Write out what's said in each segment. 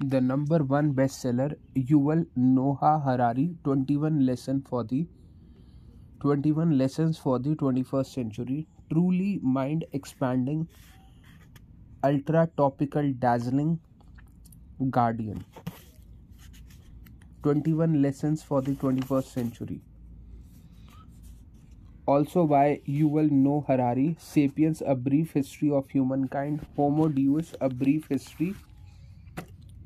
the number one bestseller Yuval Noah Harari 21 lesson for the 21 lessons for the 21st century. Truly mind expanding ultra topical dazzling guardian. 21 lessons for the 21st century. Also by Yuval Noah Harari Sapiens a brief history of humankind Homo Deus a brief history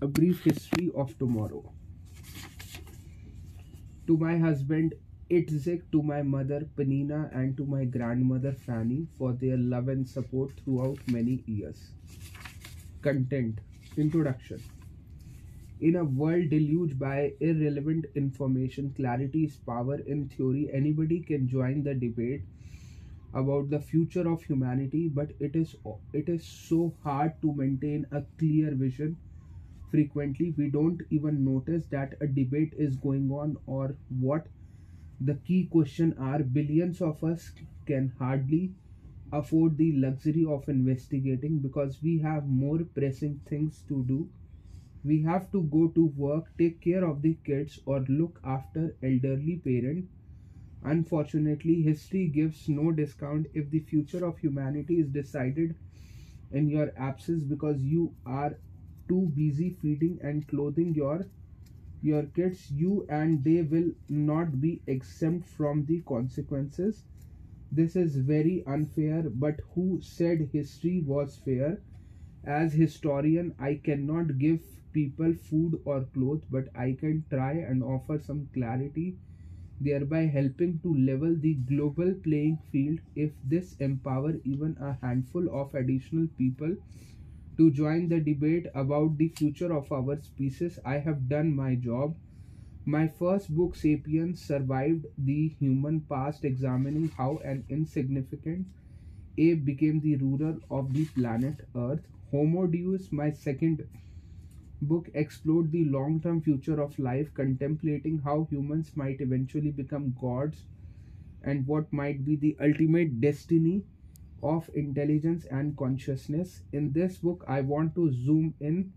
a brief history of tomorrow. To my husband Itzik, to my mother Penina, and to my grandmother Fanny for their love and support throughout many years. Content Introduction In a world deluged by irrelevant information, clarity is power. In theory, anybody can join the debate about the future of humanity, but it is it is so hard to maintain a clear vision frequently we don't even notice that a debate is going on or what. The key question are billions of us can hardly afford the luxury of investigating because we have more pressing things to do. We have to go to work take care of the kids or look after elderly parent. Unfortunately history gives no discount if the future of humanity is decided in your absence because you are too busy feeding and clothing your your kids you and they will not be exempt from the consequences. This is very unfair but who said history was fair? As historian i cannot give people food or clothes but i can try and offer some clarity thereby helping to level the global playing field. If this empower even a handful of additional people to join the debate about the future of our species. I have done my job. My first book, Sapiens, survived the human past, examining how an insignificant ape became the ruler of the planet Earth. Homo Deus, my second book, explored the long term future of life, contemplating how humans might eventually become gods and what might be the ultimate destiny of intelligence and consciousness. In this book, I want to zoom in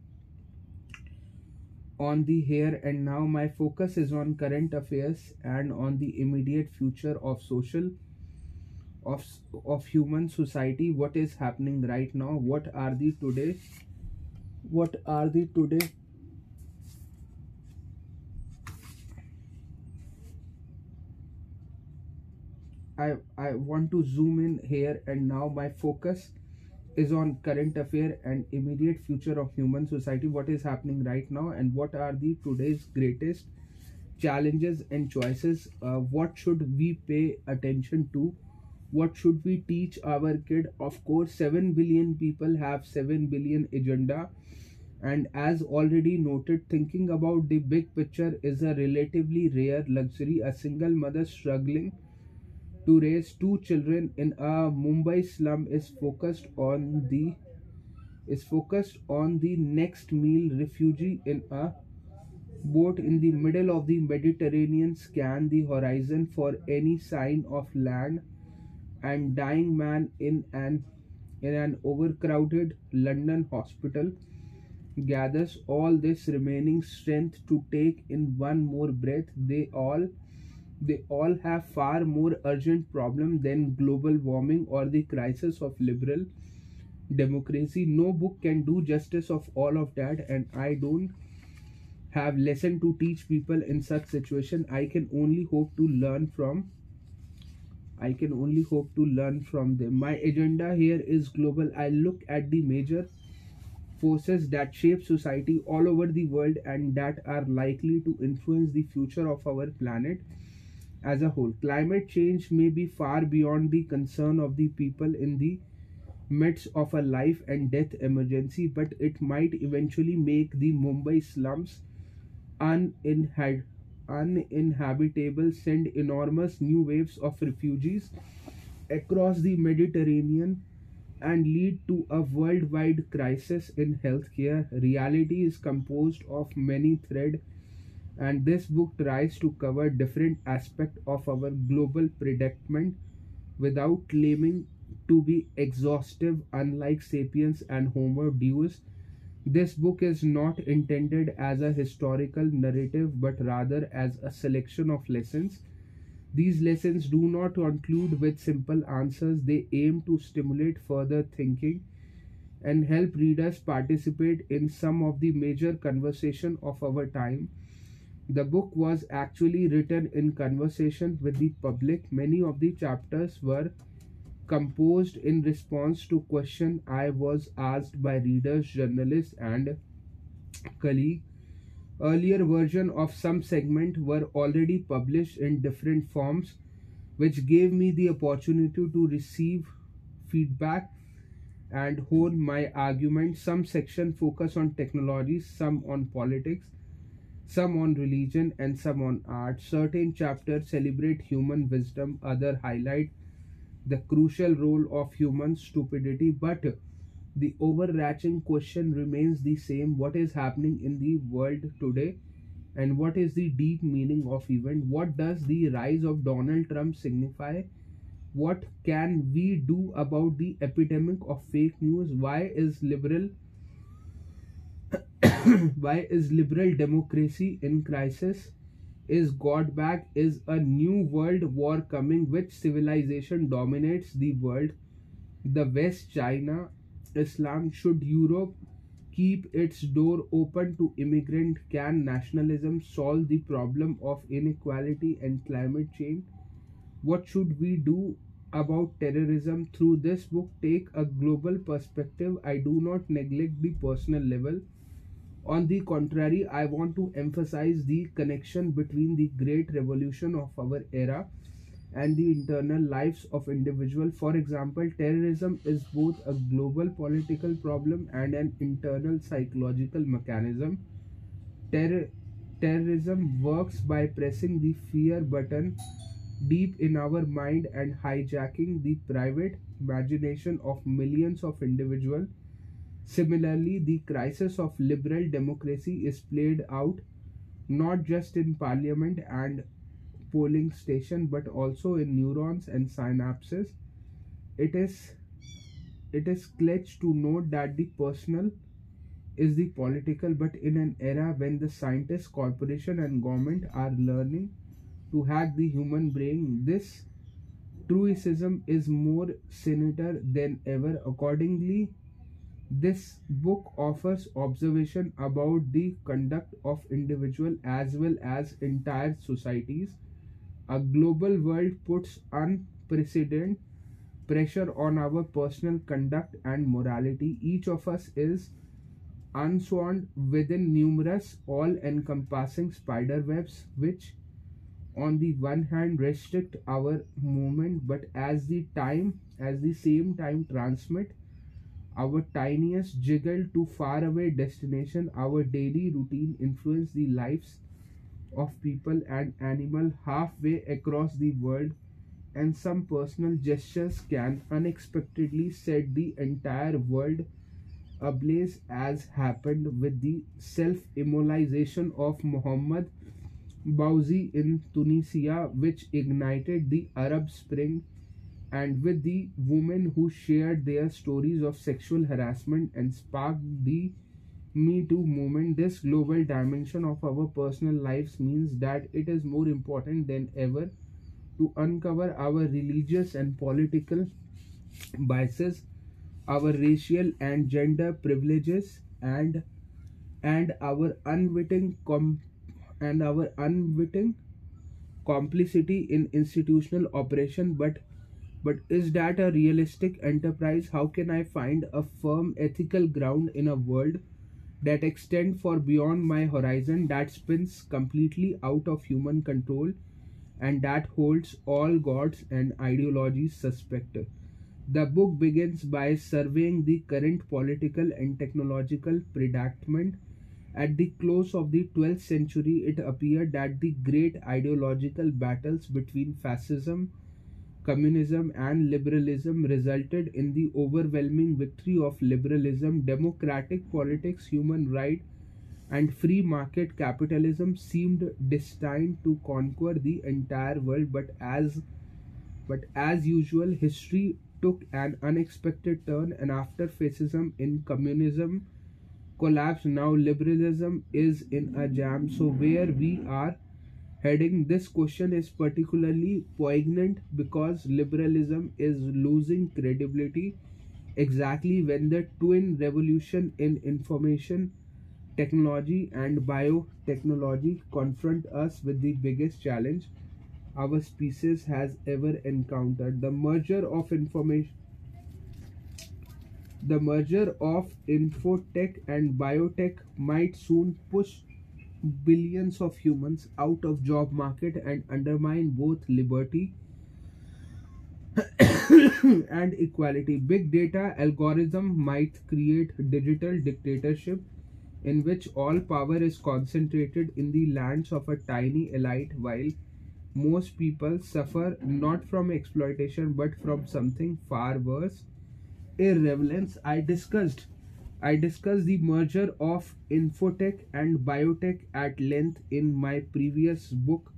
on the here and now. My focus is on current affairs and on the immediate future of social of of human society what is happening right now what are the today what are the today I, I want to zoom in here and now my focus is on current affair and immediate future of human society. What is happening right now and what are the today's greatest challenges and choices? Uh, what should we pay attention to? What should we teach our kid? Of course 7 billion people have 7 billion agenda. And as already noted thinking about the big picture is a relatively rare luxury. A single mother struggling to raise two children in a Mumbai slum is focused on the is focused on the next meal refugee in a boat in the middle of the Mediterranean. Scan the horizon for any sign of land. And dying man in an in an overcrowded London hospital gathers all this remaining strength to take in one more breath. They all they all have far more urgent problem than global warming or the crisis of liberal democracy. No book can do justice of all of that and i don't have lesson to teach people in such situation. I can only hope to learn from i can only hope to learn from them. My agenda here is global. I look at the major forces that shape society all over the world and that are likely to influence the future of our planet as a whole. Climate change may be far beyond the concern of the people in the midst of a life and death emergency, but it might eventually make the Mumbai slums uninhab- uninhabitable, send enormous new waves of refugees across the Mediterranean, and lead to a worldwide crisis in healthcare. Reality is composed of many threads and this book tries to cover different aspects of our global predicament without claiming to be exhaustive unlike sapiens and homo deus This book is not intended as a historical narrative but rather as a selection of lessons. These lessons do not conclude with simple answers, they aim to stimulate further thinking and help readers participate in some of the major conversation of our time. The book was actually written in conversation with the public. Many of the chapters were composed in response to question I was asked by readers, journalists, and colleagues. Earlier version of some segment were already published in different forms, which gave me the opportunity to receive feedback and hone my argument. Some section focus on technology, some on politics, some on religion, and some on art. Certain chapters celebrate human wisdom, other highlight the crucial role of human stupidity but the overarching question remains the same. What is happening in the world today and what is the deep meaning of event? What does the rise of donald trump signify? What can we do about the epidemic of fake news? Why is liberal why is liberal democracy in crisis is God back? Is a new world war coming? Which civilization dominates the world? The West, China, Islam? Should Europe keep its door open to immigrant? Can nationalism solve the problem of inequality and climate change? What should we do about terrorism? Through this book, take a global perspective. I do not neglect the personal level on the contrary, I want to emphasize the connection between the great revolution of our era and the internal lives of individuals. For example, terrorism is both a global political problem and an internal psychological mechanism. Terror, terrorism works by pressing the fear button deep in our mind and hijacking the private imagination of millions of individuals Similarly, the crisis of liberal democracy is played out not just in parliament and polling station but also in neurons and synapses. It is it is clutch to note that the personal is the political but in an era when the scientists, corporation and government are learning to hack the human brain, this truism is more sinister than ever. Accordingly, this book offers observation about the conduct of individual as well as entire societies. A global world puts unprecedented pressure on our personal conduct and morality. Each of us is enswathed within numerous all-encompassing spider webs which on the one hand restrict our movement but as the time as the same time transmit our tiniest jiggle to faraway destination, our daily routine influence the lives of people and animal halfway across the world and some personal gestures can unexpectedly set the entire world ablaze as happened with the self-immolation of Muhammad Bouazi in Tunisia which ignited the Arab Spring and with the women who shared their stories of sexual harassment and sparked the Me Too movement, this global dimension of our personal lives means that it is more important than ever to uncover our religious and political biases, our racial and gender privileges, and and our unwitting com- and our unwitting complicity in institutional operation, but but is that a realistic enterprise? How can I find a firm ethical ground in a world that extends for beyond my horizon, that spins completely out of human control, and that holds all gods and ideologies suspect? The book begins by surveying the current political and technological predicament. At the close of the 12th century, it appeared that the great ideological battles between fascism, communism and liberalism resulted in the overwhelming victory of liberalism, democratic politics, human rights, and free market capitalism seemed destined to conquer the entire world. But as but as usual history took an unexpected turn and after fascism in communism collapse now liberalism is in a jam. So where we are heading this question is particularly poignant because liberalism is losing credibility exactly when the twin revolution in information technology and biotechnology confront us with the biggest challenge our species has ever encountered the merger of information the merger of infotech and biotech might soon push billions of humans out of job market and undermine both liberty and equality. Big data algorithm might create digital dictatorship in which all power is concentrated in the lands of a tiny elite while most people suffer not from exploitation but from something far worse irrelevance. I discussed i discussed the merger of infotech and biotech at length in my previous book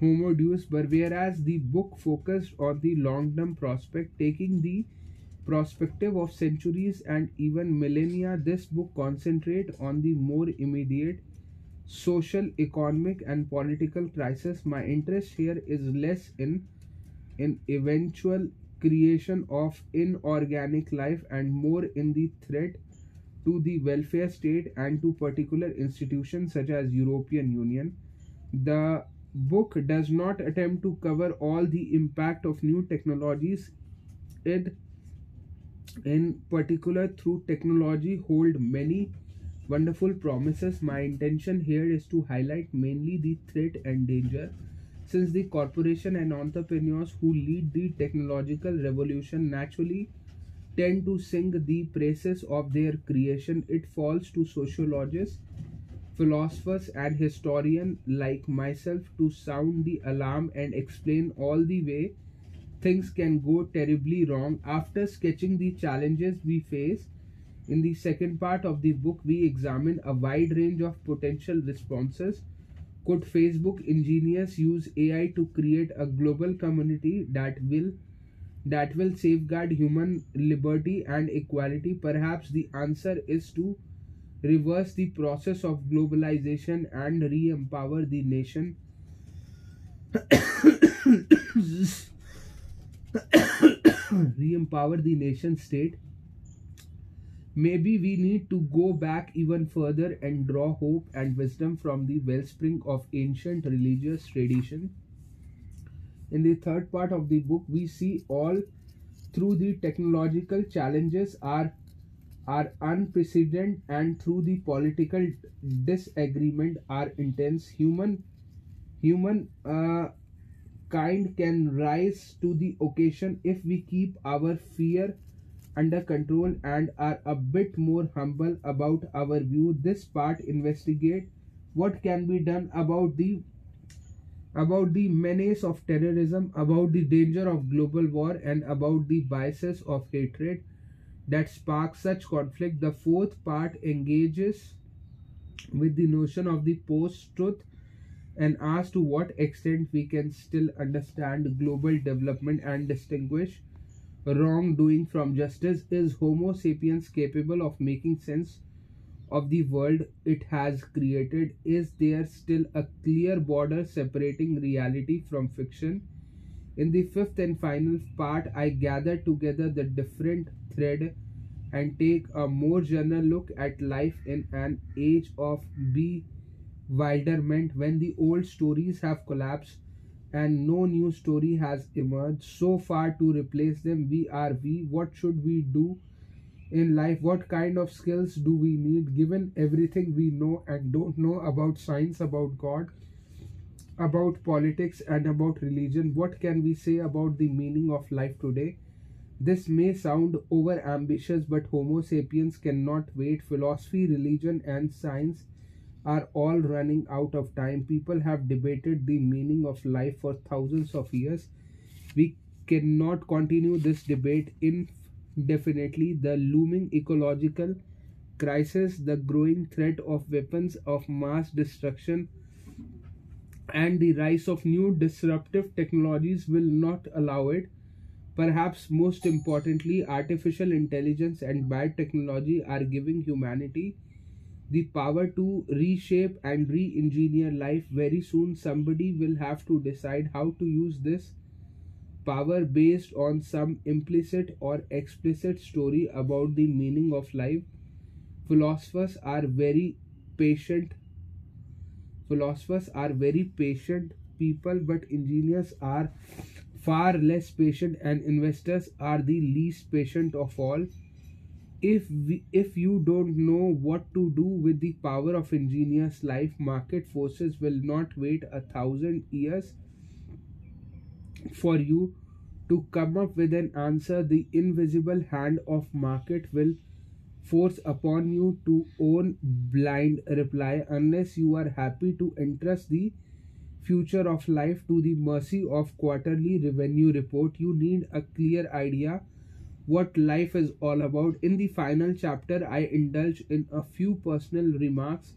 homo deus but whereas the book focused on the long term prospect taking the perspective of centuries and even millennia this book concentrate on the more immediate social economic and political crisis. My interest here is less in in eventual creation of inorganic life and more in the threat to the welfare state and to particular institutions such as European Union. The book does not attempt to cover all the impact of new technologies. It in particular through technology hold many wonderful promises. My intention here is to highlight mainly the threat and danger since the corporation and entrepreneurs who lead the technological revolution naturally tend to sing the praises of their creation, it falls to sociologists, philosophers, and historians like myself to sound the alarm and explain all the way things can go terribly wrong. After sketching the challenges we face, in the second part of the book, we examine a wide range of potential responses could Facebook engineers use AI to create a global community that will that will safeguard human liberty and equality? Perhaps the answer is to reverse the process of globalization and re-empower the nation re-empower the nation state Maybe we need to go back even further and draw hope and wisdom from the wellspring of ancient religious tradition. In the third part of the book, we see all through the technological challenges are are unprecedented and through the political disagreement are intense. Human human uh, kind can rise to the occasion if we keep our fear under control and are a bit more humble about our view. This part investigate what can be done about the about the menace of terrorism about the danger of global war and about the biases of hatred that spark such conflict. The fourth part engages with the notion of the post-truth and asks to what extent we can still understand global development and distinguish wrongdoing from justice. Is homo sapiens capable of making sense of the world it has created is there still a clear border separating reality from fiction? In the fifth and final part i gather together the different thread and take a more general look at life in an age of bewilderment. When the old stories have collapsed and no new story has emerged so far to replace them we are we. What should we do in life what kind of skills do we need given everything we know and don't know about science about god about politics and about religion what can we say about the meaning of life today this may sound over ambitious but homo sapiens cannot wait philosophy religion and science are all running out of time. People have debated the meaning of life for thousands of years. We cannot continue this debate indefinitely. The looming ecological crisis, the growing threat of weapons of mass destruction, and the rise of new disruptive technologies will not allow it. Perhaps most importantly, artificial intelligence and biotechnology are giving humanity the power to reshape and re engineer life. Very soon, somebody will have to decide how to use this power based on some implicit or explicit story about the meaning of life. Philosophers are very patient. Philosophers are very patient people, but engineers are far less patient, and investors are the least patient of all if we, if you don't know what to do with the power of engineers life market forces will not wait a thousand years for you to come up with an answer. The invisible hand of market will force upon you to own blind reply unless you are happy to entrust the future of life to the mercy of quarterly revenue report. You need a clear idea what life is all about. In the final chapter, I indulge in a few personal remarks,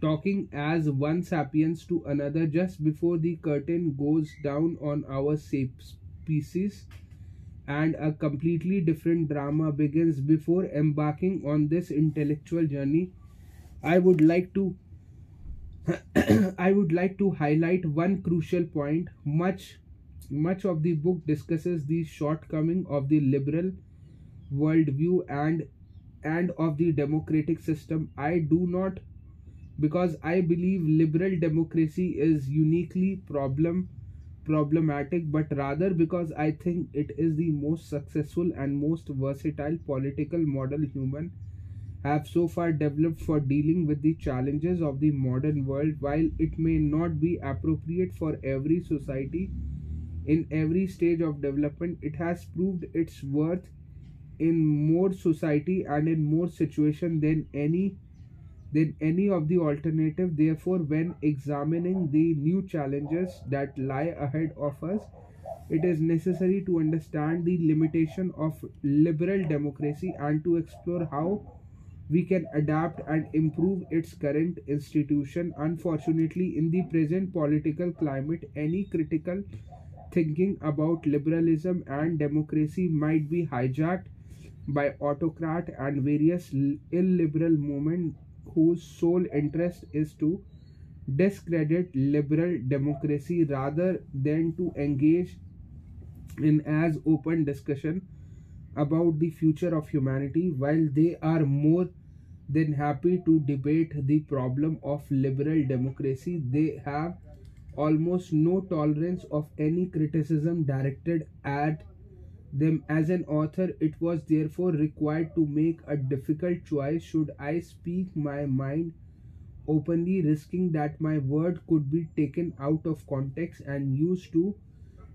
talking as one sapiens to another just before the curtain goes down on our species, and a completely different drama begins before embarking on this intellectual journey. I would like to I would like to highlight one crucial point. Much much of the book discusses the shortcoming of the liberal worldview and and of the democratic system i do not because i believe liberal democracy is uniquely problem problematic but rather because i think it is the most successful and most versatile political model human have so far developed for dealing with the challenges of the modern world. While it may not be appropriate for every society in every stage of development, it has proved its worth in more society and in more situation than any than any of the alternative. Therefore, when examining the new challenges that lie ahead of us, it is necessary to understand the limitation of liberal democracy and to explore how we can adapt and improve its current institution. Unfortunately, in the present political climate, any critical thinking about liberalism and democracy might be hijacked by autocrat and various illiberal movements whose sole interest is to discredit liberal democracy rather than to engage in as open discussion about the future of humanity while they are more than happy to debate the problem of liberal democracy they have almost no tolerance of any criticism directed at them as an author it was therefore required to make a difficult choice. Should i speak my mind openly risking that my word could be taken out of context and used to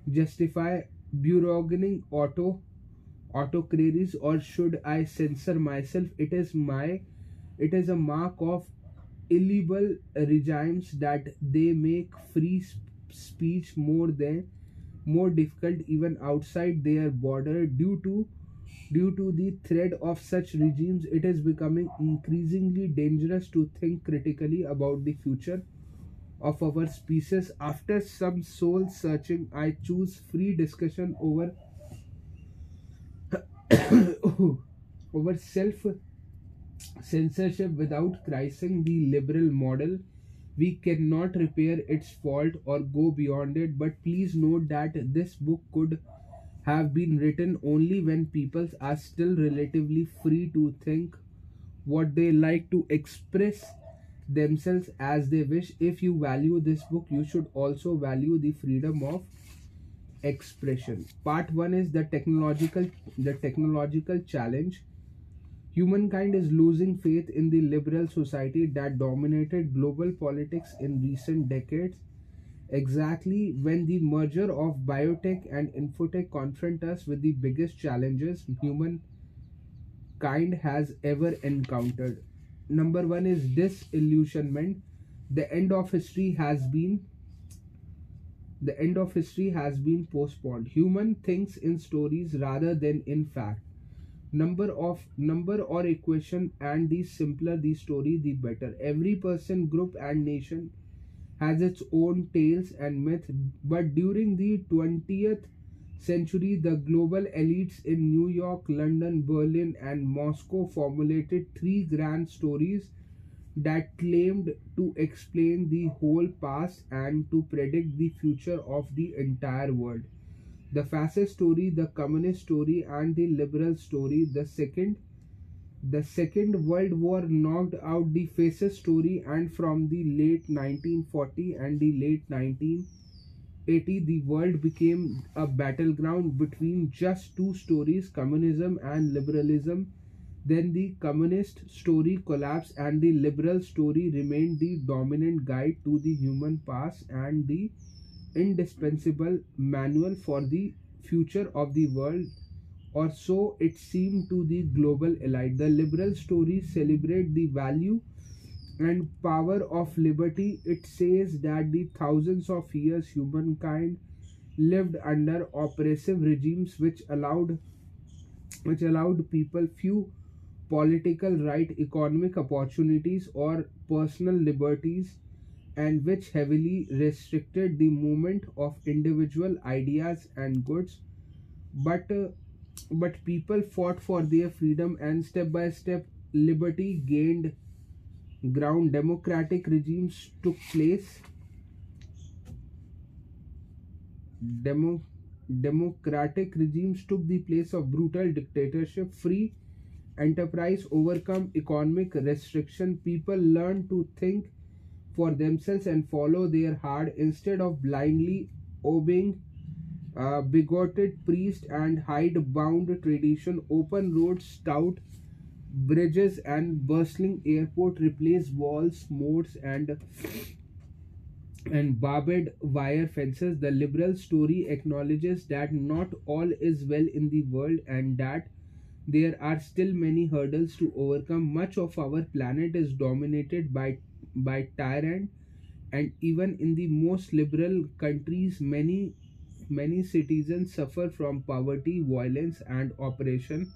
justify burgeoning auto autocracies? Or should i censor myself? It is my it is a mark of illegal regimes that they make free speech more than more difficult even outside their border due to due to the threat of such regimes it is becoming increasingly dangerous to think critically about the future of our species after some soul searching i choose free discussion over over self censorship without chrising the liberal model. We cannot repair its fault or go beyond it, but please note that this book could have been written only when people are still relatively free to think what they like to express themselves as they wish. If you value this book, you should also value the freedom of expression. Part 1 is the technological the technological challenge Humankind is losing faith in the liberal society that dominated global politics in recent decades. Exactly when the merger of biotech and infotech confront us with the biggest challenges humankind has ever encountered. Number one is disillusionment. The end of history has been the end of history has been postponed. Human thinks in stories rather than in fact number of number or equation and the simpler the story the better every person group and nation has its own tales and myth but during the 20th century the global elites in new york london berlin and moscow formulated three grand stories that claimed to explain the whole past and to predict the future of the entire world. The fascist story, the communist story, and the liberal story. The second, the Second World War knocked out the fascist story, and from the late 1940 and the late 1980, the world became a battleground between just two stories: communism and liberalism then the communist story collapsed and the liberal story remained the dominant guide to the human past and the indispensable manual for the future of the world or so it seemed to the global elite. The liberal story celebrate the value and power of liberty. It says that the thousands of years humankind lived under oppressive regimes which allowed which allowed people few political right, economic opportunities, or personal liberties, and which heavily restricted the movement of individual ideas and goods. But uh, but people fought for their freedom, and step by step, liberty gained ground. Democratic regimes took place. Demo, democratic regimes took the place of brutal dictatorship. Free enterprise overcome economic restriction people learn to think for themselves and follow their heart instead of blindly obeying uh, bigoted priest and hide-bound tradition open roads stout bridges and bustling airport replace walls moats and and barbed wire fences the liberal story acknowledges that not all is well in the world and that there are still many hurdles to overcome. Much of our planet is dominated by, by tyrant. And even in the most liberal countries many many citizens suffer from poverty violence and oppression.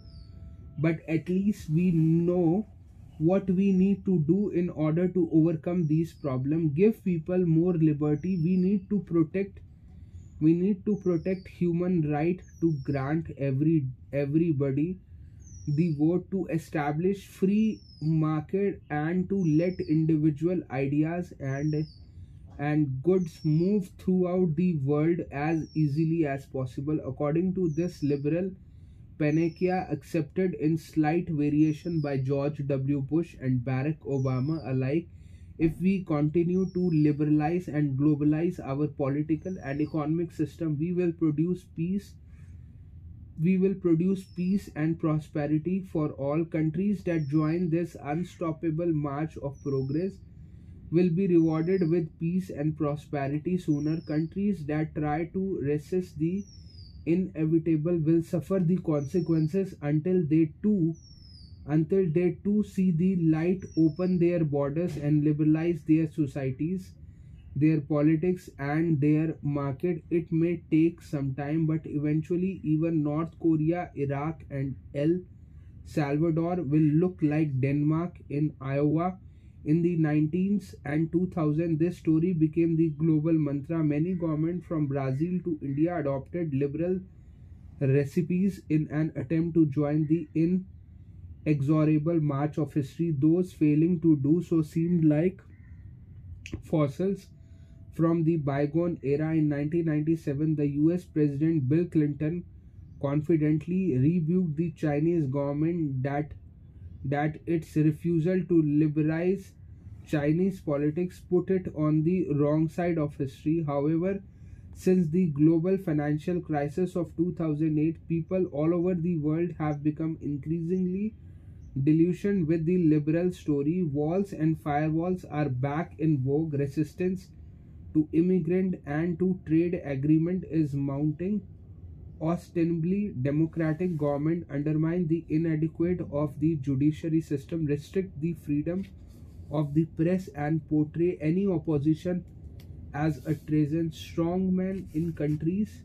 But at least we know what we need to do in order to overcome these problems. Give people more liberty. We need to protect we need to protect human right to grant every everybody the vote to establish free market and to let individual ideas and and goods move throughout the world as easily as possible. According to this liberal panacea accepted in slight variation by George W. Bush and Barack Obama alike. If we continue to liberalize and globalize our political and economic system we will produce peace we will produce peace and prosperity for all countries that join this unstoppable march of progress will be rewarded with peace and prosperity. Sooner countries that try to resist the inevitable will suffer the consequences until they too until they too see the light open their borders and liberalize their societies their politics and their market it may take some time but eventually even north korea iraq and el salvador will look like denmark in iowa. In the 19s and 2000 this story became the global mantra. Many governments from brazil to india adopted liberal recipes in an attempt to join the inexorable march of history. Those failing to do so seemed like fossils from the bygone era in 1997, the US President Bill Clinton confidently rebuked the Chinese government that that its refusal to liberalize Chinese politics put it on the wrong side of history. However, since the global financial crisis of 2008, people all over the world have become increasingly delusioned with the liberal story. Walls and firewalls are back in vogue. Resistance to immigrant and to trade agreement is mounting. Ostensibly democratic government undermine the inadequate of the judiciary system restrict the freedom of the press and portray any opposition as a treason. Strongman in countries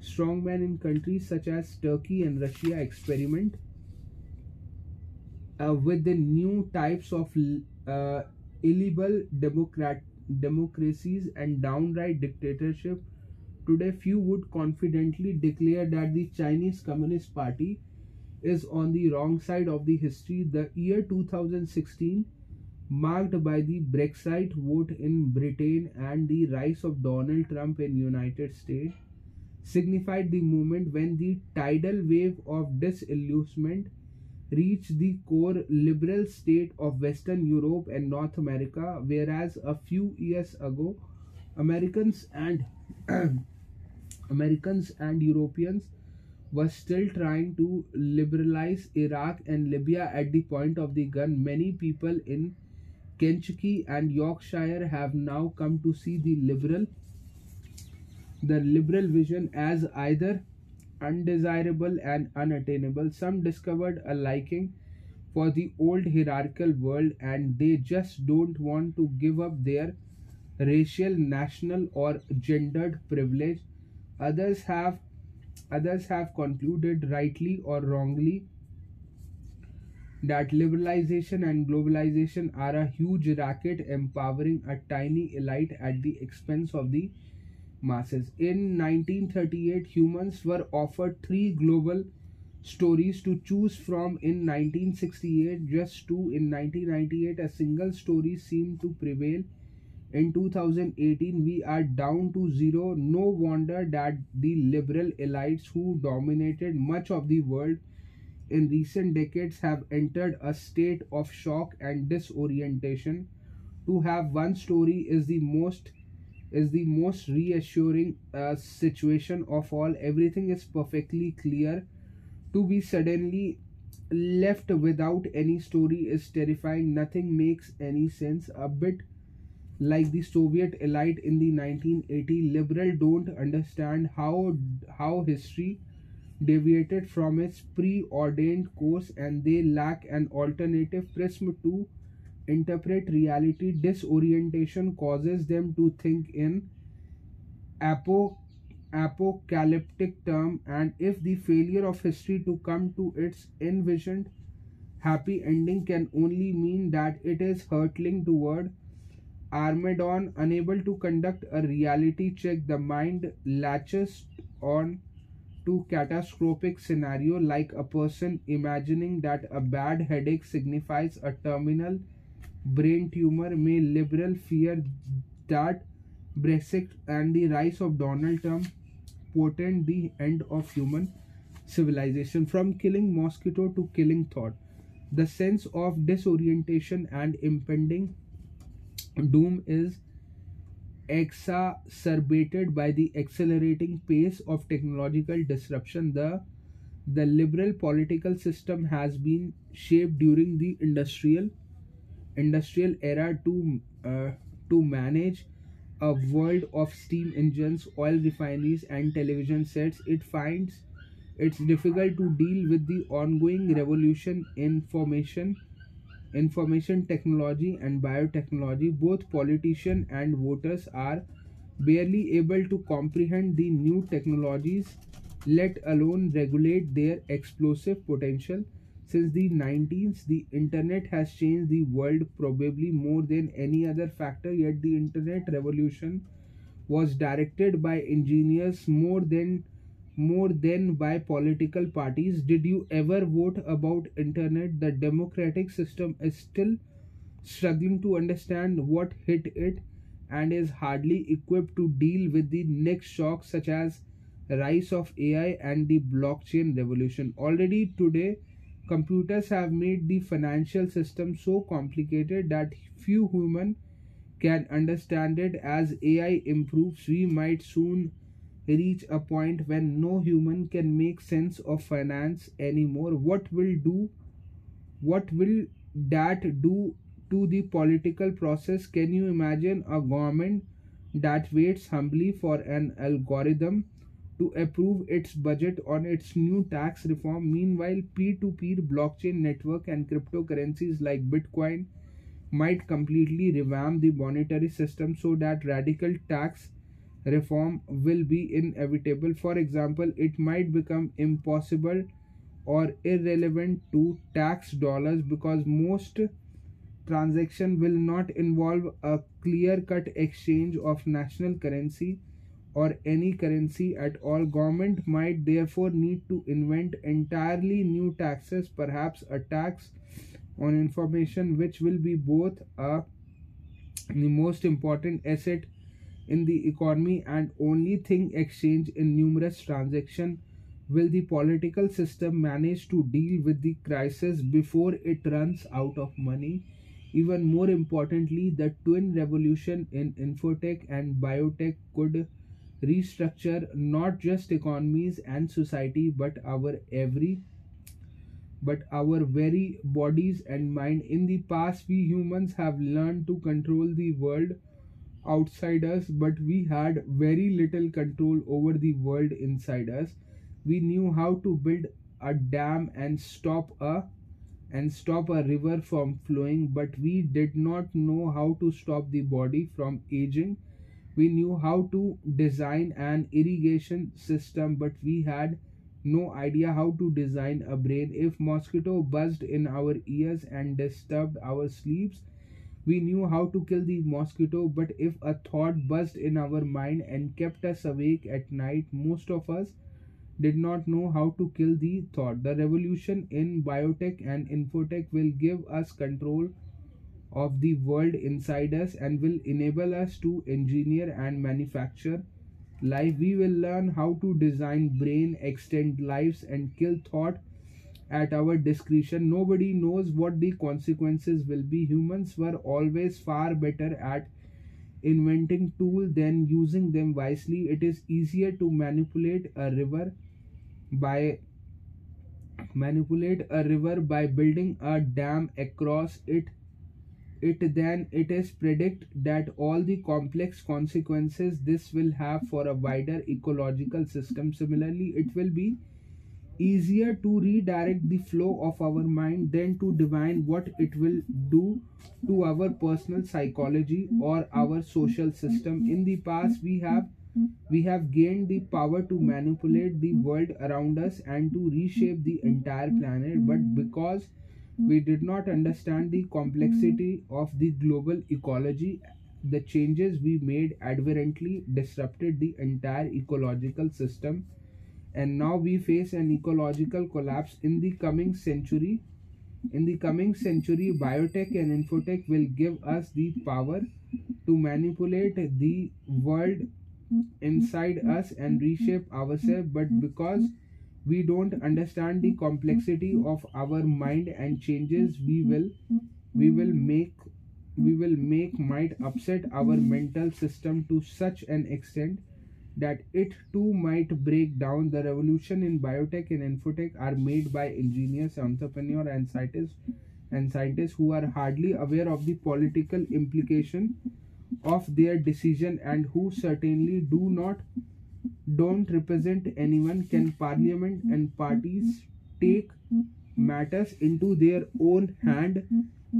strongman in countries such as turkey and russia experiment uh, with the new types of uh, illegal democrat democracies and downright dictatorship, today few would confidently declare that the Chinese Communist Party is on the wrong side of the history. The year 2016 marked by the Brexit vote in Britain and the rise of Donald Trump in United States, signified the moment when the tidal wave of disillusionment reached the core liberal state of Western Europe and North America, whereas a few years ago, Americans and Americans and Europeans were still trying to liberalize Iraq and Libya at the point of the gun. Many people in Kentucky and Yorkshire have now come to see the liberal the liberal vision as either undesirable and unattainable. Some discovered a liking for the old hierarchical world and they just don't want to give up their racial, national, or gendered privilege. Others have others have concluded rightly or wrongly that liberalization and globalization are a huge racket empowering a tiny elite at the expense of the masses. In 1938, humans were offered three global stories to choose from. In 1968, just two. In 1998, a single story seemed to prevail. In 2018, we are down to zero. No wonder that the liberal elites who dominated much of the world in recent decades have entered a state of shock and disorientation. To have one story is the most is the most reassuring uh, situation of all. Everything is perfectly clear. To be suddenly left without any story is terrifying. Nothing makes any sense. A bit like the Soviet elite in the 1980 liberal don't understand how how history deviated from its preordained course and they lack an alternative prism to interpret reality disorientation causes them to think in apo apocalyptic term and if the failure of history to come to its envisioned happy ending can only mean that it is hurtling toward Armageddon, unable to conduct a reality check, the mind latches on to catastrophic scenario like a person imagining that a bad headache signifies a terminal brain tumor may liberal fear that Brexit and the rise of Donald Trump portend the end of human civilization. From killing mosquito to killing thought the sense of disorientation and impending doom is exacerbated by the accelerating pace of technological disruption. The the liberal political system has been shaped during the industrial industrial era to uh, to manage a world of steam engines oil refineries and television sets it finds it's difficult to deal with the ongoing revolution in information information technology and biotechnology. Both politicians and voters are barely able to comprehend the new technologies let alone regulate their explosive potential since the 19th, the internet has changed the world probably more than any other factor, yet the internet revolution was directed by engineers more than more than by political parties. Did you ever vote about internet? The democratic system is still struggling to understand what hit it and is hardly equipped to deal with the next shock such as rise of ai and the blockchain revolution. Already today Computers have made the financial system so complicated that few humans can understand it. As AI improves, we might soon reach a point when no human can make sense of finance anymore. What will do? What will that do to the political process? Can you imagine a government that waits humbly for an algorithm to approve its budget on its new tax reform. Meanwhile, peer to peer blockchain network and cryptocurrencies like Bitcoin might completely revamp the monetary system so that radical tax reform will be inevitable. For example, it might become impossible or irrelevant to tax dollars because most transaction will not involve a clear cut exchange of national currency or any currency at all. Government might therefore need to invent entirely new taxes, perhaps a tax on information which will be both a the most important asset in the economy and only thing exchanged in numerous transactions will the political system manage to deal with the crisis before it runs out of money even more importantly the twin revolution in infotech and biotech could restructure not just economies and society but our every but our very bodies and mind. In the past we humans have learned to control the world outside us but we had very little control over the world inside us. We knew how to build a dam and stop a and stop a river from flowing but we did not know how to stop the body from aging we knew how to design an irrigation system but we had no idea how to design a brain if mosquito buzzed in our ears and disturbed our sleeps we knew how to kill the mosquito but if a thought buzzed in our mind and kept us awake at night most of us did not know how to kill the thought. The revolution in biotech and infotech will give us control of the world inside us and will enable us to engineer and manufacture life. We will learn how to design brain, extend lives, and kill thought at our discretion. Nobody knows what the consequences will be. Humans were always far better at inventing tools than using them wisely. It is easier to manipulate a river by manipulate a river by building a dam across it it then it is predict that all the complex consequences this will have for a wider ecological system. Similarly it will be easier to redirect the flow of our mind than to divine what it will do to our personal psychology or our social system. In the past we have we have gained the power to manipulate the world around us and to reshape the entire planet, but because Mm. we did not understand the complexity mm. of the global ecology, the changes we made advertently disrupted the entire ecological system. And now we face an ecological collapse in the coming century. In the coming century, biotech and infotech will give us the power to manipulate the world mm. inside us and reshape ourselves but because we don't understand the complexity of our mind and changes we will we will make we will make might upset our mental system to such an extent that it too might break down. The revolution in biotech and infotech are made by engineers entrepreneurs and scientists and scientists who are hardly aware of the political implication of their decision and who certainly do not don't represent anyone can parliament and parties take matters into their own hand.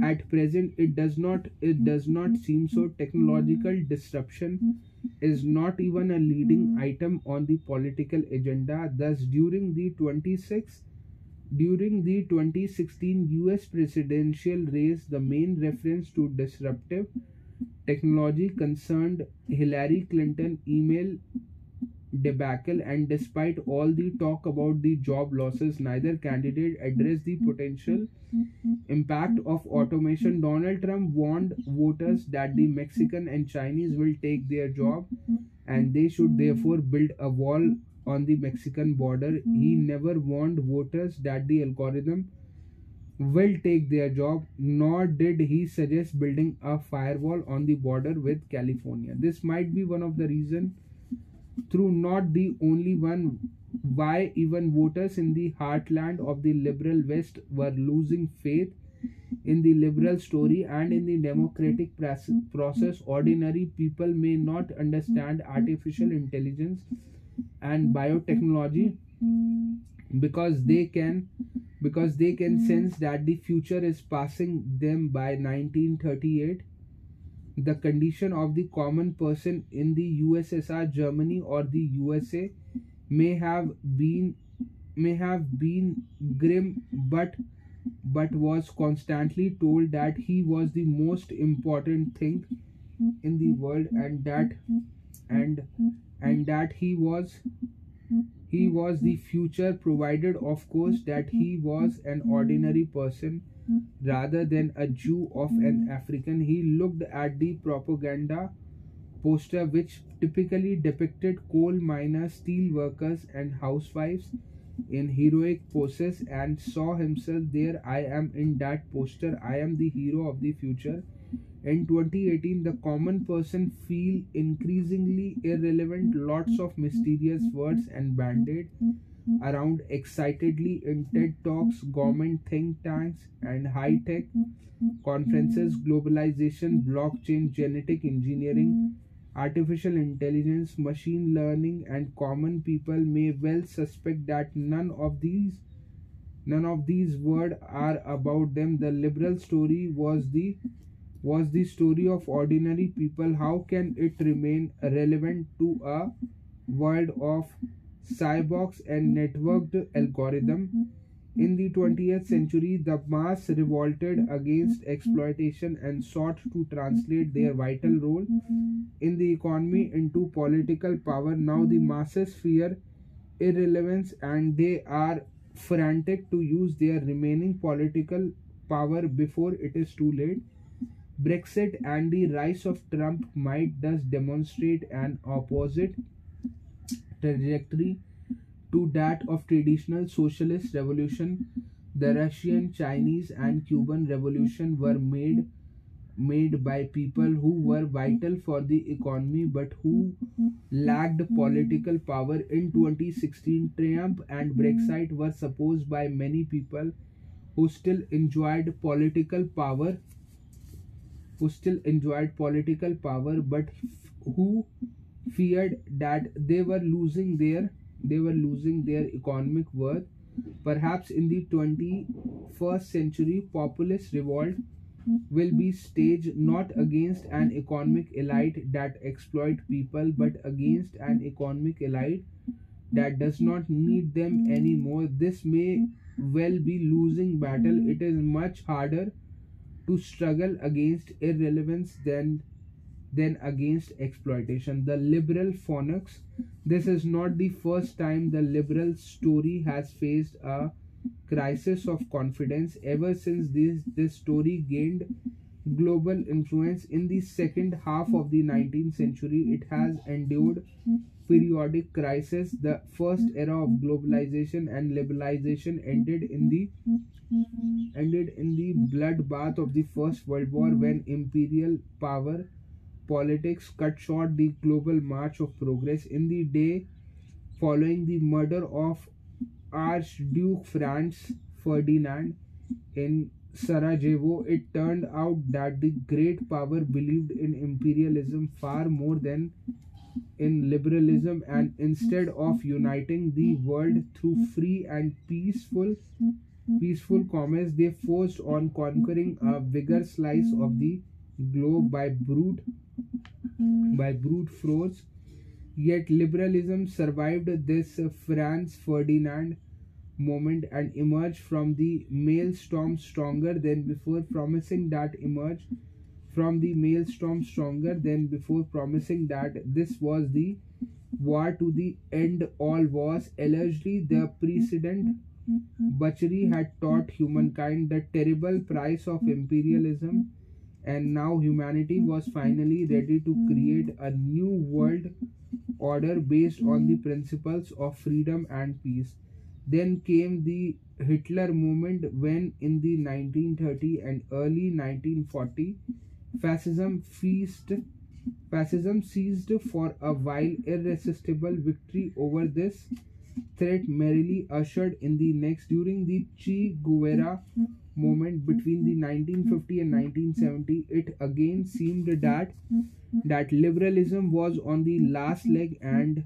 At present it does not it does not seem so. Technological disruption is not even a leading item on the political agenda. Thus during the 26 during the 2016 US presidential race the main reference to disruptive technology concerned Hillary Clinton email debacle and despite all the talk about the job losses neither candidate addressed the potential impact of automation donald trump warned voters that the mexican and chinese will take their job and they should therefore build a wall on the mexican border he never warned voters that the algorithm will take their job, nor did he suggest building a firewall on the border with California. This might be one of the reasons, through not the only one, why even voters in the heartland of the liberal West were losing faith in the liberal story and in the democratic process. Ordinary people may not understand artificial intelligence and biotechnology because they can because they can sense that the future is passing them by 1938 the condition of the common person in the ussr germany or the usa may have been may have been grim but but was constantly told that he was the most important thing in the world and that and and that he was he was the future provided of course that he was an ordinary person rather than a Jew of an hmm. African. He looked at the propaganda poster, which typically depicted coal miners, steel workers, and housewives in heroic poses, and saw himself there. I am in that poster. I am the hero of the future. In 2018, the common person feel increasingly irrelevant. Lots of mysterious words and banded around excitedly in TED Talks, government think tanks, and high tech conferences, globalization, blockchain, genetic engineering, artificial intelligence, machine learning, and common people may well suspect that none of these none of these words are about them. The liberal story was the was the story of ordinary people. How can it remain relevant to a world of cyborgs and networked algorithm. In the 20th century, the mass revolted against exploitation and sought to translate their vital role in the economy into political power. Now the masses fear irrelevance and they are frantic to use their remaining political power before it is too late. Brexit and the rise of Trump might thus demonstrate an opposite trajectory to that of traditional socialist revolution. The russian chinese and cuban revolution were made made by people who were vital for the economy but who lacked political power in 2016 trump and brexit were supposed by many people who still enjoyed political power who still enjoyed political power but who feared that they were losing their they were losing their economic worth. Perhaps in the 21st century, populist revolt will be staged not against an economic elite that exploit people, but against an economic elite that does not need them anymore. This may well be losing battle. It is much harder to struggle against irrelevance than than against exploitation. The liberal phoenix. This is not the first time the liberal story has faced a crisis of confidence. Ever since this, this story gained global influence in the second half of the 19th century, it has endured periodic crisis. The first era of globalization and liberalization ended in the ended in the bloodbath of the First World War when imperial power politics cut short the global march of progress. In the day following the murder of Archduke Franz Ferdinand in Sarajevo, it turned out that the great power believed in imperialism far more than in liberalism, and instead of uniting the world through free and peaceful peaceful commerce, they forced on conquering a bigger slice of the globe by brute by brute force. Yet liberalism survived this Franz Ferdinand moment and emerged from the maelstrom stronger than before, promising that emerged from the maelstrom stronger than before, promising that this was the war to the end all wars. Allegedly, the precedent butchery had taught humankind the terrible price of imperialism and now humanity was finally ready to create a new world order based on the principles of freedom and peace. Then came the Hitler movement when in the 1930 and early 1940 fascism feast fascism seized for a while irresistible victory over this threat merrily ushered in the next during the Che Guevara moment mm-hmm. between the mm-hmm. 1950 and mm-hmm. 1970 it again seemed that that liberalism was on the last leg and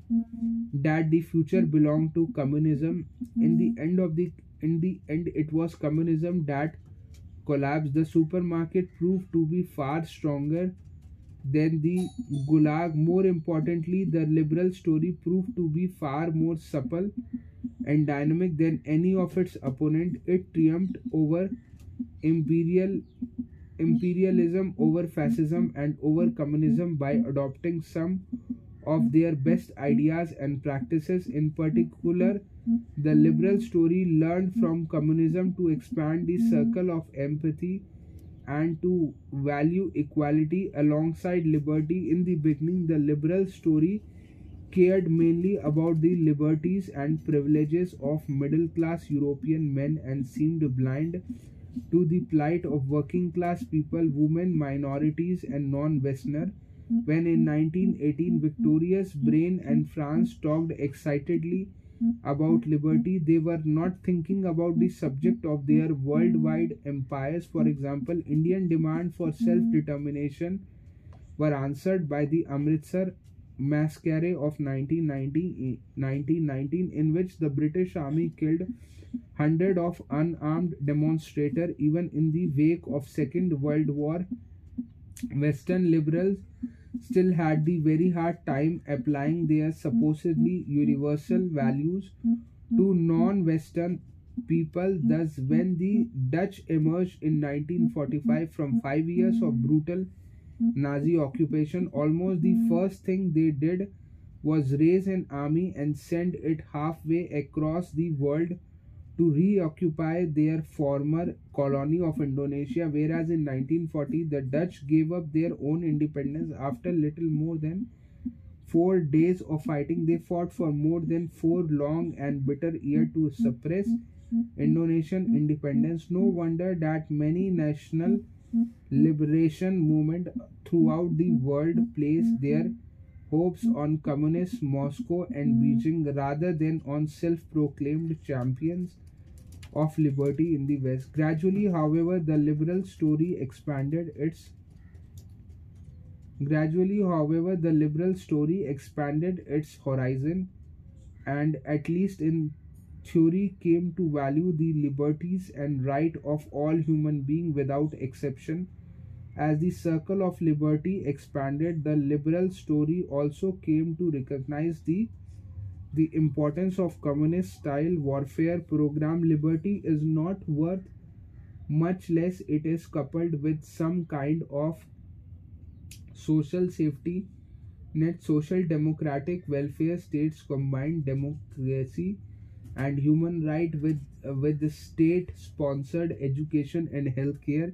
that the future belonged to communism. In the end of the in the end it was communism that collapsed. The supermarket proved to be far stronger than the gulag. More importantly the liberal story proved to be far more supple and dynamic than any of its opponent. It triumphed over imperial imperialism over fascism and over communism by adopting some of their best ideas and practices. In particular The liberal story learned from communism to expand the circle of empathy and to value equality alongside liberty. In the beginning, the liberal story cared mainly about the liberties and privileges of middle class European men and seemed blind to the plight of working class people, women, minorities, and non Westerner. When in 1918 victorious Britain and France talked excitedly about mm-hmm. liberty, they were not thinking about the mm-hmm. subject of their mm-hmm. worldwide empires. For example, Indian demand for self determination were answered by the Amritsar massacre of 1990, 1919, eh, in which the British Army killed hundreds of unarmed demonstrators. Even in the wake of Second World War, Western liberals still had the very hard time applying their supposedly universal values to non-Western people. Thus, when the Dutch emerged in 1945 from five years of brutal Nazi occupation, almost the first thing they did was raise an army and send it halfway across the world to reoccupy their former colony of Indonesia, whereas in 1940 the Dutch gave up their own independence after little more than four days of fighting. They fought for more than four long and bitter years to suppress Indonesian independence. No wonder that many national liberation movement throughout the world place their hopes on communist Moscow and hmm. Beijing rather than on self-proclaimed champions of liberty in the West. Gradually, however, the liberal story expanded its gradually, however, the liberal story expanded its horizon and at least in theory came to value the liberties and right of all human beings without exception. As the circle of liberty expanded, the liberal story also came to recognize the the importance of communist style warfare program. Liberty is not worth much less it is coupled with some kind of social safety net social democratic welfare states combined democracy and human right with uh, with the state sponsored education and healthcare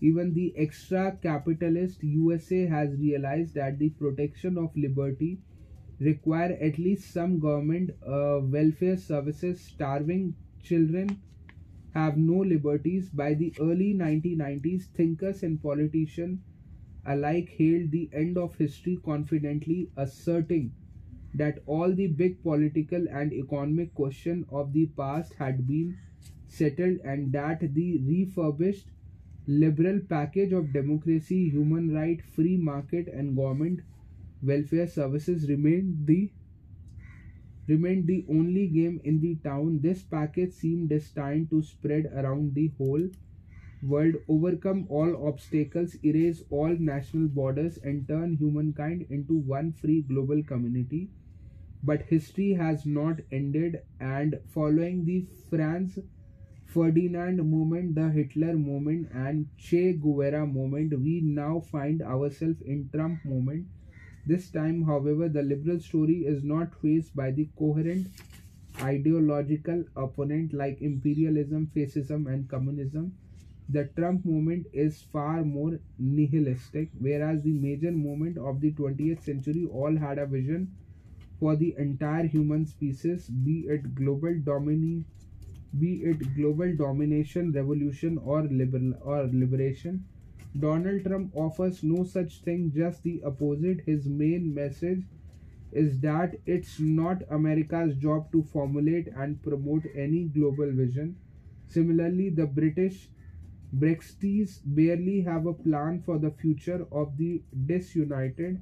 even the extra capitalist usa has realized that the protection of liberty require at least some government uh, welfare services starving children have no liberties. By the early 1990s thinkers and politicians alike hailed the end of history confidently asserting that all the big political and economic questions of the past had been settled and that the refurbished liberal package of democracy, human right, free market and government welfare services remained the remained the only game in the town. This package seemed destined to spread around the whole world, overcome all obstacles, erase all national borders, and turn humankind into one free global community but history has not ended and following the Franz Ferdinand movement, the Hitler movement and Che Guevara movement, we now find ourselves in Trump movement. This time, however, the liberal story is not faced by the coherent ideological opponent like imperialism, fascism and communism. The Trump movement is far more nihilistic, whereas the major movement of the 20th century all had a vision for the entire human species, be it global domini, be it global domination, revolution, or liberal or liberation. Donald Trump offers no such thing, just the opposite. His main message is that it's not America's job to formulate and promote any global vision. Similarly, the British Brexiteers barely have a plan for the future of the disunited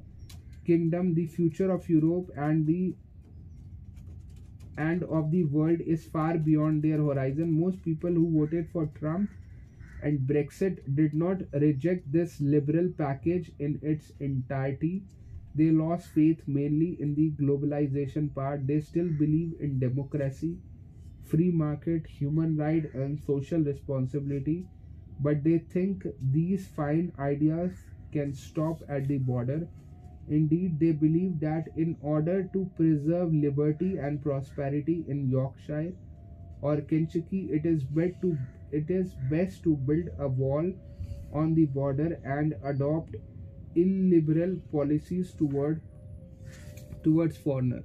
kingdom the future of europe and the and of the world is far beyond their horizon. Most people who voted for trump and brexit did not reject this liberal package in its entirety. They lost faith mainly in the globalization part. They still believe in democracy free market human right and social responsibility. But they think these fine ideas can stop at the border Indeed, they believe that in order to preserve liberty and prosperity in Yorkshire or Kentucky, it is best to it is best to build a wall on the border and adopt illiberal policies toward towards foreigner.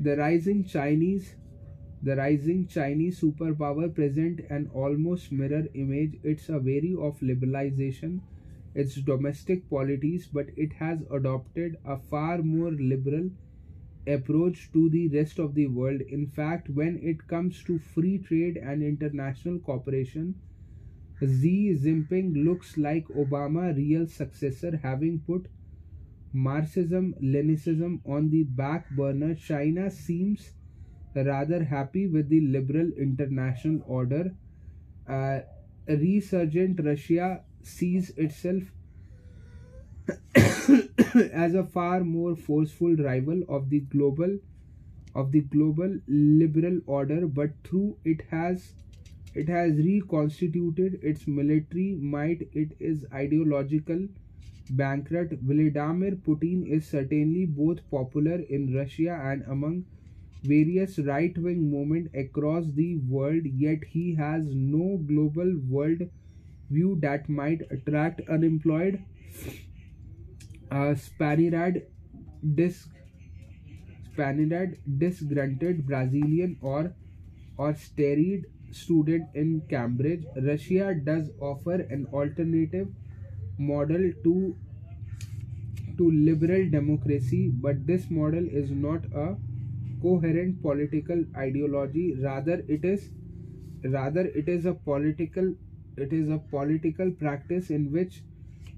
The rising Chinese the rising Chinese superpower present an almost mirror image. It's a way of liberalization its domestic polities, but it has adopted a far more liberal approach to the rest of the world. In fact, when it comes to free trade and international cooperation, Xi Jinping looks like Obama's real successor, having put Marxism Leninism on the back burner. China seems rather happy with the liberal international order. Uh, resurgent Russia sees itself as a far more forceful rival of the global of the global liberal order but through it has it has reconstituted its military might. It is ideological bankrupt. Vladimir putin is certainly both popular in russia and among various right-wing movements across the world yet he has no global world view that might attract unemployed uh, Spaniard dis Spaniard disgruntled Brazilian or or steried student in Cambridge. Russia does offer an alternative model to to liberal democracy, but this model is not a coherent political ideology. Rather, it is rather it is a political it is a political practice in which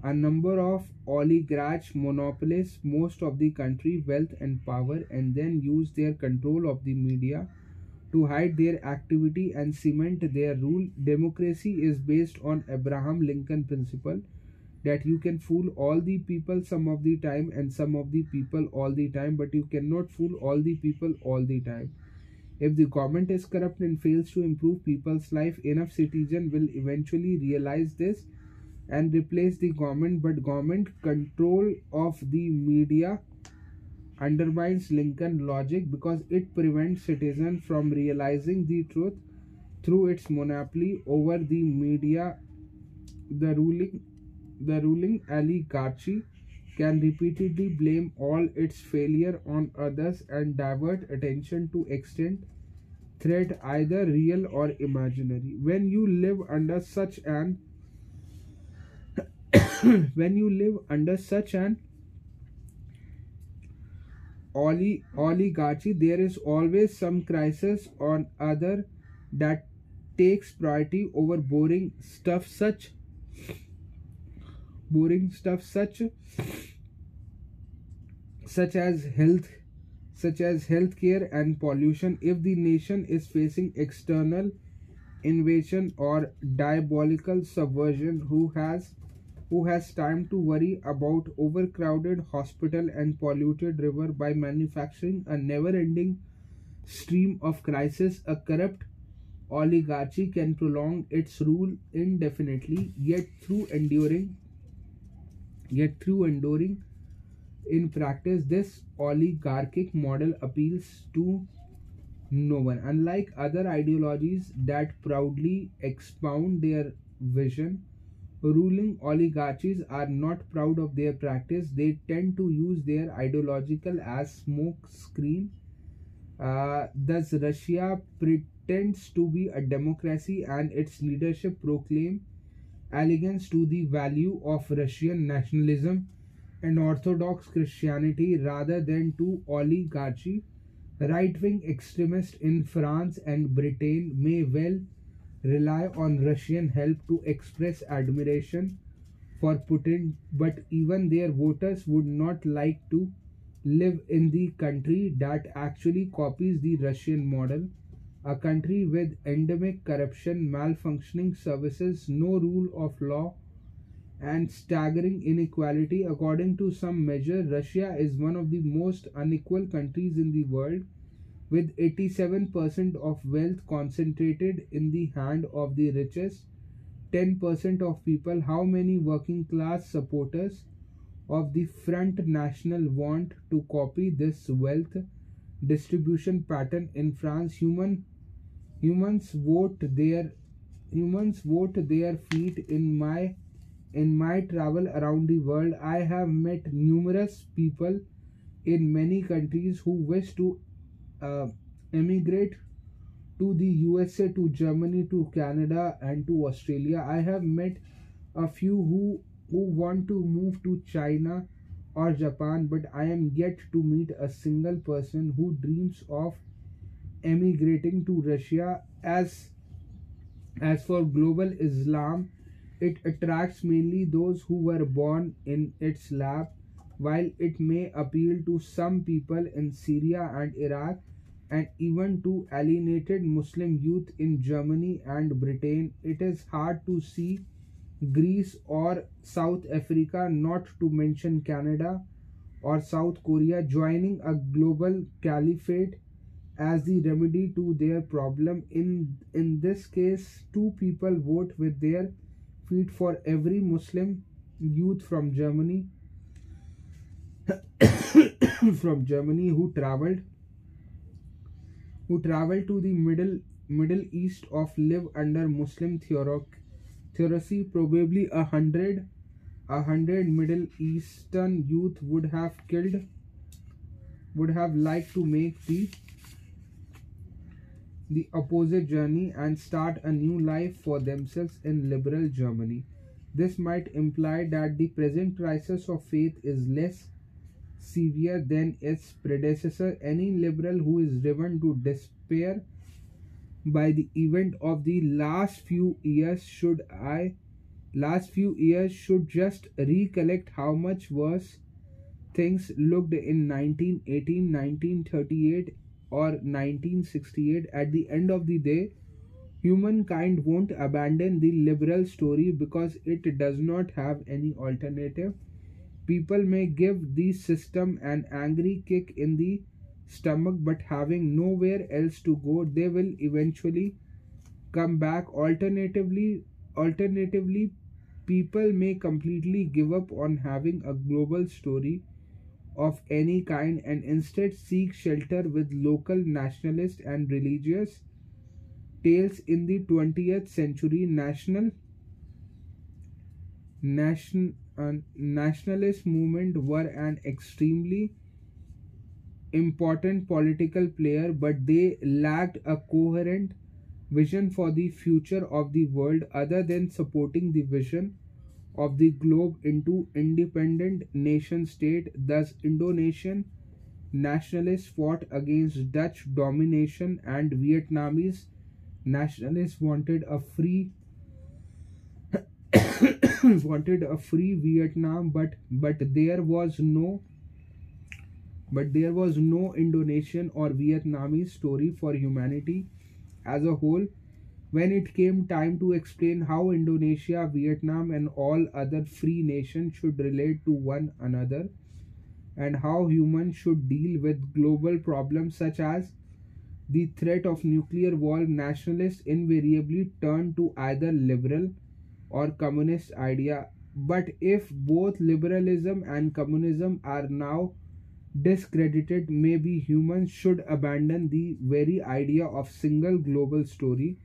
a number of oligarchs monopolize most of the country wealth and power and then use their control of the media to hide their activity and cement their rule. Democracy is based on Abraham Lincoln principle that you can fool all the people some of the time and some of the people all the time but you cannot fool all the people all the time if the government is corrupt and fails to improve people's life, enough citizens will eventually realize this and replace the government. But government control of the media undermines Lincoln logic because it prevents citizens from realizing the truth through its monopoly over the media. The ruling the ruling oligarchy can repeatedly blame all its failure on others and divert attention to extent threat either real or imaginary. When you live under such an when you live under such an oli- oligarchy there is always some crisis on other that takes priority over boring stuff such boring stuff such such as health such as healthcare and pollution. If the nation is facing external invasion or diabolical subversion who has who has time to worry about overcrowded hospital and polluted river by manufacturing a never-ending stream of crisis? A corrupt oligarchy can prolong its rule indefinitely yet through enduring yet through enduring in practice, this oligarchic model appeals to no one. Unlike other ideologies that proudly expound their vision, ruling oligarchies are not proud of their practice. They tend to use their ideological as smoke screen. Uh, thus, Russia pretends to be a democracy and its leadership proclaim allegiance to the value of Russian nationalism and Orthodox Christianity rather than to oligarchy. Right wing extremists in France and Britain may well rely on Russian help to express admiration for Putin, but even their voters would not like to live in the country that actually copies the Russian model. A country with endemic corruption, malfunctioning services, no rule of law, and staggering inequality. According to some measure, Russia is one of the most unequal countries in the world, with 87% of wealth concentrated in the hand of the richest 10% of people. How many working class supporters of the Front National want to copy this wealth distribution pattern in France. Human humans vote their humans vote their feet in my in my travel around the world. I have met numerous people in many countries who wish to uh, emigrate to the USA, to Germany, to Canada, and to Australia. I have met a few who who want to move to China or Japan, but I am yet to meet a single person who dreams of emigrating to Russia. As as for global Islam, it attracts mainly those who were born in its lap, while it may appeal to some people in Syria and Iraq and even to alienated Muslim youth in Germany and Britain. It is hard to see Greece or South Africa, not to mention Canada or South Korea, joining a global caliphate as the remedy to their problem. In, in this case, two people vote with their feet for every Muslim youth from Germany from Germany who traveled who traveled to the middle Middle East of live under Muslim theocracy. Probably a hundred a hundred Middle Eastern youth would have killed would have liked to make the the opposite journey and start a new life for themselves in liberal Germany. This might imply that the present crisis of faith is less severe than its predecessor. Any liberal who is driven to despair by the event of the last few years should I last few years should just recollect how much worse things looked in 1918 1938 or 1968 at the end of the day humankind won't abandon the liberal story because it does not have any alternative. People may give the system an angry kick in the stomach but having nowhere else to go they will eventually come back. Alternatively alternatively people may completely give up on having a global story of any kind and instead seek shelter with local nationalist and religious tales in the 20th century. National nation uh, nationalist movement were an extremely important political player, but they lacked a coherent vision for the future of the world other than supporting the vision of the globe into independent nation state. Thus indonesian nationalists fought against dutch domination and vietnamese nationalists wanted a free wanted a free vietnam but but there was no but there was no Indonesian or Vietnamese story for humanity as a whole when it came time to explain how Indonesia, Vietnam, and all other free nations should relate to one another and how humans should deal with global problems such as the threat of nuclear war, nationalists invariably turn to either liberal or communist idea. But if both liberalism and communism are now discredited maybe humans should abandon the very idea of single global story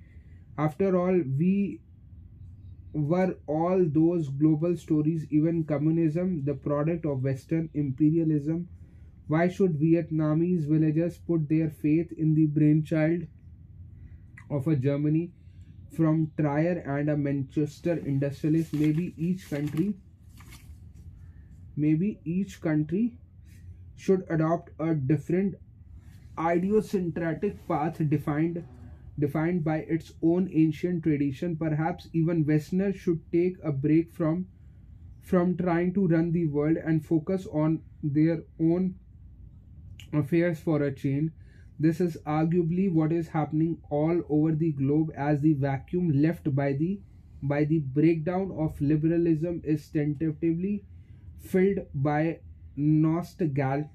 after all we were all those global stories even communism the product of western imperialism. Why should vietnamese villagers put their faith in the brainchild of a germany? From trier and a manchester industrialist maybe each country maybe each country should adopt a different idiosyncratic path defined defined by its own ancient tradition. Perhaps even westerners should take a break from from trying to run the world and focus on their own affairs for a change. This is arguably what is happening all over the globe as the vacuum left by the by the breakdown of liberalism is tentatively filled by nostalgic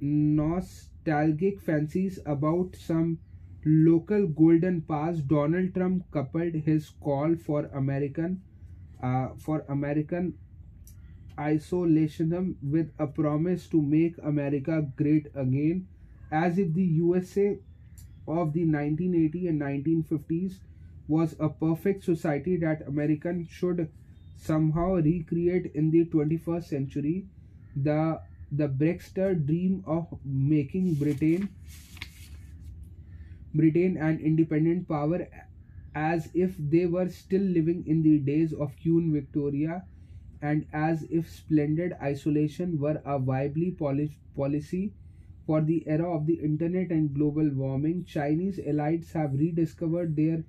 nostalgic fancies about some local golden Pass, donald trump coupled his call for american uh, for american isolationism with a promise to make America great again, as if the USA of the 1980 and 1950s was a perfect society that Americans should somehow recreate in the 21st century. The the Brexiter dream of making Britain Britain an independent power as if they were still living in the days of Queen Victoria and as if splendid isolation were a viable policy for the era of the internet and global warming, Chinese elites have rediscovered their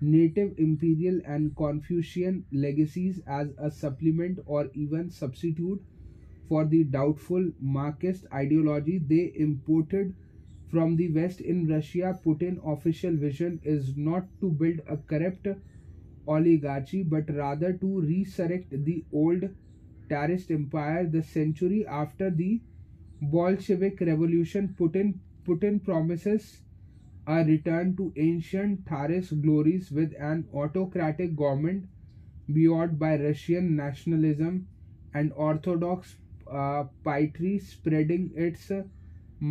native imperial and Confucian legacies as a supplement or even substitute for the doubtful Marxist ideology they imported from the West in Russia. Putin's official vision is not to build a corrupt oligarchy but rather to resurrect the old Tsarist empire the century after the Bolshevik revolution. Putin, Putin promises a return to ancient Tsarist glories with an autocratic government buoyed by Russian nationalism and Orthodox uh, piety spreading its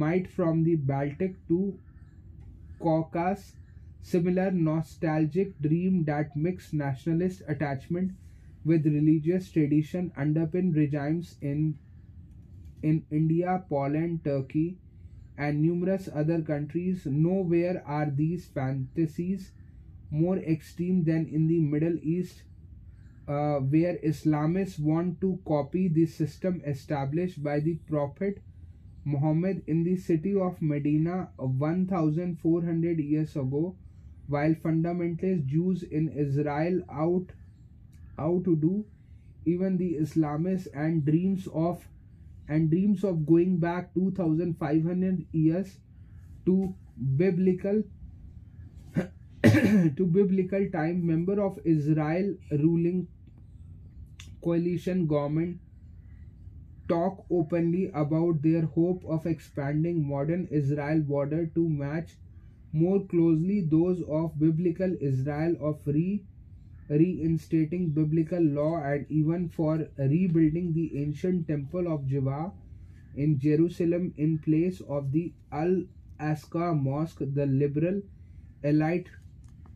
might from the Baltic to Caucasus. Similar nostalgic dream that mixed nationalist attachment with religious tradition underpin regimes in in India, Poland, Turkey, and numerous other countries. Nowhere are these fantasies more extreme than in the Middle East, uh, where Islamists want to copy the system established by the Prophet Muhammad in the city of Medina 1400 years ago, while fundamentalist Jews in Israel out out to do? Even the Islamists and dreams of and dreams of going back 2500 years to biblical to biblical time member of Israel ruling coalition government talk openly about their hope of expanding modern Israel border to match more closely those of biblical Israel of re reinstating biblical law and even for rebuilding the ancient temple of Jiva in Jerusalem in place of the Al Aqsa Mosque. The liberal elite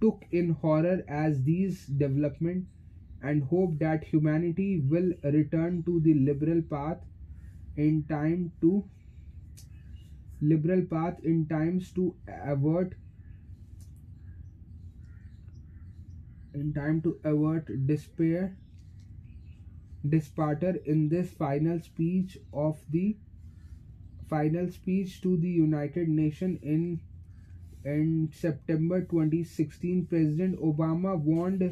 took in horror as these developments and hope that humanity will return to the liberal path in time to liberal path in times to avert in time to avert despair despair in this final speech of the final speech to the united nations in in september 2016 president obama warned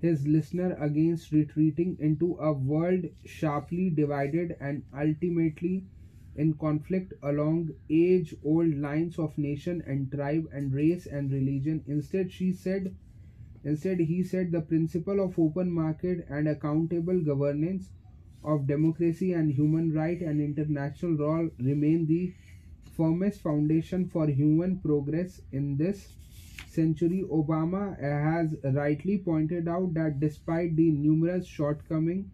his listener against retreating into a world sharply divided and ultimately in conflict along age old lines of nation and tribe and race and religion. Instead she said instead he said the principle of open market and accountable governance of democracy and human right and international law remain the firmest foundation for human progress in this century, Obama has rightly pointed out that despite the numerous shortcomings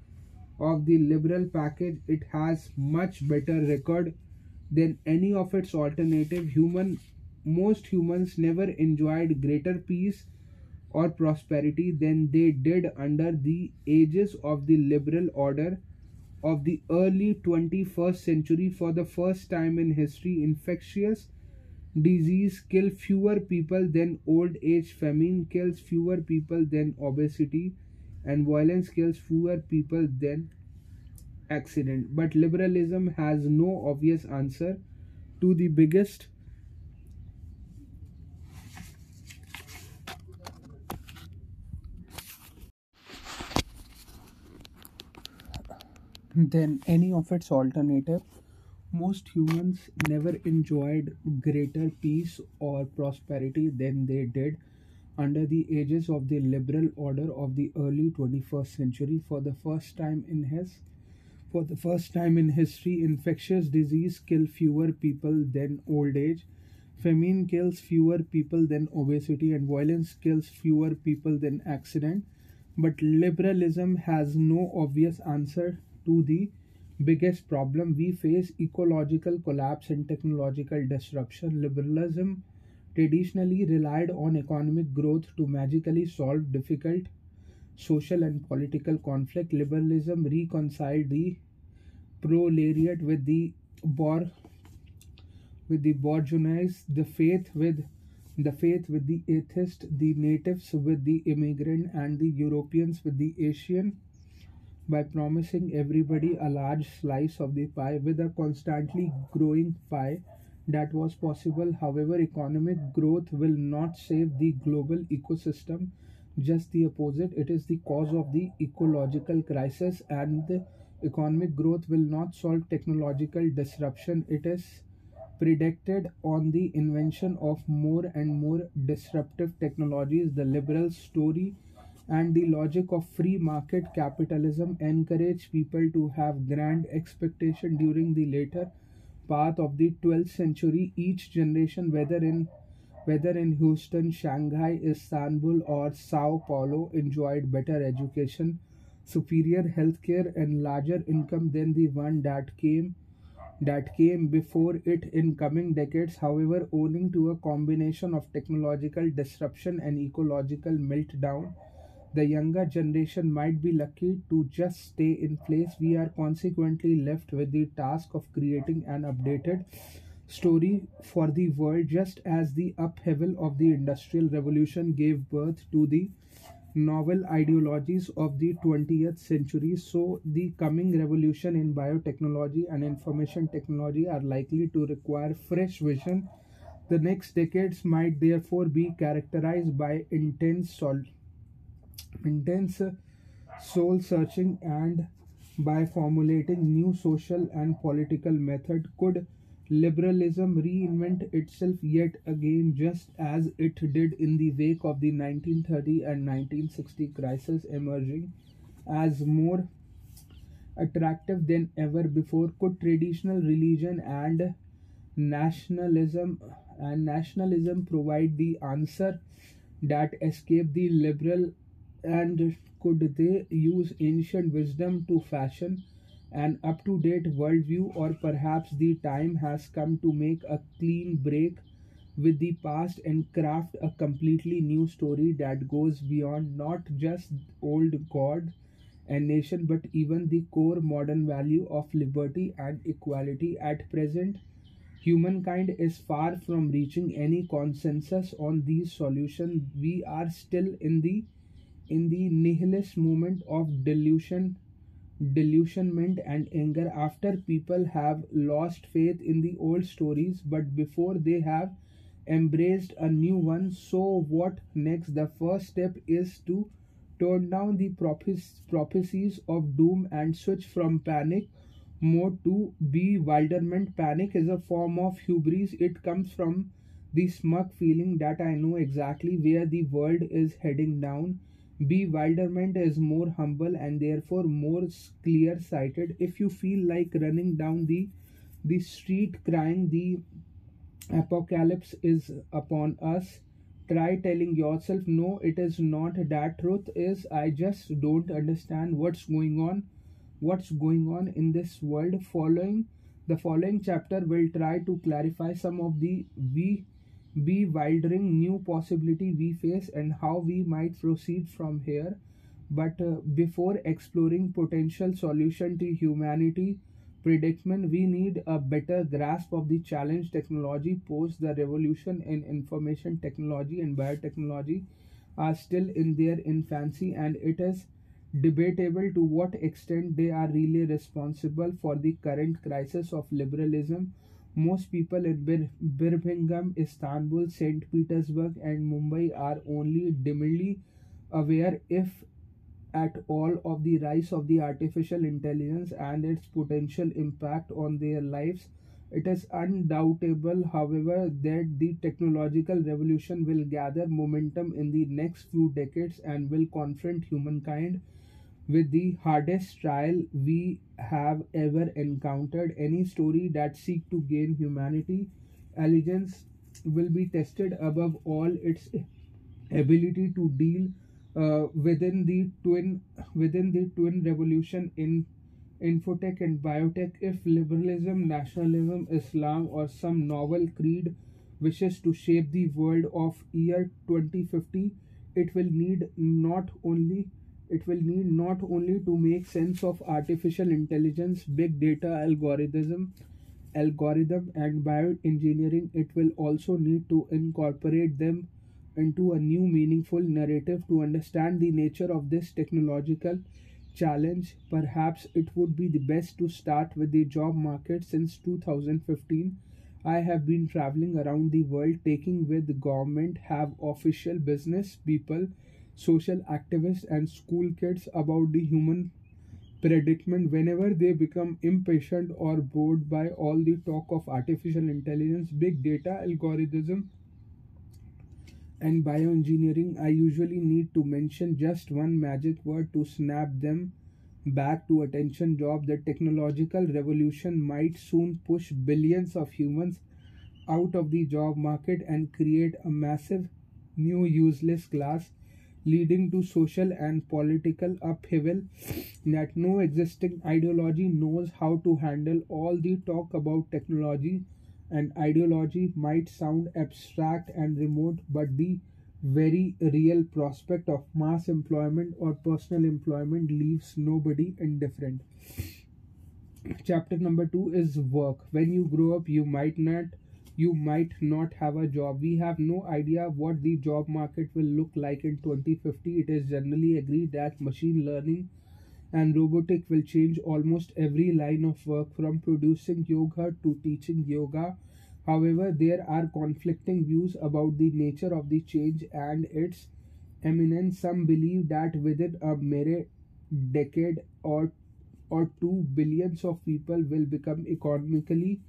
of the liberal package, it has much better record than any of its alternative. Human, most humans never enjoyed greater peace or prosperity than they did under the ages of the liberal order of the early 21st century for the first time in history infectious disease kill fewer people than old age famine kills fewer people than obesity and violence kills fewer people than accident. But liberalism has no obvious answer to the biggest than any of its alternative most humans never enjoyed greater peace or prosperity than they did under the ages of the liberal order of the early 21st century. For the first time in his for the first time in history infectious disease kill fewer people than old age. Famine kills fewer people than obesity and violence kills fewer people than accident. But liberalism has no obvious answer to the biggest problem we face ecological collapse and technological disruption. Liberalism traditionally relied on economic growth to magically solve difficult social and political conflict. Liberalism reconciled the proletariat with the bor with the bourgeoisie, the faith with the faith with the atheist, the natives with the immigrant, and the Europeans with the Asian by promising everybody a large slice of the pie with a constantly growing pie that was possible. However, economic growth will not save the global ecosystem, just the opposite. It is the cause of the ecological crisis, and the economic growth will not solve technological disruption. It is predicted on the invention of more and more disruptive technologies. The liberal story and the logic of free market capitalism encourage people to have grand expectation during the later part of the 12th century. Each generation whether in whether in houston shanghai istanbul or sao paulo enjoyed better education superior healthcare and larger income than the one that came that came before it in coming decades. However owing to a combination of technological disruption and ecological meltdown the younger generation might be lucky to just stay in place. We are consequently left with the task of creating an updated story for the world, just as the upheaval of the Industrial Revolution gave birth to the novel ideologies of the 20th century. So, the coming revolution in biotechnology and information technology are likely to require fresh vision. The next decades might therefore be characterized by intense sol- intense soul searching and by formulating new social and political method could liberalism reinvent itself yet again just as it did in the wake of the 1930 and 1960 crisis emerging as more attractive than ever before could traditional religion and nationalism and nationalism provide the answer that escape the liberal and could they use ancient wisdom to fashion an up to date worldview, or perhaps the time has come to make a clean break with the past and craft a completely new story that goes beyond not just old god and nation but even the core modern value of liberty and equality at present? Humankind is far from reaching any consensus on these solutions. We are still in the in the nihilist moment of delusion delusionment and anger after people have lost faith in the old stories but before they have embraced a new one so what next? The first step is to turn down the prophecies of doom and switch from panic mode to bewilderment panic is a form of hubris. It comes from the smug feeling that i know exactly where the world is heading down Bewilderment is more humble and therefore more clear sighted. If you feel like running down the the street crying the apocalypse is upon us, try telling yourself no it is not that truth is. I just don't understand what's going on what's going on in this world. Following the following chapter will try to clarify some of the we bewildering new possibility we face and how we might proceed from here. But uh, before exploring potential solution to humanity predicament we need a better grasp of the challenge technology post the revolution in information technology and biotechnology are still in their infancy and it is debatable to what extent they are really responsible for the current crisis of liberalism most people in Bir- Birmingham, Istanbul, St. Petersburg, and Mumbai are only dimly aware, if at all, of the rise of the artificial intelligence and its potential impact on their lives. It is undoubtable, however, that the technological revolution will gather momentum in the next few decades and will confront humankind with the hardest trial we have ever encountered. Any story that seek to gain humanity allegiance will be tested above all its ability to deal uh, within the twin within the twin revolution in infotech and biotech if liberalism nationalism islam or some novel creed wishes to shape the world of year 2050 it will need not only it will need not only to make sense of artificial intelligence big data algorithm algorithm and bioengineering it will also need to incorporate them into a new meaningful narrative to understand the nature of this technological challenge. Perhaps it would be the best to start with the job market since 2015 i have been traveling around the world taking with government have official business people social activists and school kids about the human predicament whenever they become impatient or bored by all the talk of artificial intelligence big data algorithm and bioengineering, I usually need to mention just one magic word to snap them back to attention job. The technological revolution might soon push billions of humans out of the job market and create a massive new useless class leading to social and political upheaval that no existing ideology knows how to handle all the talk about technology and ideology might sound abstract and remote, but the very real prospect of mass employment or personal employment leaves nobody indifferent. Chapter number two is work. When you grow up, you might not you might not have a job. We have no idea what the job market will look like in 2050. It is generally agreed that machine learning and robotic will change almost every line of work from producing yoga to teaching yoga. However, there are conflicting views about the nature of the change and its eminence. Some believe that within a mere decade or or two billions of people will become economically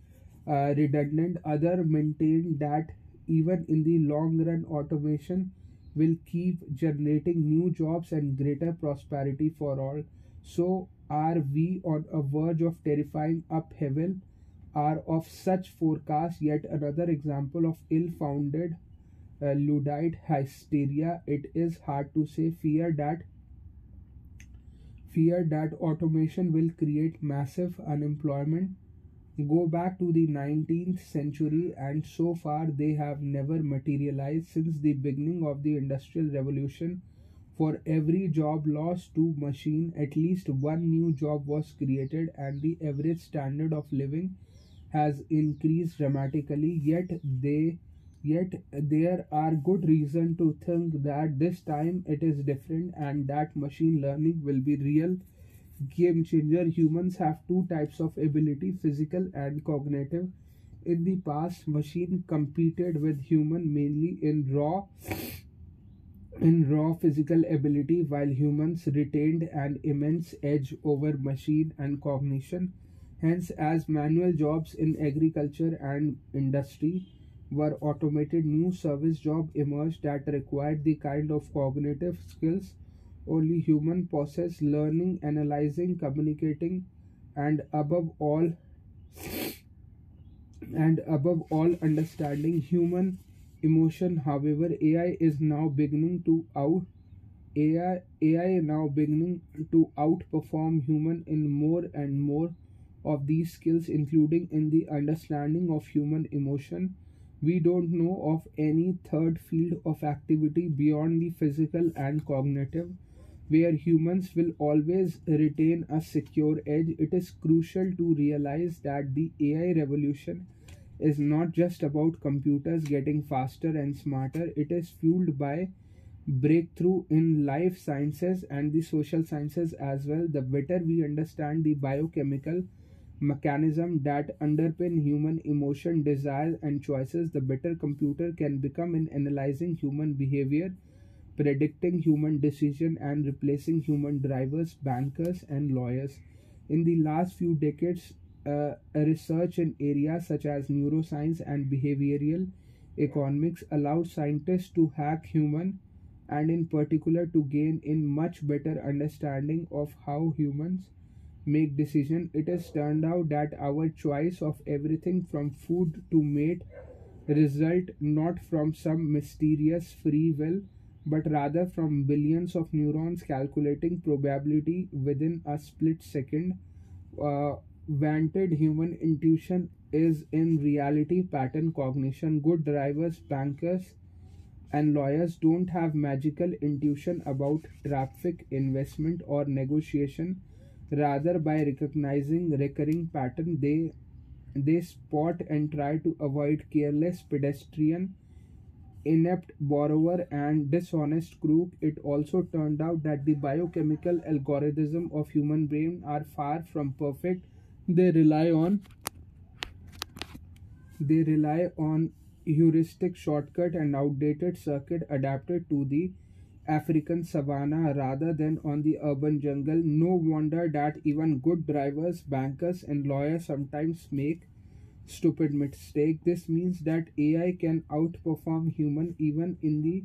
redundant. Other maintain that even in the long run, automation will keep generating new jobs and greater prosperity for all. So, are we on a verge of terrifying upheaval? Are of such forecasts yet another example of ill founded uh, Luddite hysteria? It is hard to say. Fear that fear that automation will create massive unemployment go back to the 19th century and so far they have never materialized since the beginning of the industrial revolution for every job lost to machine, at least one new job was created, and the average standard of living has increased dramatically. Yet they yet there are good reason to think that this time it is different and that machine learning will be real game changer. Humans have two types of ability, physical and cognitive. In the past, machine competed with human mainly in raw in raw physical ability while humans retained an immense edge over machine and cognition hence as manual jobs in agriculture and industry were automated new service job emerged that required the kind of cognitive skills only human possess learning analyzing communicating and above all and above all understanding human emotion. However ai is now beginning to out ai ai now beginning to outperform human in more and more of these skills including in the understanding of human emotion. We don't know of any third field of activity beyond the physical and cognitive where humans will always retain a secure edge it is crucial to realize that the ai revolution is not just about computers getting faster and smarter, it is fueled by breakthrough in life sciences and the social sciences as well. The better we understand the biochemical mechanism that underpin human emotion, desires, and choices, the better computer can become in analyzing human behavior, predicting human decision, and replacing human drivers, bankers, and lawyers. In the last few decades, uh, research in areas such as neuroscience and behavioral economics allowed scientists to hack human and in particular to gain in much better understanding of how humans make decision it has turned out that our choice of everything from food to mate result not from some mysterious free will but rather from billions of neurons calculating probability within a split second. Uh, vanted human intuition is in reality pattern cognition. Good drivers, bankers, and lawyers don't have magical intuition about traffic, investment, or negotiation. Rather, by recognizing recurring pattern, they they spot and try to avoid careless pedestrian inept borrower and dishonest crook it also turned out that the biochemical algorithm of human brain are far from perfect they rely on they rely on heuristic shortcut and outdated circuit adapted to the African savanna rather than on the urban jungle. No wonder that even good drivers, bankers, and lawyers sometimes make stupid mistake. This means that AI can outperform human even in the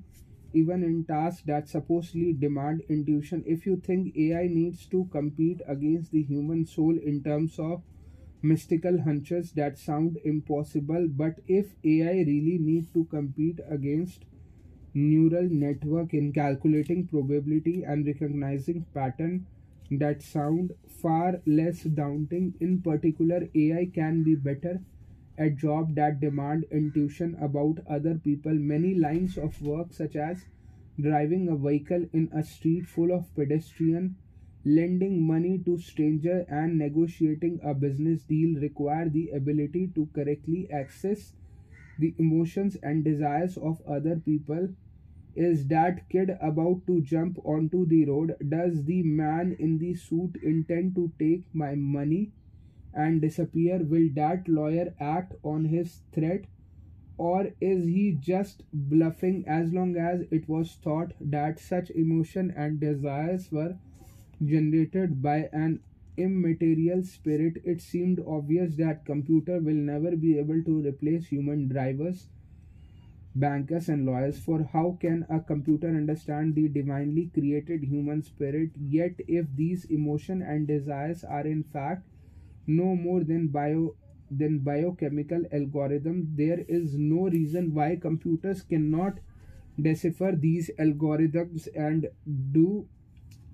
even in tasks that supposedly demand intuition. If you think AI needs to compete against the human soul in terms of mystical hunches that sound impossible, but if AI really need to compete against neural network in calculating probability and recognizing pattern that sound far less daunting in particular ai can be better at job that demand intuition about other people. Many lines of work such as driving a vehicle in a street full of pedestrian lending money to stranger and negotiating a business deal require the ability to correctly access the emotions and desires of other people. Is that kid about to jump onto the road? Does the man in the suit intend to take my money and disappear will that lawyer act on his threat? Or is he just bluffing as long as it was thought that such emotion and desires were generated by an immaterial spirit? It seemed obvious that computer will never be able to replace human drivers bankers and lawyers. For how can a computer understand the divinely created human spirit? Yet if these emotion and desires are in fact no more than bio than biochemical algorithm. There is no reason why computers cannot decipher these algorithms and do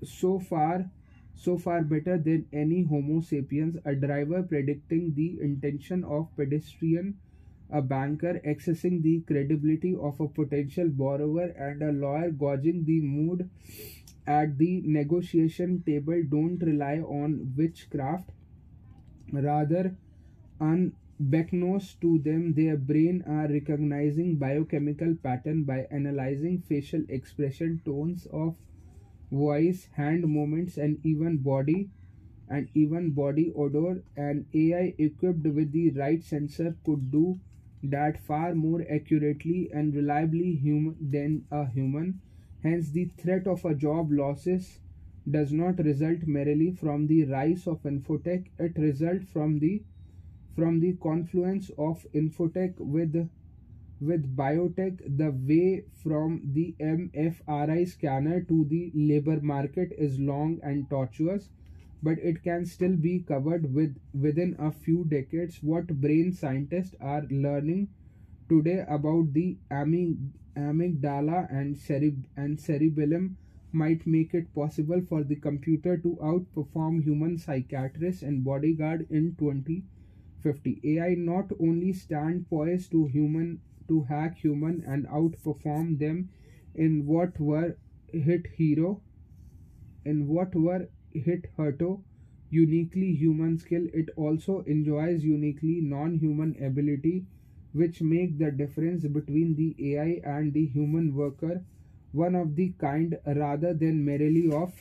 so far so far better than any homo sapiens. A driver predicting the intention of pedestrian a banker accessing the credibility of a potential borrower and a lawyer gauging the mood at the negotiation table. Don't rely on witchcraft rather unbeknownst to them their brain are recognizing biochemical pattern by analyzing facial expression tones of voice hand movements and even body and even body odor an ai equipped with the right sensor could do that far more accurately and reliably human than a human. Hence, the threat of a job losses does not result merely from the rise of infotech; it results from the from the confluence of infotech with with biotech. The way from the MFRI scanner to the labor market is long and tortuous but it can still be covered with within a few decades what brain scientists are learning today about the amygdala and, cereb- and cerebellum might make it possible for the computer to outperform human psychiatrists and bodyguard in 2050 ai not only stand poised to human to hack human and outperform them in what were hit hero in what were hit Herto uniquely human skill, it also enjoys uniquely non-human ability which make the difference between the AI and the human worker one of the kind rather than merely of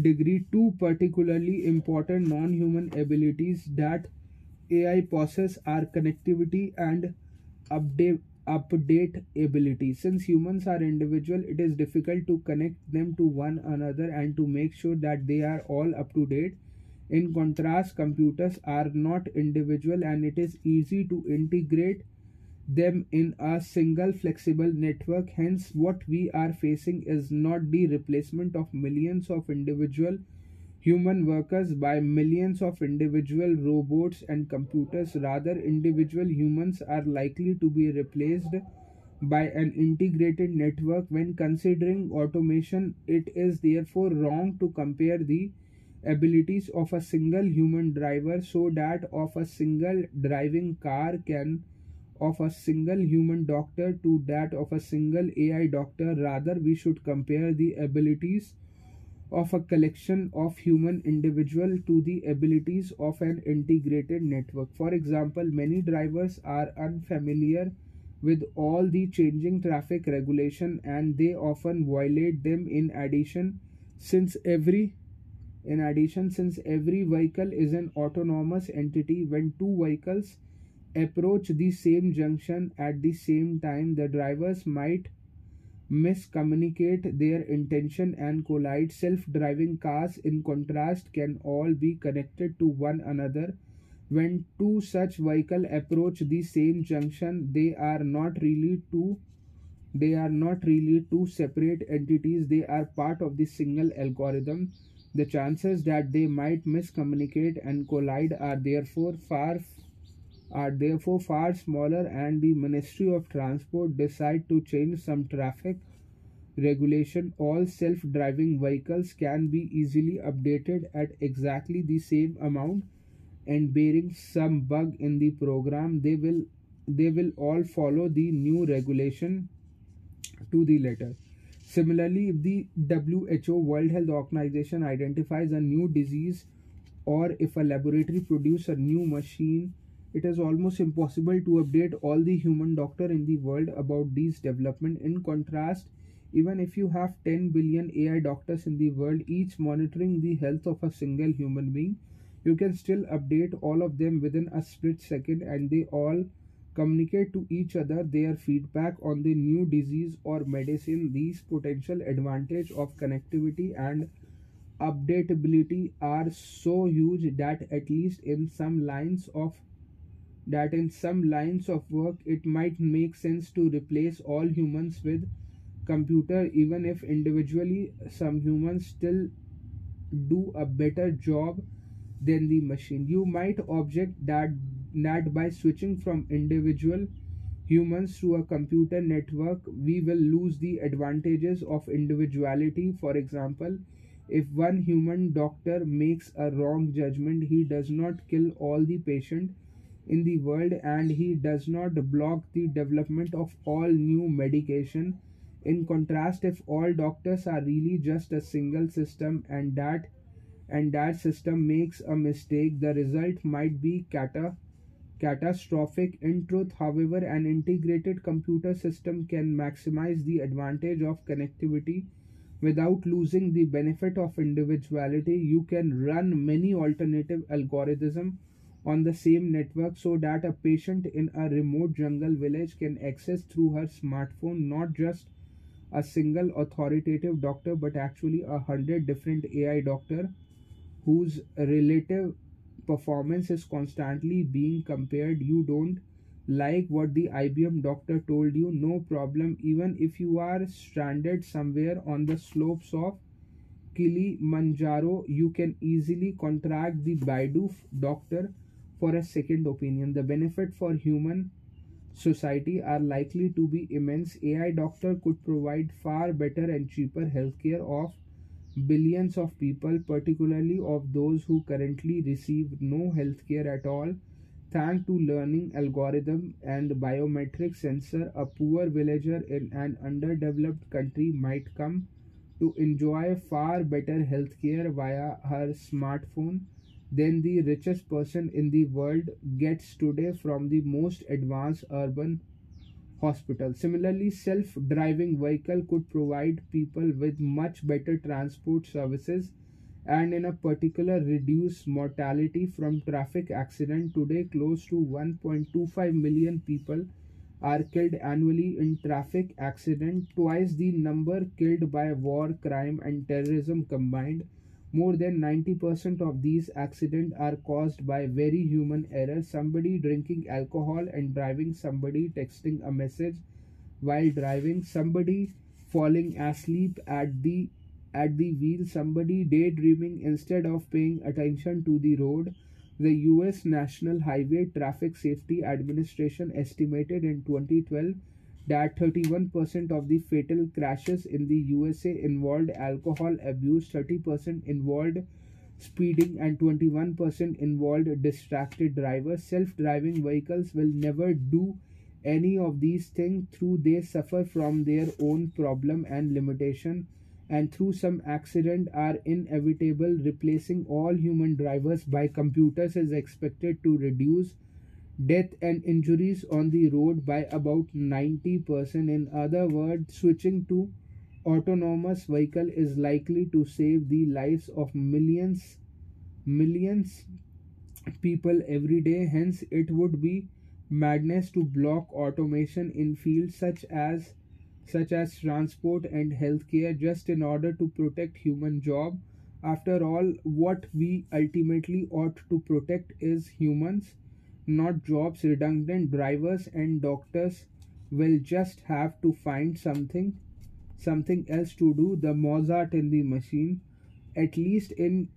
degree. Two particularly important non-human abilities that AI possess are connectivity and update update ability. Since humans are individual, it is difficult to connect them to one another and to make sure that they are all up to date. In contrast, computers are not individual and it is easy to integrate them in a single flexible network. Hence, what we are facing is not the replacement of millions of individual human workers by millions of individual robots and computers. Rather, individual humans are likely to be replaced by an integrated network when considering automation it is therefore wrong to compare the abilities of a single human driver so that of a single driving car can of a single human doctor to that of a single AI doctor. Rather we should compare the abilities of a collection of human individual to the abilities of an integrated network. For example many drivers are unfamiliar with all the changing traffic regulation and they often violate them in addition since every in addition since every vehicle is an autonomous entity. When two vehicles approach the same junction at the same time the drivers might miscommunicate their intention and collide. Self-driving cars in contrast can all be connected to one another. When two such vehicles approach the same junction they are not really two they are not really two separate entities. They are part of the single algorithm. The chances that they might miscommunicate and collide are therefore far are therefore far smaller and the Ministry of Transport decide to change some traffic regulation. All self-driving vehicles can be easily updated at exactly the same amount and bearing some bug in the program. They will they will all follow the new regulation to the letter. Similarly if the who world health organization identifies a new disease or if a laboratory produces a new machine it is almost impossible to update all the human doctor in the world about these development. In contrast, even if you have 10 billion AI doctors in the world, each monitoring the health of a single human being, you can still update all of them within a split second and they all communicate to each other their feedback on the new disease or medicine. These potential advantage of connectivity and updatability are so huge that at least in some lines of that in some lines of work it might make sense to replace all humans with computer even if individually some humans still do a better job than the machine. You might object that that by switching from individual humans to a computer network we will lose the advantages of individuality. For example if one human doctor makes a wrong judgment he does not kill all the patient in the world and he does not block the development of all new medication. In contrast if all doctors are really just a single system and that and that system makes a mistake the result might be cata catastrophic. In truth however an integrated computer system can maximize the advantage of connectivity without losing the benefit of individuality. You can run many alternative algorithms on the same network so that a patient in a remote jungle village can access through her smartphone not just a single authoritative doctor but actually a hundred different AI doctor whose relative performance is constantly being compared. You don't like what the IBM doctor told you? No problem. Even if you are stranded somewhere on the slopes of Kilimanjaro you can easily contact the Baidu doctor for a second opinion. The benefit for human society are likely to be immense. AI doctor could provide far better and cheaper healthcare of billions of people, particularly of those who currently receive no healthcare at all. Thanks to learning algorithm and biometric sensor, a poor villager in an underdeveloped country might come to enjoy far better healthcare via her smartphone than the richest person in the world gets today from the most advanced urban hospital. Similarly, self-driving vehicle could provide people with much better transport services and in a particular reduce mortality from traffic accident today close to 1.25 million people are killed annually in traffic accident twice the number killed by war crime and terrorism combined more than 90% of these accidents are caused by very human error. Somebody drinking alcohol and driving, somebody texting a message while driving, somebody falling asleep at the at the wheel, somebody daydreaming instead of paying attention to the road. The US National Highway Traffic Safety Administration estimated in 2012 that 31% of the fatal crashes in the USA involved alcohol abuse, 30% involved speeding, and 21% involved distracted drivers. Self driving vehicles will never do any of these things through they suffer from their own problem and limitation and through some accident are inevitable replacing all human drivers by computers is expected to reduce death and injuries on the road by about 90% in other words switching to autonomous vehicle is likely to save the lives of millions millions people every day. Hence it would be madness to block automation in fields such as such as transport and healthcare just in order to protect human job. After all what we ultimately ought to protect is humans not jobs redundant drivers and doctors will just have to find something something else to do. The mozart in the machine. At least in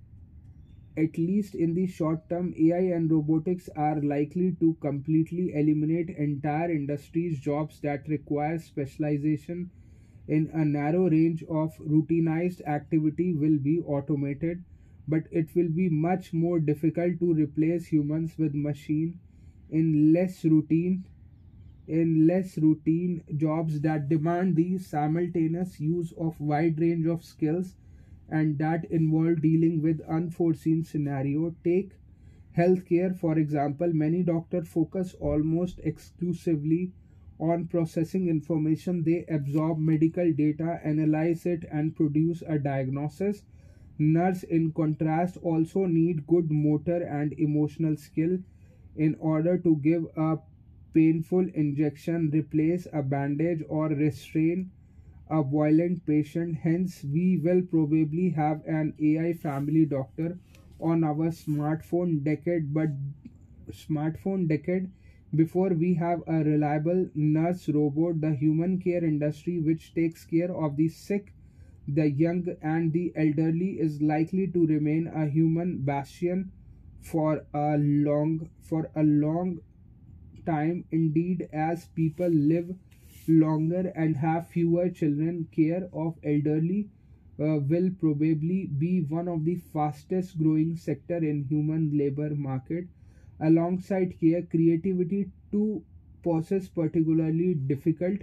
at least in the short term, AI and robotics are likely to completely eliminate entire industries' jobs that require specialization. In a narrow range of routinized activity will be automated, but it will be much more difficult to replace humans with machine in less routine in less routine jobs that demand the simultaneous use of wide range of skills and that involve dealing with unforeseen scenario. Take healthcare for example. Many doctors focus almost exclusively on processing information. They absorb medical data analyze it and produce a diagnosis nurse in contrast also need good motor and emotional skill in order to give a painful injection replace a bandage or restrain a violent patient. Hence, we will probably have an AI family doctor on our smartphone decade, but smartphone decade before we have a reliable nurse robot. The human care industry, which takes care of the sick, the young, and the elderly, is likely to remain a human bastion for a long for a long time. Indeed, as people live longer and have fewer children, care of elderly uh, will probably be one of the fastest growing sector in human labor market. Alongside care, creativity too poses particularly difficult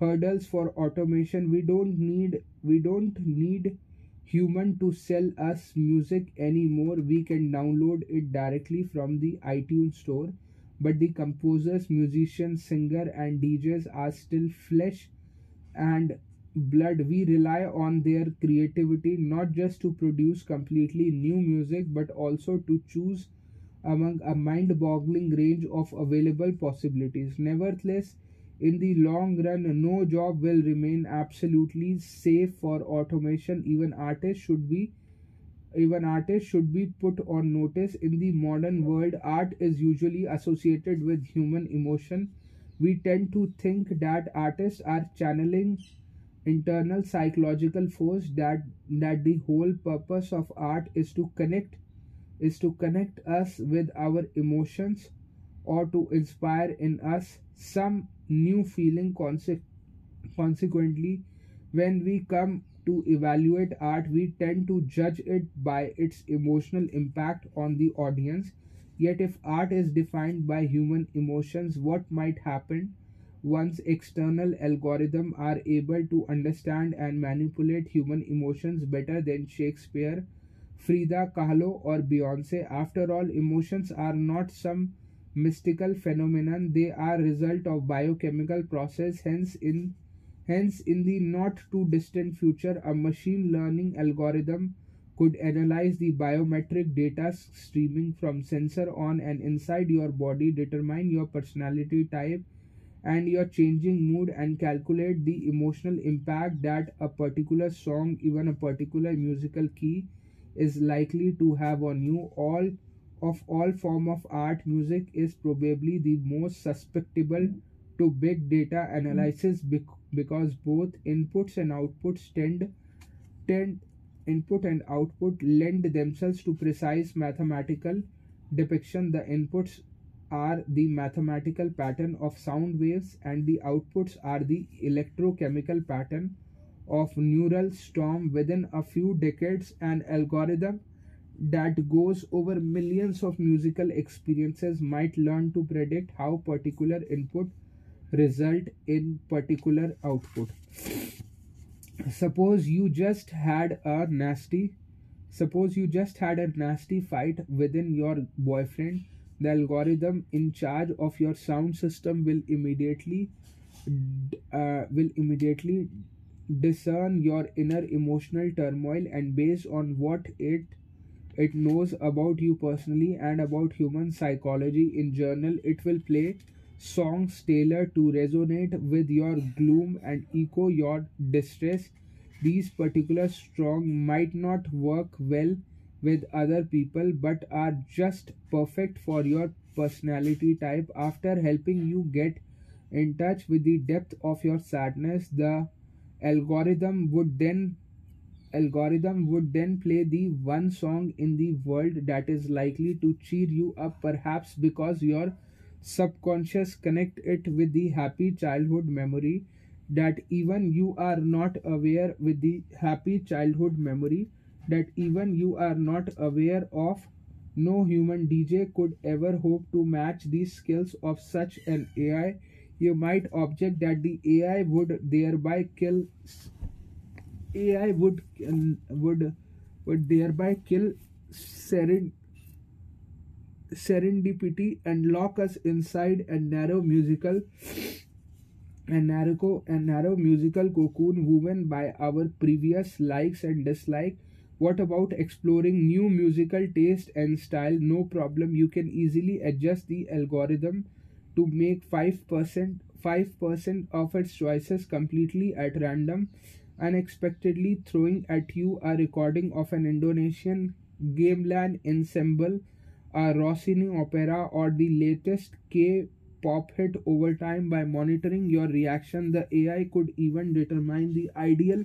hurdles for automation. We don't need we don't need human to sell us music anymore. We can download it directly from the iTunes store but the composers, musicians, singer and DJs are still flesh and blood. We rely on their creativity not just to produce completely new music but also to choose among a mind-boggling range of available possibilities. Nevertheless, in the long run, no job will remain absolutely safe for automation. Even artists should be even artists should be put on notice in the modern world art is usually associated with human emotion we tend to think that artists are channeling internal psychological force that that the whole purpose of art is to connect is to connect us with our emotions or to inspire in us some new feeling concept. consequently when we come to evaluate art, we tend to judge it by its emotional impact on the audience. Yet, if art is defined by human emotions, what might happen once external algorithms are able to understand and manipulate human emotions better than Shakespeare, Frida Kahlo, or Beyonce? After all, emotions are not some mystical phenomenon; they are result of biochemical process. Hence, in Hence, in the not too distant future, a machine learning algorithm could analyze the biometric data streaming from sensor on and inside your body, determine your personality type and your changing mood, and calculate the emotional impact that a particular song, even a particular musical key, is likely to have on you. All of all form of art, music is probably the most susceptible to big data analysis because both inputs and outputs tend tend input and output lend themselves to precise mathematical depiction. The inputs are the mathematical pattern of sound waves and the outputs are the electrochemical pattern of neural storm within a few decades. An algorithm that goes over millions of musical experiences might learn to predict how particular input result in particular output. Suppose you just had a nasty suppose you just had a nasty fight within your boyfriend. The algorithm in charge of your sound system will immediately uh, will immediately discern your inner emotional turmoil and based on what it it knows about you personally and about human psychology in journal it will play songs tailored to resonate with your gloom and echo your distress. These particular songs might not work well with other people but are just perfect for your personality type. After helping you get in touch with the depth of your sadness the algorithm would then algorithm would then play the one song in the world that is likely to cheer you up perhaps because your subconscious connect it with the happy childhood memory that even you are not aware with the happy childhood memory that even you are not aware of. No human dj could ever hope to match the skills of such an ai you might object that the ai would thereby kill ai would would would thereby kill seren, serendipity and lock us inside a narrow musical a narrow, a narrow musical cocoon woven by our previous likes and dislikes. What about exploring new musical taste and style? No problem. You can easily adjust the algorithm to make 5% 5% of its choices completely at random, unexpectedly throwing at you a recording of an Indonesian gamelan ensemble, a Rossini opera, or the latest K pop hit over time by monitoring your reaction. The ai could even determine the ideal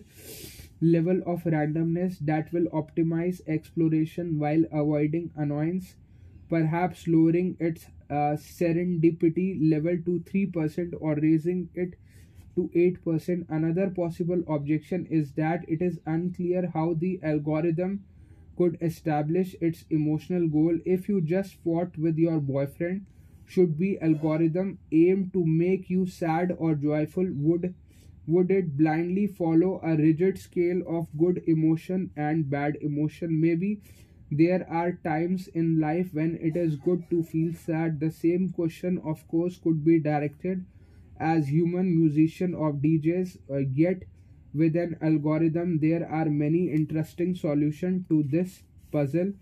level of randomness that will optimize exploration while avoiding annoyance perhaps lowering its uh, serendipity level to 3% or raising it to 8% another possible objection is that it is unclear how the algorithm could establish its emotional goal. If you just fought with your boyfriend should be algorithm aimed to make you sad or joyful? Would would it blindly follow a rigid scale of good emotion and bad emotion? Maybe there are times in life when it is good to feel sad. The same question of course could be directed as human musician of djs uh, yet with an algorithm there are many interesting solutions to this puzzle.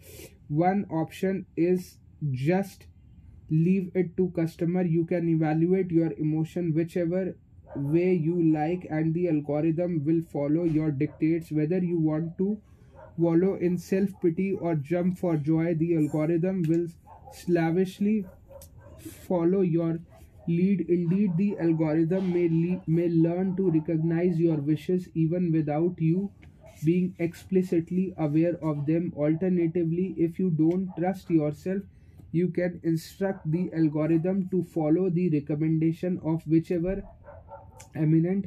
One option is just leave it to customer. You can evaluate your emotion whichever way you like and the algorithm will follow your dictates. Whether you want to wallow in self-pity or jump for joy the algorithm will slavishly follow your lead indeed the algorithm may le- may learn to recognize your wishes even without you being explicitly aware of them. Alternatively if you don't trust yourself you can instruct the algorithm to follow the recommendation of whichever eminent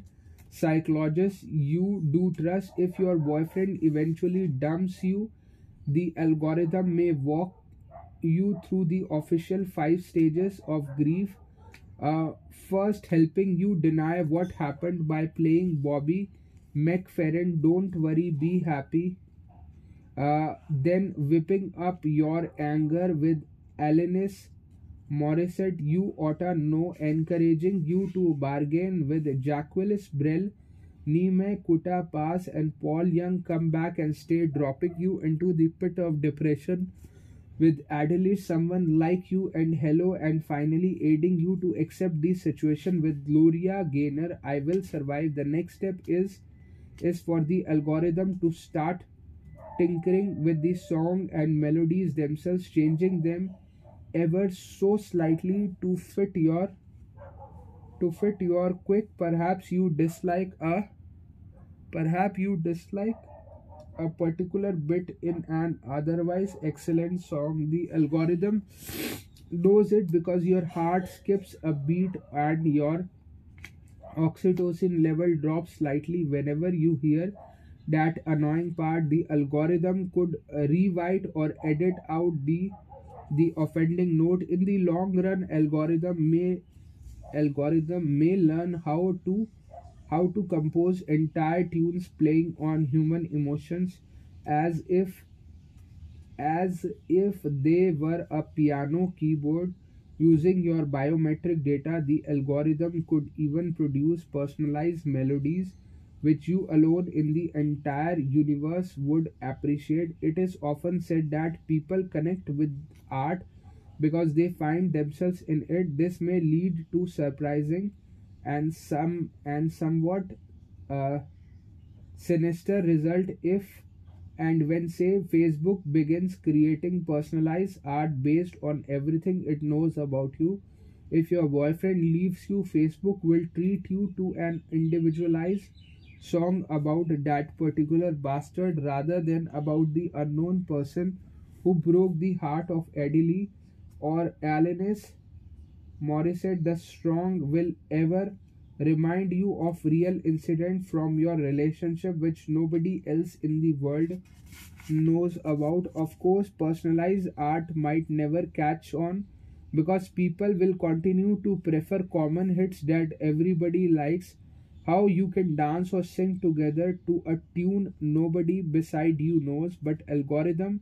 psychologist you do trust. If your boyfriend eventually dumps you the algorithm may walk you through the official five stages of grief uh, first helping you deny what happened by playing bobby mcferrin don't worry be happy. Uh, then whipping up your anger with Alanis Morissette, you oughta know, encouraging you to bargain with Jacques Brel, Ne Me Quitte Pas, and Paul Young come back and stay, dropping you into the pit of depression with Adele, someone like you, and hello, and finally aiding you to accept this situation with Gloria Gaynor. I will survive. The next step is is for the algorithm to start tinkering with the song and melodies themselves, changing them ever so slightly to fit your to fit your quick perhaps you dislike a perhaps you dislike a particular bit in an otherwise excellent song. The algorithm knows it because your heart skips a beat and your oxytocin level drops slightly whenever you hear that annoying part. The algorithm could rewrite or edit out the the offending note. In the long run algorithm may algorithm may learn how to how to compose entire tunes playing on human emotions as if as if they were a piano keyboard. Using your biometric data the algorithm could even produce personalized melodies which you alone in the entire universe would appreciate. It is often said that people connect with art because they find themselves in it. This may lead to surprising and some and somewhat uh, sinister result if and when say facebook begins creating personalized art based on everything it knows about you. If your boyfriend leaves you facebook will treat you to an individualized song about that particular bastard rather than about the unknown person who broke the heart of Adele or Alanis Morissette. The strong will ever remind you of real incident from your relationship which nobody else in the world knows about. Of course, personalized art might never catch on because people will continue to prefer common hits that everybody likes how you can dance or sing together to a tune nobody beside you knows but algorithm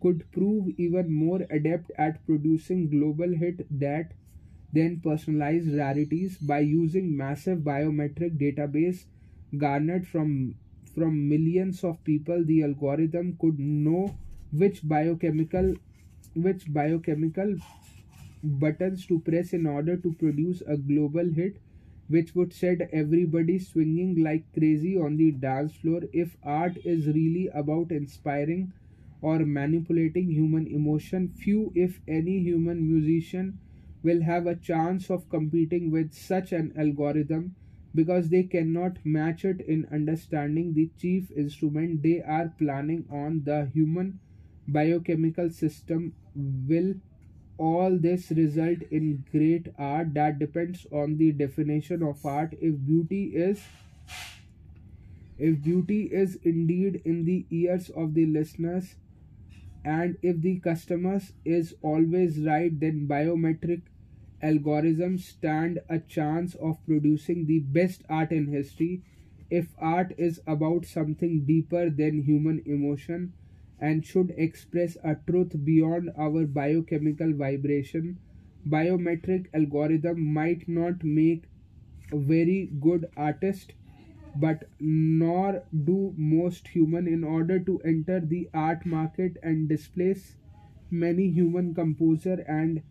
could prove even more adept at producing global hit that than personalized rarities by using massive biometric database garnered from from millions of people the algorithm could know which biochemical which biochemical buttons to press in order to produce a global hit which would set everybody swinging like crazy on the dance floor. If art is really about inspiring or manipulating human emotion, few, if any, human musician will have a chance of competing with such an algorithm because they cannot match it in understanding the chief instrument they are planning on. The human biochemical system will all this result in great art that depends on the definition of art. If beauty is if beauty is indeed in the ears of the listeners and if the customers is always right then biometric algorithms stand a chance of producing the best art in history if art is about something deeper than human emotion and should express a truth beyond our biochemical vibration. Biometric algorithm might not make a very good artist, but nor do most human in order to enter the art market and displace many human composer and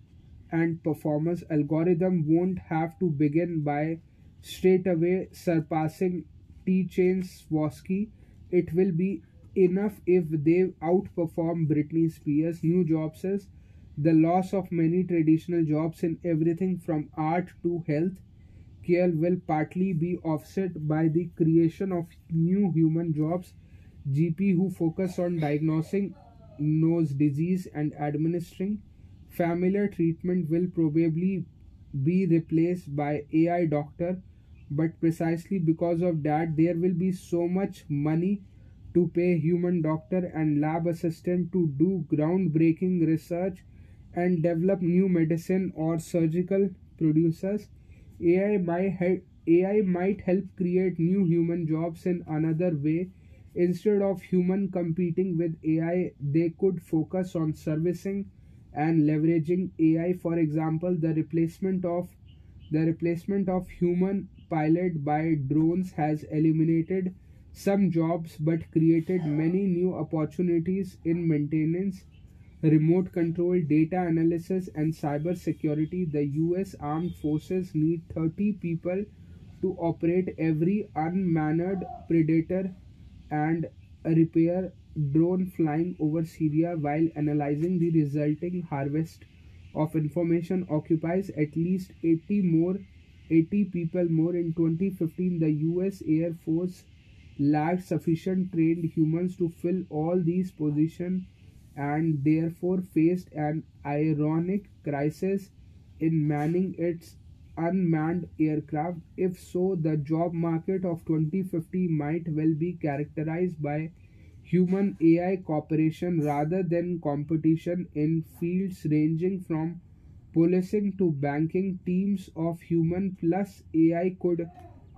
and performers algorithm won't have to begin by straight away surpassing Tchaikovsky. It will be enough if they outperform Britney Spears' new jobs is the loss of many traditional jobs in everything from art to health care will partly be offset by the creation of new human jobs gp who focus on diagnosing nose disease and administering familiar treatment will probably be replaced by ai doctor but precisely because of that there will be so much money to pay human doctor and lab assistant to do groundbreaking research and develop new medicine or surgical producers. Ai might help ai might help create new human jobs in another way. Instead of human competing with ai they could focus on servicing and leveraging ai for example the replacement of the replacement of human pilot by drones has eliminated some jobs but created many new opportunities in maintenance, remote control, data analysis, and cyber security. The US Armed Forces need 30 people to operate every unmanned predator and Reaper drone flying over Syria while analyzing the resulting harvest of information occupies at least 80 more 80 people more in 2015 the US Air Force lacked sufficient trained humans to fill all these positions and therefore faced an ironic crisis in manning its unmanned aircraft. If so, the job market of 2050 might well be characterized by human AI cooperation rather than competition in fields ranging from policing to banking. Teams of human plus AI could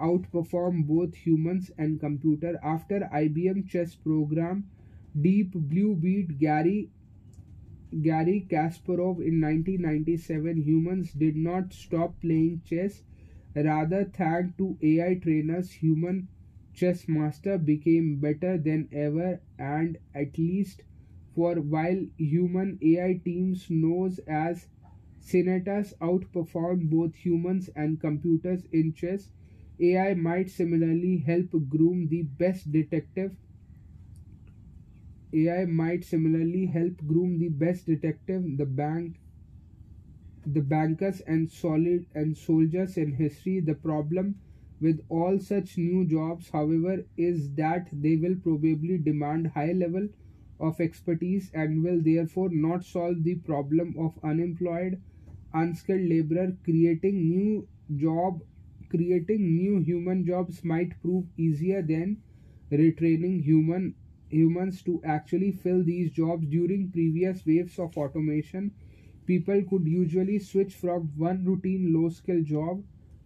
outperform both humans and computer. After IBM chess program Deep Blue beat Gary Gary Kasparov in 1997, humans did not stop playing chess. Rather, thanks to AI trainers, human chess master became better than ever and at least for while human AI teams knows as centaurs outperform both humans and computers in chess, AI might similarly help groom the best detective AI might similarly help groom the best detective, the bank, the bankers and solid and soldiers in history. The problem with all such new jobs, however, is that they will probably demand high level of expertise and will therefore not solve the problem of unemployed unskilled laborer creating new job creating new human jobs might prove easier than retraining human humans to actually fill these jobs during previous waves of automation. People could usually switch from one routine low skill job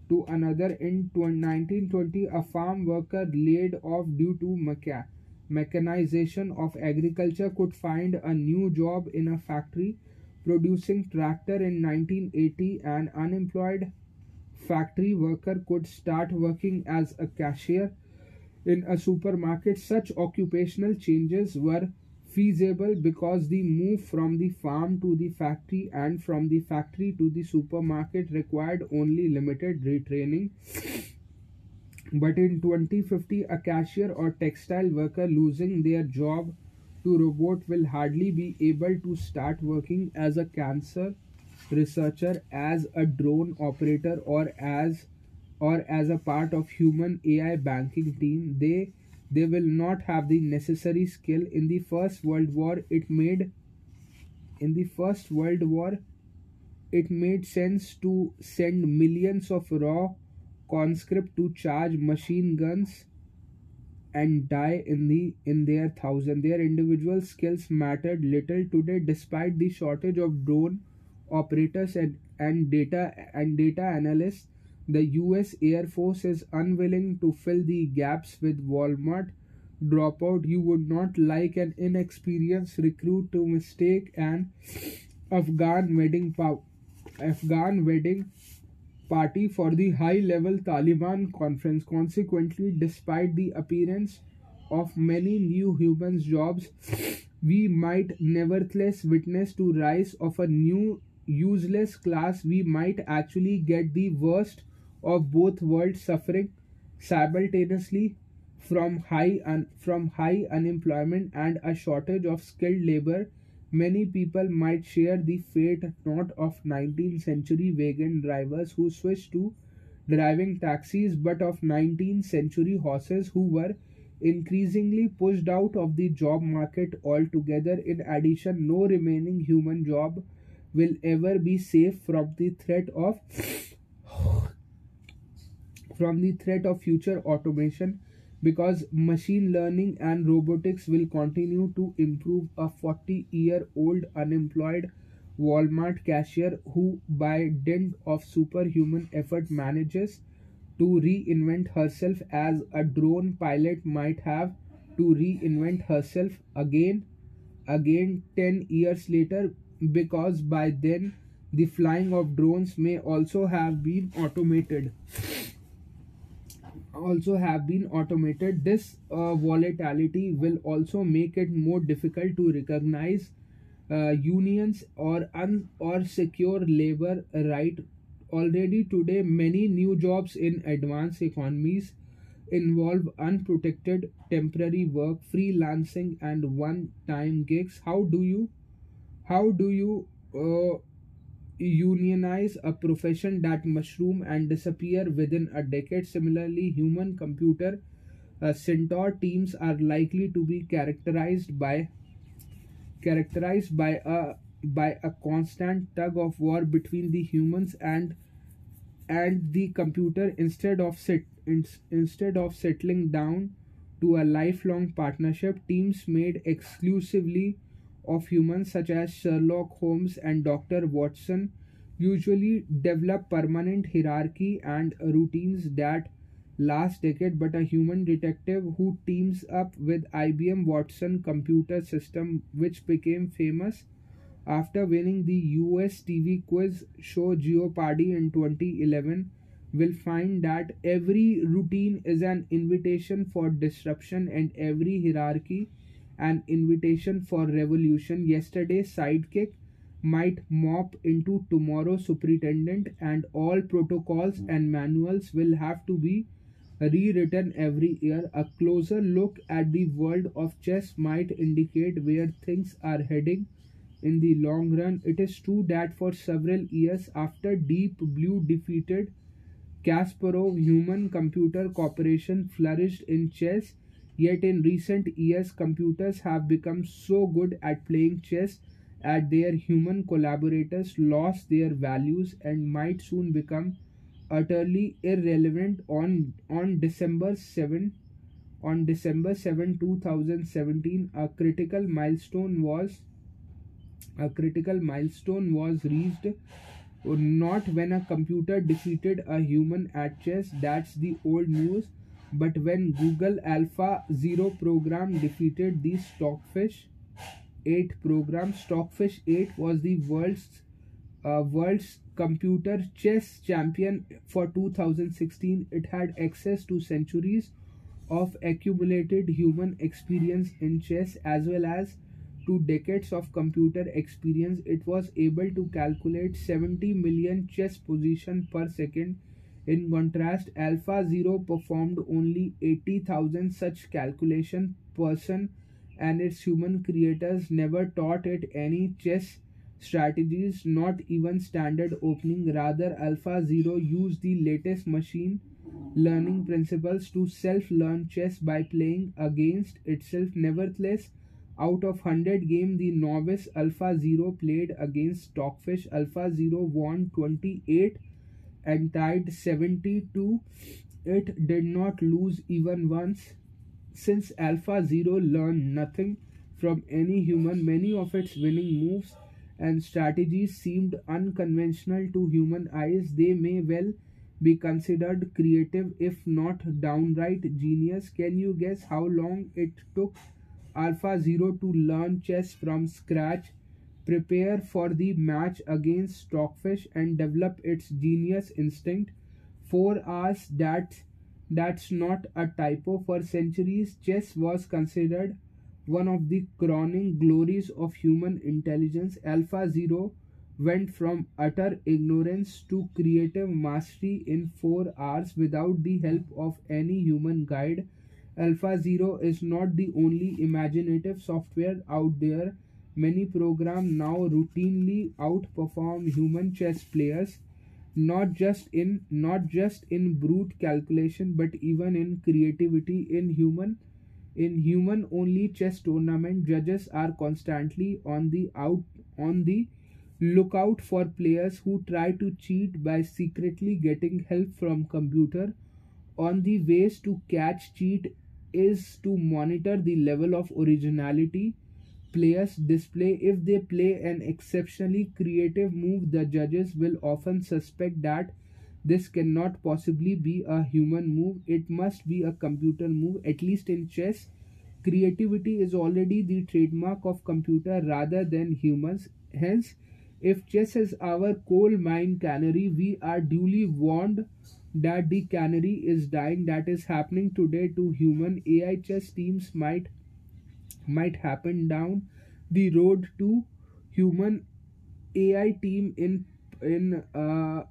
to another in 1920 a farm worker laid off due to mecha- mechanization of agriculture could find a new job in a factory producing tractor in 1980 an unemployed factory worker could start working as a cashier in a supermarket, such occupational changes were feasible because the move from the farm to the factory and from the factory to the supermarket required only limited retraining. But in 2050, a cashier or textile worker losing their job to robot will hardly be able to start working as a cancer researcher, as a drone operator, or as or as a part of human AI banking team, they they will not have the necessary skill. In the First World War, it made in the First World War it made sense to send millions of raw conscript to charge machine guns and die in the in their thousand their individual skills mattered little today despite the shortage of drone operators and, and data and data analysts the US Air Force is unwilling to fill the gaps with Walmart dropout. You would not like an inexperienced recruit to mistake an Afghan wedding pa- Afghan wedding party for the high level Taliban conference. Consequently, despite the appearance of many new humans jobs, we might nevertheless witness to rise of a new useless class. We might actually get the worst of both worlds suffering simultaneously from high un- from high unemployment and a shortage of skilled labor many people might share the fate not of 19th century wagon drivers who switched to driving taxis but of 19th century horses who were increasingly pushed out of the job market altogether. In addition no remaining human job will ever be safe from the threat of from the threat of future automation because machine learning and robotics will continue to improve a 40 year old unemployed Walmart cashier who, by dint of superhuman effort, manages to reinvent herself as a drone pilot might have to reinvent herself again again 10 years later because by then the flying of drones may also have been automated also have been automated this uh, volatility will also make it more difficult to recognize uh, unions or un or secure labor right. Already today many new jobs in advanced economies involve unprotected temporary work freelancing and one time gigs. How do you how do you uh, unionize a profession that mushroom and disappear within a decade. Similarly, human computer uh, centaur teams are likely to be characterized by characterized by a by a constant tug of war between the humans and and the computer instead of set, in, instead of settling down to a lifelong partnership teams made exclusively of humans such as Sherlock Holmes and Dr. Watson usually develop permanent hierarchy and routines that last decade but a human detective who teams up with IBM Watson computer system which became famous after winning the US TV quiz show Jeopardy in 2011 will find that every routine is an invitation for disruption and every hierarchy an invitation for revolution. Yesterday's sidekick might mop into tomorrow's superintendent, and all protocols and manuals will have to be rewritten every year. A closer look at the world of chess might indicate where things are heading in the long run. It is true that for several years after Deep Blue defeated Kasparov, human computer cooperation flourished in chess. Yet in recent years, computers have become so good at playing chess that their human collaborators lost their values and might soon become utterly irrelevant on on December 7 on December 7 2017 a critical milestone was a critical milestone was reached not when a computer defeated a human at chess. That's the old news but when google Alpha Zero program defeated the stockfish 8 program stockfish 8 was the world's uh, world's computer chess champion for 2016 it had access to centuries of accumulated human experience in chess as well as to decades of computer experience, it was able to calculate 70 million chess position per second. In contrast, Alpha Zero performed only 80,000 such calculation person and its human creators never taught it any chess strategies, not even standard opening. Rather, Alpha Zero used the latest machine learning principles to self-learn chess by playing against itself. Nevertheless, out of 100 game the novice Alpha Zero played against Stockfish. Alpha Zero won 28 and tied 72. It did not lose even once. Since Alpha Zero learned nothing from any human, many of its winning moves and strategies seemed unconventional to human eyes. They may well be considered creative if not downright genius. Can you guess how long it took Alpha Zero to learn chess from scratch, prepare for the match against Stockfish, and develop its genius instinct. Four hours, that, that's not a typo. For centuries, chess was considered one of the crowning glories of human intelligence. Alpha Zero went from utter ignorance to creative mastery in four hours without the help of any human guide. Alpha Zero is not the only imaginative software out there. Many programs now routinely outperform human chess players, not just in not just in brute calculation, but even in creativity. In human in human only chess tournament, judges are constantly on the out on the lookout for players who try to cheat by secretly getting help from computer on the ways to catch cheat is to monitor the level of originality players display. If they play an exceptionally creative move, the judges will often suspect that this cannot possibly be a human move. It must be a computer move, at least in chess. Creativity is already the trademark of computer rather than humans. Hence, if chess is our coal mine canary, we are duly warned that the canary is dying that is happening today to human AI chess teams might might happen down the road to human AI team in in uh,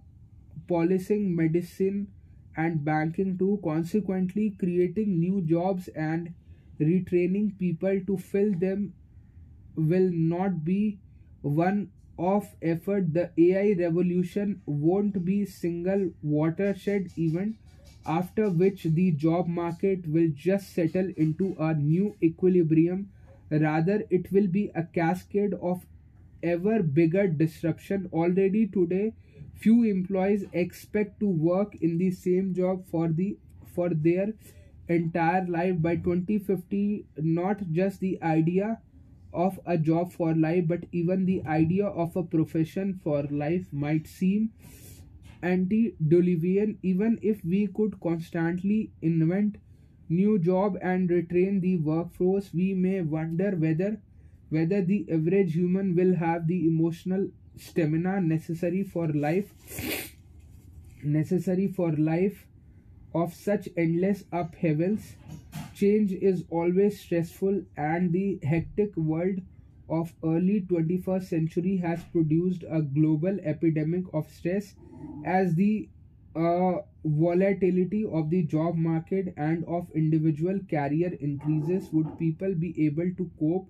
policing medicine and banking too consequently creating new jobs and retraining people to fill them will not be one off effort. The ai revolution won't be single watershed event after which the job market will just settle into a new equilibrium Rather, it will be a cascade of ever bigger disruption. Already today, few employees expect to work in the same job for the for their entire life by 2050 not just the idea of a job for life but even the idea of a profession for life might seem antediluvian even if we could constantly invent new job and retrain the workforce we may wonder whether whether the average human will have the emotional stamina necessary for life necessary for life of such endless upheavals. Change is always stressful, and the hectic world of early 21st century has produced a global epidemic of stress as the uh, volatility of the job market and of individual career increases. Would people be able to cope?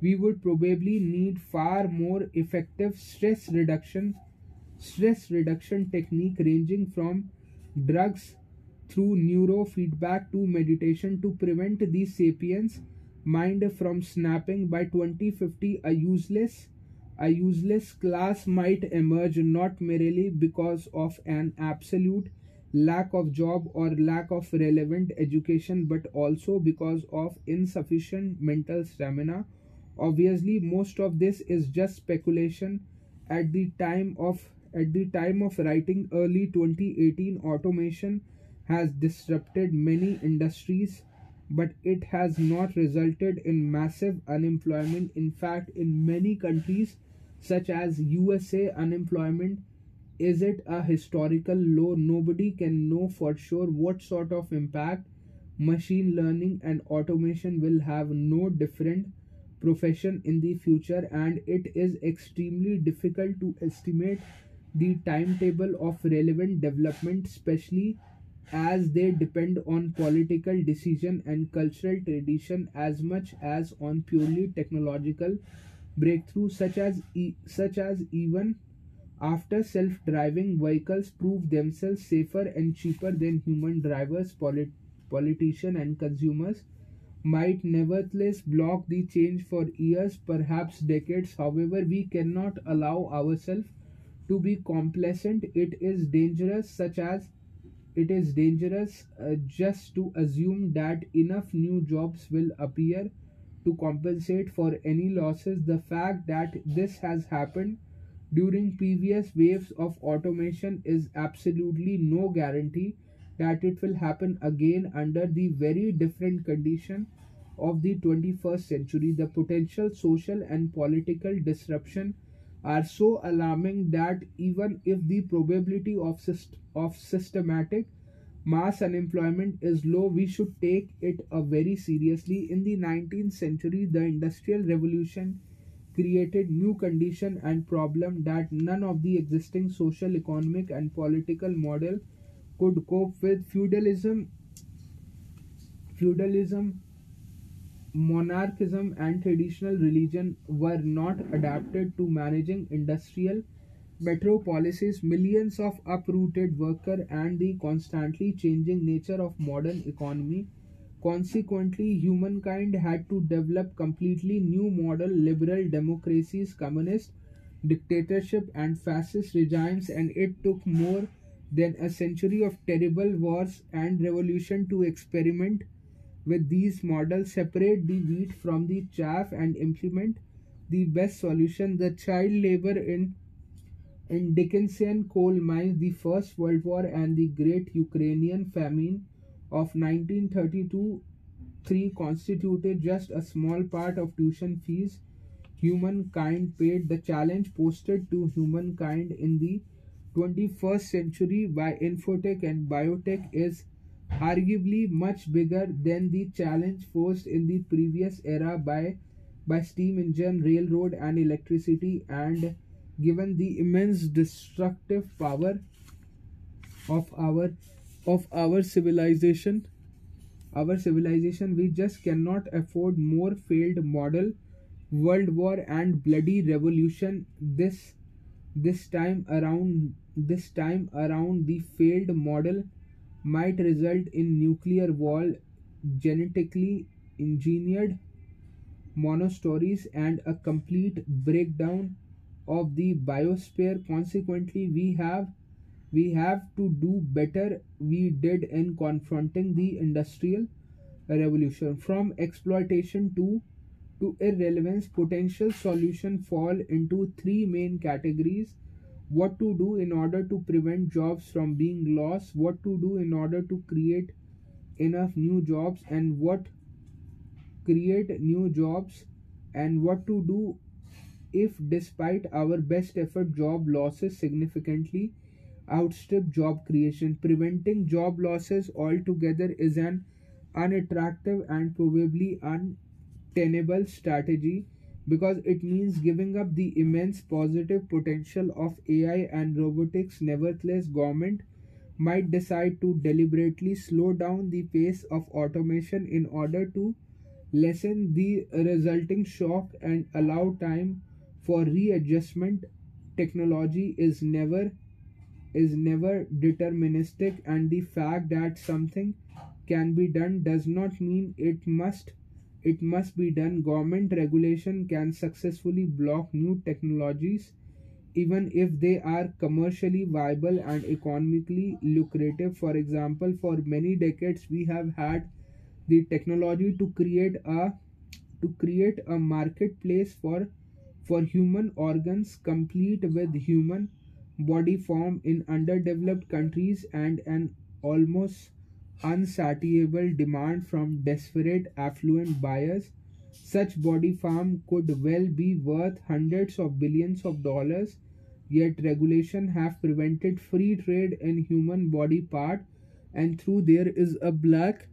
We would probably need far more effective stress reduction stress reduction technique ranging from drugs through neurofeedback to meditation to prevent the sapiens mind from snapping by 2050 a useless a useless class might emerge not merely because of an absolute lack of job or lack of relevant education but also because of insufficient mental stamina. Obviously most of this is just speculation. At the time of at the time of writing early 2018 automation has disrupted many industries, but it has not resulted in massive unemployment. In fact, in many countries, such as USA, unemployment is it a historical low? Nobody can know for sure what sort of impact machine learning and automation will have no different profession in the future and it is extremely difficult to estimate the timetable of relevant development especially as they depend on political decision and cultural tradition as much as on purely technological breakthroughs such as e- such as even after self-driving vehicles prove themselves safer and cheaper than human drivers polit- politicians and consumers. Might nevertheless block the change for years perhaps decades. However we cannot allow ourselves to be complacent. It is dangerous such as it is dangerous uh, just to assume that enough new jobs will appear to compensate for any losses. The fact that this has happened during previous waves of automation is absolutely no guarantee that it will happen again under the very different condition of the 21st century. The potential social and political disruption are so alarming that even if the probability of, syst- of systematic mass unemployment is low, we should take it uh, very seriously. In the 19th century, the Industrial Revolution created new condition and problem that none of the existing social, economic, and political model could cope with. Feudalism, feudalism monarchism and traditional religion were not adapted to managing industrial metropolises. Millions of uprooted workers and the constantly changing nature of modern economy. Consequently humankind had to develop completely new model liberal democracies communist dictatorship and fascist regimes and it took more than a century of terrible wars and revolution to experiment with these models, separate the wheat from the chaff and implement the best solution. The child labor in in Dickensian coal mines, the First World War, and the Great Ukrainian Famine of 1932 3 constituted just a small part of tuition fees humankind paid. The challenge posted to humankind in the 21st century by infotech and biotech is arguably much bigger than the challenge posed in the previous era by by steam engine railroad and electricity and given the immense destructive power of our of our civilization. Our civilization we just cannot afford more failed model world war and bloody revolution this this time around this time around the failed model might result in nuclear war, genetically engineered monostories and a complete breakdown of the biosphere. Consequently we have we have to do better. We did in confronting the industrial revolution. From exploitation to to irrelevance potential solution fall into three main categories what to do in order to prevent jobs from being lost what to do in order to create enough new jobs and what create new jobs and what to do if despite our best effort job losses significantly outstrip job creation. Preventing job losses altogether is an unattractive and probably untenable strategy because it means giving up the immense positive potential of AI and robotics. Nevertheless government might decide to deliberately slow down the pace of automation in order to lessen the resulting shock and allow time for readjustment. Technology is never is never deterministic and the fact that something can be done does not mean it must it must be done. Government regulation can successfully block new technologies even if they are commercially viable and economically lucrative. For example for many decades we have had the technology to create a to create a marketplace for for human organs complete with human body form in underdeveloped countries and an almost unsatiable demand from desperate affluent buyers. Such body farm could well be worth hundreds of billions of dollars. Yet regulation have prevented free trade in human body part and through there is a black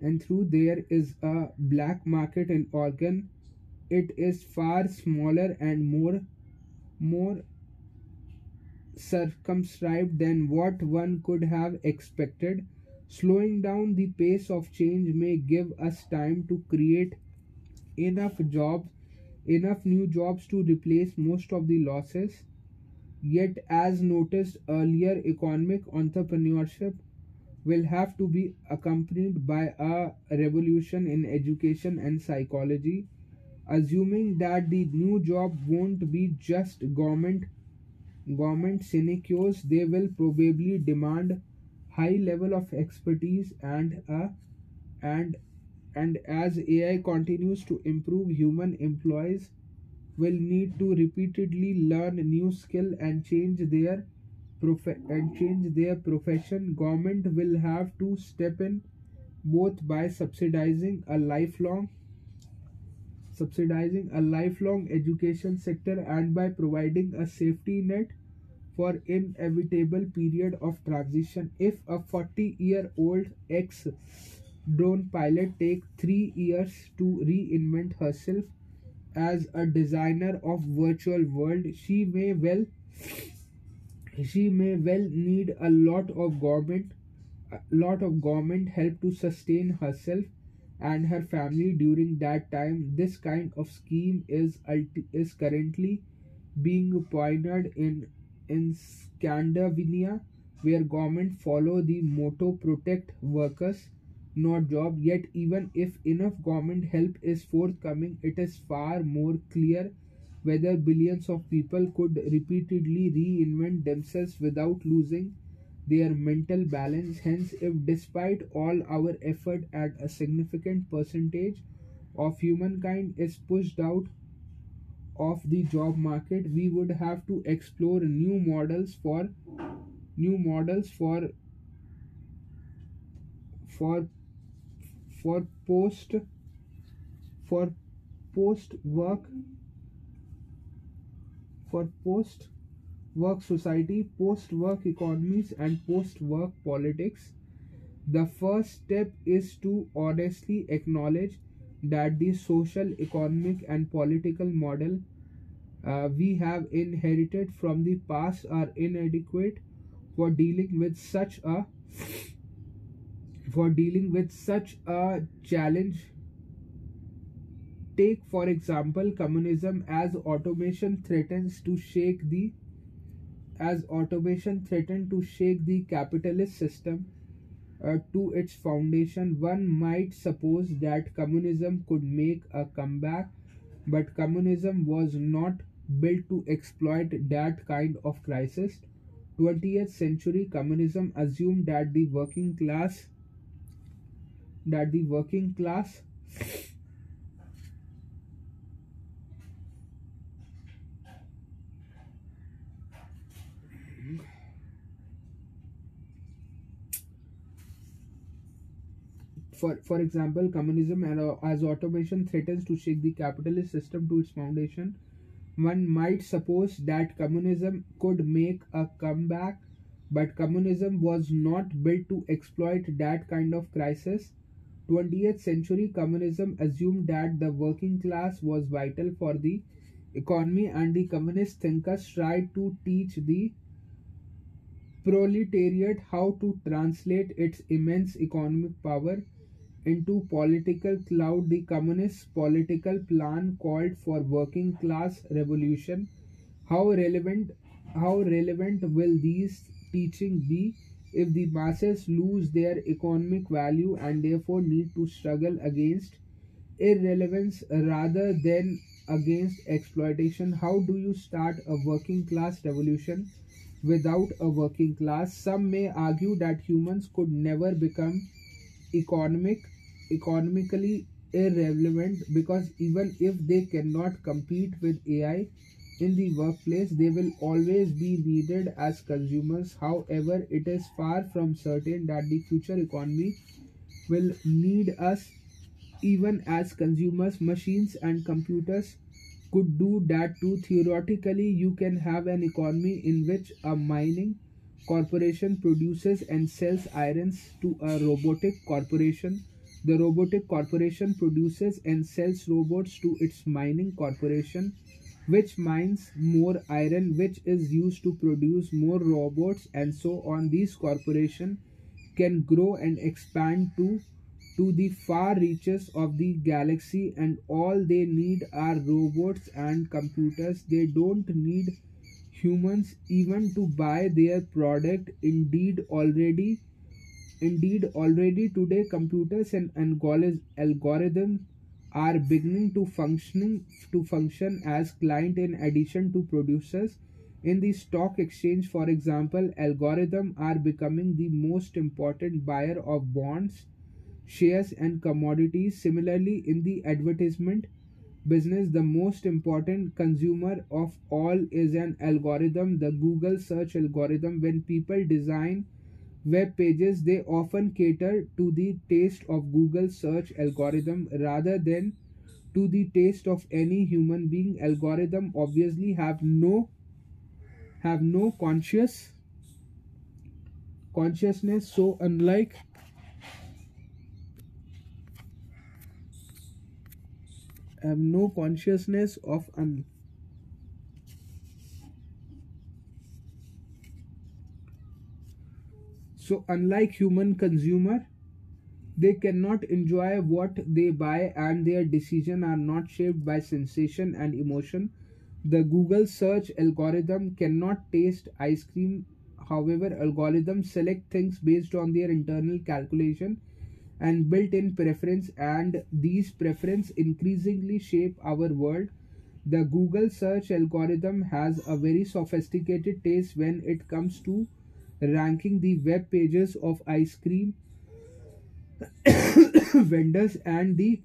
and through there is a black market in organ it is far smaller and more more circumscribed than what one could have expected. Slowing down the pace of change may give us time to create enough jobs enough new jobs to replace most of the losses. Yet as noticed earlier economic entrepreneurship will have to be accompanied by a revolution in education and psychology assuming that the new job won't be just government government sinecures they will probably demand high level of expertise and uh, and and as ai continues to improve human employees will need to repeatedly learn new skill and change their prof- and change their profession, government will have to step in both by subsidizing a lifelong subsidizing a lifelong education sector and by providing a safety net for inevitable period of transition. If a 40 year old ex drone pilot take 3 years to reinvent herself as a designer of virtual world she may well she may well need a lot of government a lot of government help to sustain herself and her family during that time. This kind of scheme is is currently being pioneered in in Scandinavia where government follow the motto protect workers not job. Yet even if enough government help is forthcoming it is far more clear whether billions of people could repeatedly reinvent themselves without losing their mental balance. Hence, if despite all our effort at a significant percentage of humankind is pushed out of the job market, we would have to explore new models for new models for for for post for post work for post work society, post work economies, and post work politics. The first step is to honestly acknowledge that the social, economic, and political model uh, we have inherited from the past are inadequate for dealing with such a for dealing with such a challenge Take, for example, communism as automation threatens to shake the as automation threatened to shake the capitalist system uh, to its foundation, one might suppose that communism could make a comeback, but communism was not built to exploit that kind of crisis. 20th century communism assumed that the working class that the working class for for example communism and uh, as automation threatens to shake the capitalist system to its foundation one might suppose that communism could make a comeback but communism was not built to exploit that kind of crisis. 20th century communism assumed that the working class was vital for the economy and the communist thinkers tried to teach the proletariat how to translate its immense economic power into political cloud the communist political plan called for working class revolution. How relevant how relevant will these teaching be? If the masses lose their economic value and therefore need to struggle against irrelevance rather than against exploitation how do you start a working class revolution without a working class? Some may argue that humans could never become economic economically irrelevant because even if they cannot compete with AI in the workplace, they will always be needed as consumers. However, it is far from certain that the future economy will need us even as consumers. Machines and computers could do that too. Theoretically, you can have an economy in which a mining corporation produces and sells irons to a robotic corporation. The robotic corporation produces and sells robots to its mining corporation, which mines more iron, which is used to produce more robots, and so on. These corporations can grow and expand to to the far reaches of the galaxy and all they need are robots and computers they don't need humans even to buy their product indeed already indeed already today computers and algorithms are beginning to functioning to function as client in addition to producers. In the stock exchange for example algorithms are becoming the most important buyer of bonds shares and commodities. Similarly in the advertisement business the most important consumer of all is an algorithm the google search algorithm. When people design web pages they often cater to the taste of google search algorithm rather than to the taste of any human being. Algorithm obviously have no have no conscious consciousness. So unlike have no consciousness of un so unlike human consumer they cannot enjoy what they buy and their decision are not shaped by sensation and emotion. The google search algorithm cannot taste ice cream. However algorithms select things based on their internal calculation and built-in preference and these preference increasingly shape our world. The google search algorithm has a very sophisticated taste when it comes to ranking the web pages of ice cream vendors and the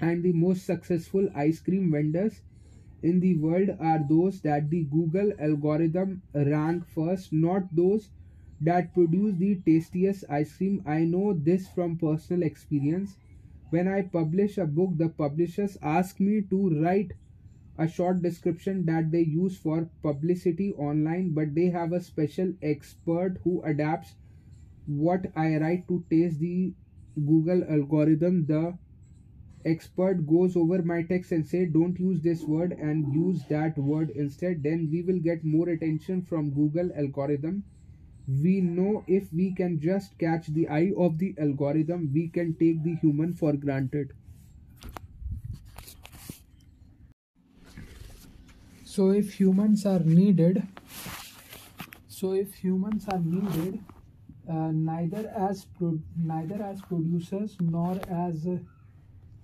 and the most successful ice cream vendors in the world are those that the google algorithm rank first not those that produce the tastiest ice cream. I know this from personal experience. When I publish a book, the publishers ask me to write a short description that they use for publicity online, but they have a special expert who adapts what I write to taste the Google algorithm. The expert goes over my text and say don't use this word and use that word instead then we will get more attention from google algorithm we know if we can just catch the eye of the algorithm we can take the human for granted. So if humans are needed so if humans are needed uh, neither as neither as producers nor as uh,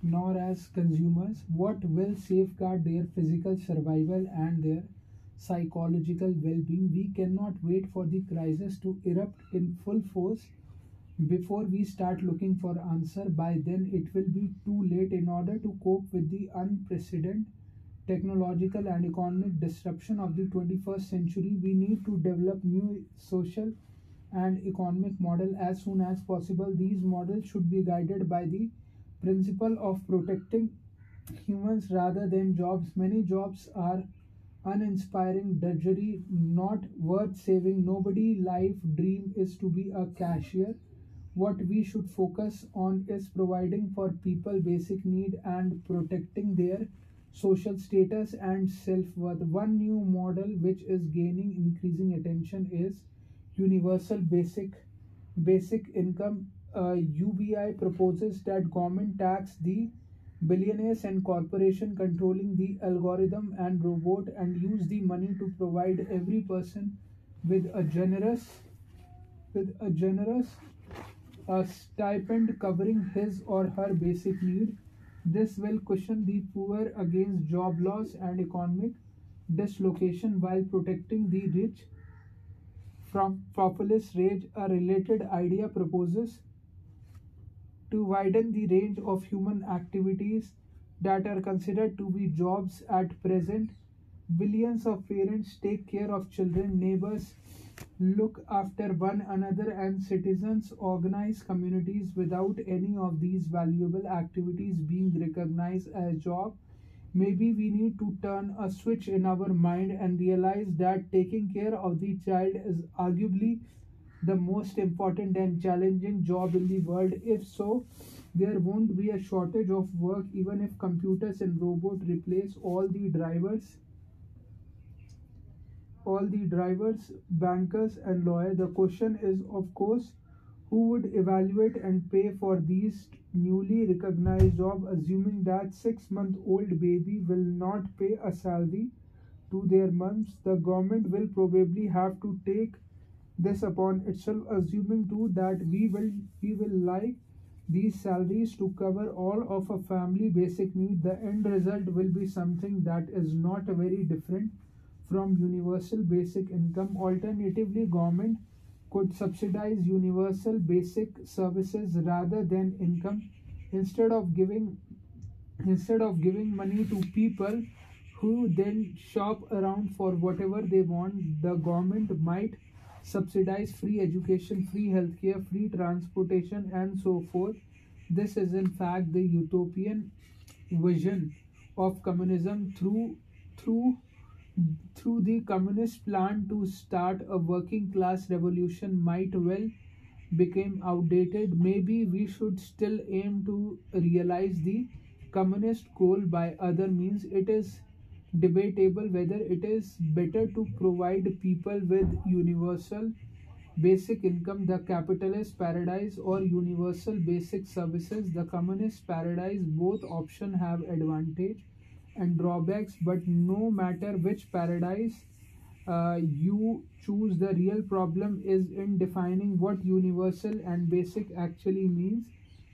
nor as consumers what will safeguard their physical survival and their psychological well-being. We cannot wait for the crisis to erupt in full force before we start looking for answer. By then it will be too late in order to cope with the unprecedented technological and economic disruption of the 21st century. We need to develop new social and economic model. As soon as possible these models should be guided by the principle of protecting humans rather than jobs. Many jobs are uninspiring drudgery not worth saving. Nobody life dream is to be a cashier. What we should focus on is providing for people basic need and protecting their social status and self-worth. One new model which is gaining increasing attention is universal basic basic income. Uh, ubi proposes that government tax the billionaires and corporation controlling the algorithm and robot and use the money to provide every person with a generous with a generous stipend covering his or her basic need. This will cushion the poor against job loss and economic dislocation while protecting the rich from populist rage a related idea proposes to widen the range of human activities that are considered to be jobs at present. Billions of parents take care of children, neighbors look after one another, and citizens organize communities without any of these valuable activities being recognized as job. Maybe we need to turn a switch in our mind and realize that taking care of the child is arguably the most important and challenging job in the world. If so, there won't be a shortage of work even if computers and robots replace all the drivers all the drivers bankers and lawyers the question is of course who would evaluate and pay for these newly recognized jobs assuming that 6 month old baby will not pay a salary to their moms the government will probably have to take this upon itself assuming too that we will we will like these salaries to cover all of a family basic need. The end result will be something that is not very different from universal basic income. Alternatively government could subsidize universal basic services rather than income. Instead of giving instead of giving money to people who then shop around for whatever they want the government might subsidize free education, free healthcare, free transportation, and so forth. This is in fact the utopian vision of communism through through through the communist plan to start a working class revolution might well become outdated maybe we should still aim to realize the communist goal by other means it is debatable whether it is better to provide people with universal basic income the capitalist paradise or universal basic services. The communist paradise both options have advantage and drawbacks but no matter which paradise uh, you choose the real problem is in defining what universal and basic actually means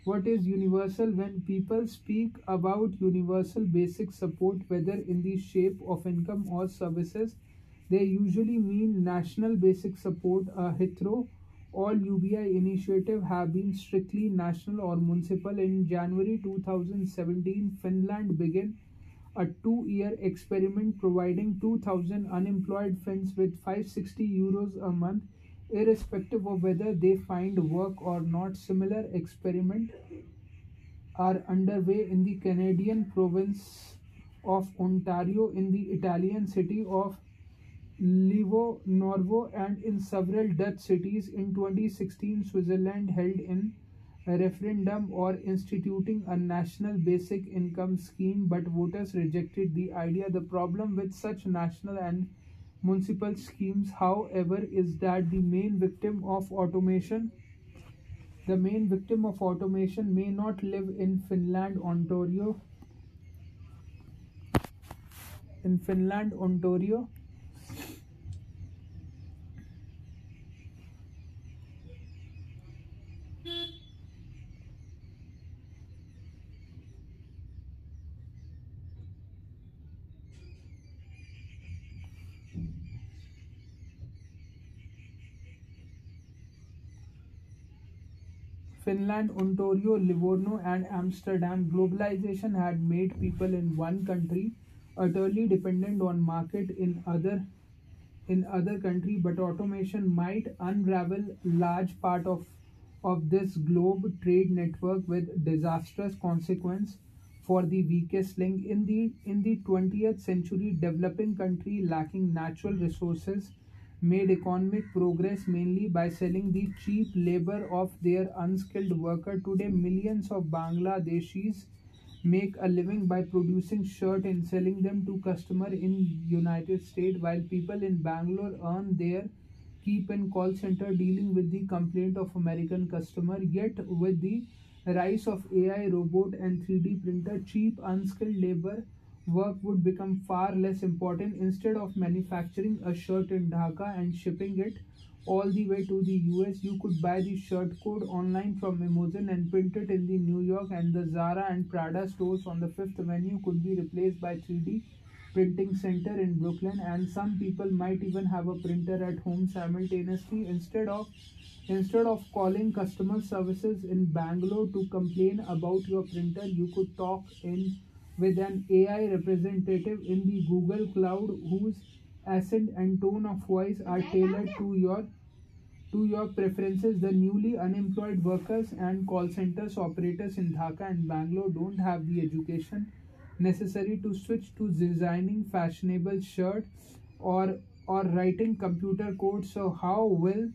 what is universal when people speak about universal basic support whether in the shape of income or services? They usually mean national basic support a Heathrow all UBI initiative have been strictly national or municipal. In January 2017 Finland began a two-year experiment providing 2000 unemployed Finns with 560 euros a month irrespective of whether they find work or not. Similar experiments are underway in the Canadian province of Ontario, in the Italian city of Livorno, and in several Dutch cities. In 2016, Switzerland held in a referendum or instituting a national basic income scheme, but voters rejected the idea. The problem with such national and municipal schemes. However is that the main victim of automation? The main victim of automation may not live in Finland Ontario. In Finland Ontario Finland, Ontario, Livorno, and Amsterdam, globalization had made people in one country utterly dependent on market in other in other country, but automation might unravel large part of of this globe trade network with disastrous consequence for the weakest link. In the in the 20th century developing country lacking natural resources made economic progress mainly by selling the cheap labor of their unskilled worker. Today millions of bangladeshis make a living by producing shirt and selling them to customer in united states while people in bangalore earn their keep in call center dealing with the complaint of american customer. Yet with the rise of ai robot and 3d printer cheap unskilled labor work would become far less important. Instead of manufacturing a shirt in dhaka and shipping it all the way to the US. You could buy the shirt code online from Amazon and print it in the New York and the Zara and Prada stores on the Fifth Avenue. Could be replaced by 3D printing center in Brooklyn. And some people might even have a printer at home simultaneously. Instead of instead of calling customer services in Bangalore to complain about your printer you could talk in with an AI representative in the Google Cloud whose accent and tone of voice are tailored to your to your preferences. The newly unemployed workers and call centers operators in dhaka and bangalore don't have the education necessary to switch to designing fashionable shirts or or writing computer code so how will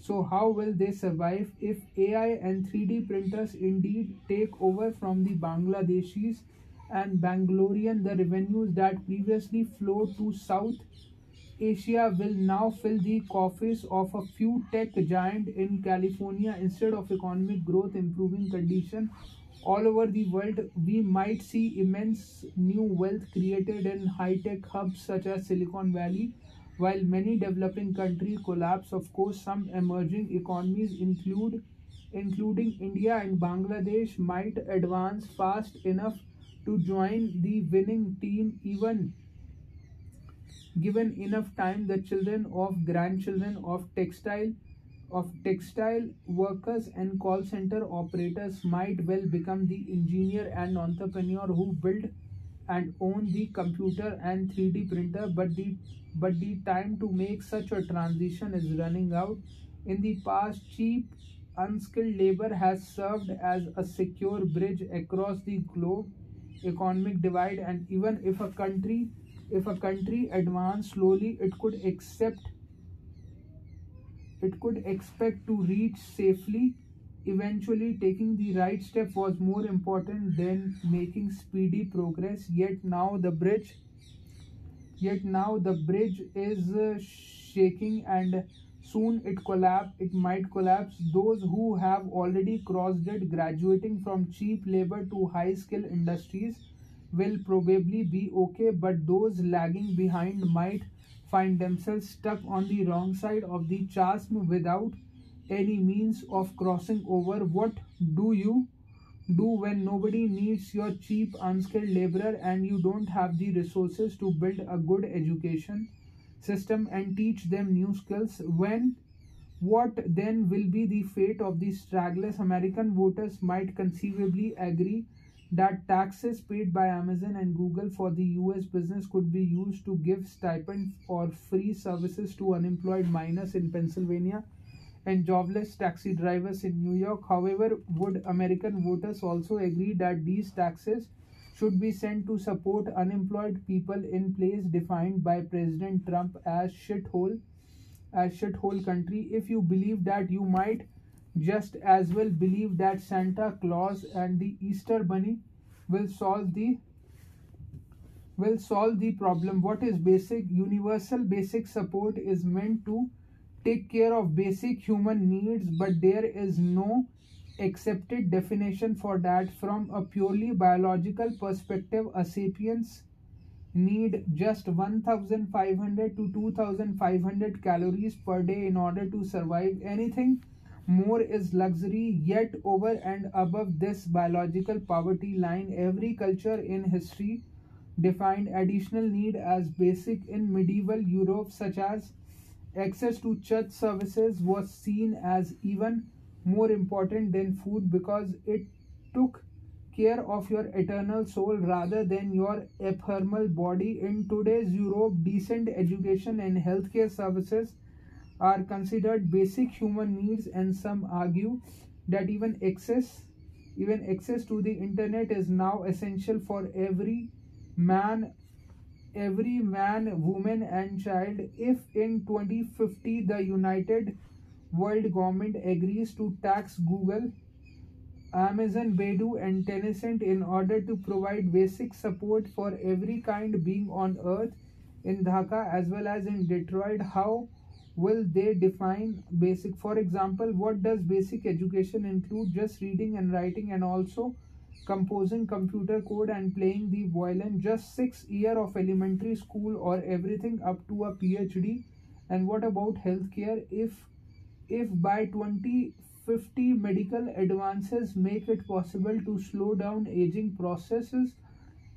so how will they survive if ai and 3d printers indeed take over from the bangladeshis and bangalorean the revenues that previously flowed to south Asia will now fill the coffers of a few tech giants in California. Instead of economic growth improving condition all over the world we might see immense new wealth created in high-tech hubs such as Silicon Valley. While many developing countries collapse of course some emerging economies include including India and Bangladesh might advance fast enough to join the winning team even given enough time the children of grandchildren of textile of textile workers and call center operators might well become the engineer and entrepreneur who build and own the computer and 3d printer. But the but the time to make such a transition is running out. In the past cheap unskilled labor has served as a secure bridge across the globe economic divide and even if a country if a country advanced slowly, it could accept it could expect to reach safely. Eventually, taking the right step was more important than making speedy progress. Yet now the bridge, yet now the bridge is uh, shaking and soon it collapse. It might collapse. Those who have already crossed it, graduating from cheap labor to high skill industries will probably be okay, but those lagging behind might find themselves stuck on the wrong side of the chasm without any means of crossing over. What do you do when nobody needs your cheap, unskilled laborer and you don't have the resources to build a good education system and teach them new skills? When what then will be the fate of these stragglers? American voters might conceivably agree that taxes paid by Amazon and Google for the US business could be used to give stipends or free services to unemployed miners in Pennsylvania and jobless taxi drivers in New York. However, would American voters also agree that these taxes should be sent to support unemployed people in place defined by President Trump as shithole as shithole country? If you believe that you might just as well believe that Santa Claus and the Easter Bunny will solve the will solve the problem. What is basic? Universal basic support is meant to take care of basic human needs, but there is no accepted definition for that from a purely biological perspective. A sapiens need just 1500 to 2500 calories per day in order to survive anything more is luxury, yet over and above this biological poverty line, every culture in history defined additional need as basic in medieval Europe, such as access to church services was seen as even more important than food because it took care of your eternal soul rather than your ephemeral body. In today's Europe, decent education and healthcare services are considered basic human needs, and some argue that even access even access to the internet is now essential for every man every man woman and child if in 2050 the united world government agrees to tax google amazon baidu and tencent in order to provide basic support for every kind being on earth in dhaka as well as in detroit. How will they define basic? For example what does basic education include? Just reading and writing and also composing computer code and playing the violin. Just 6 year of elementary school or everything up to a phd and what about healthcare? If if by 2050 medical advances make it possible to slow down aging processes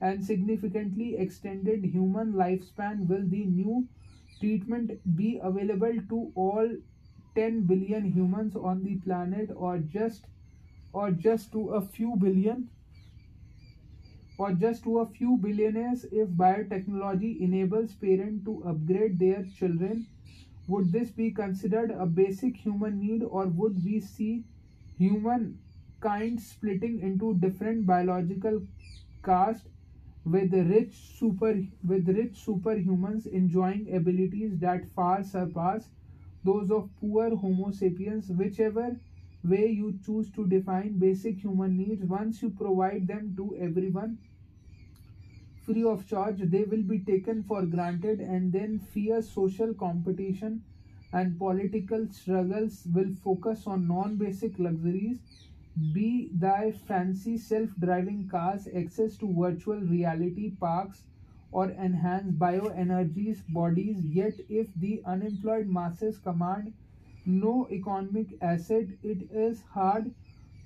and significantly extended human lifespan will the new treatment be available to all 10 billion humans on the planet or just or just to a few billion? Or just to a few billionaires if biotechnology enables parents to upgrade their children would this be considered a basic human need or would we see humankind splitting into different biological castes with rich super with rich superhumans enjoying abilities that far surpass those of poor homo sapiens? Whichever way you choose to define basic human needs once you provide them to everyone free of charge they will be taken for granted and then fierce social competition and political struggles will focus on non-basic luxuries be thy fancy self-driving cars, access to virtual reality parks, or enhance bioenergies bodies, yet if the unemployed masses command no economic asset, it is hard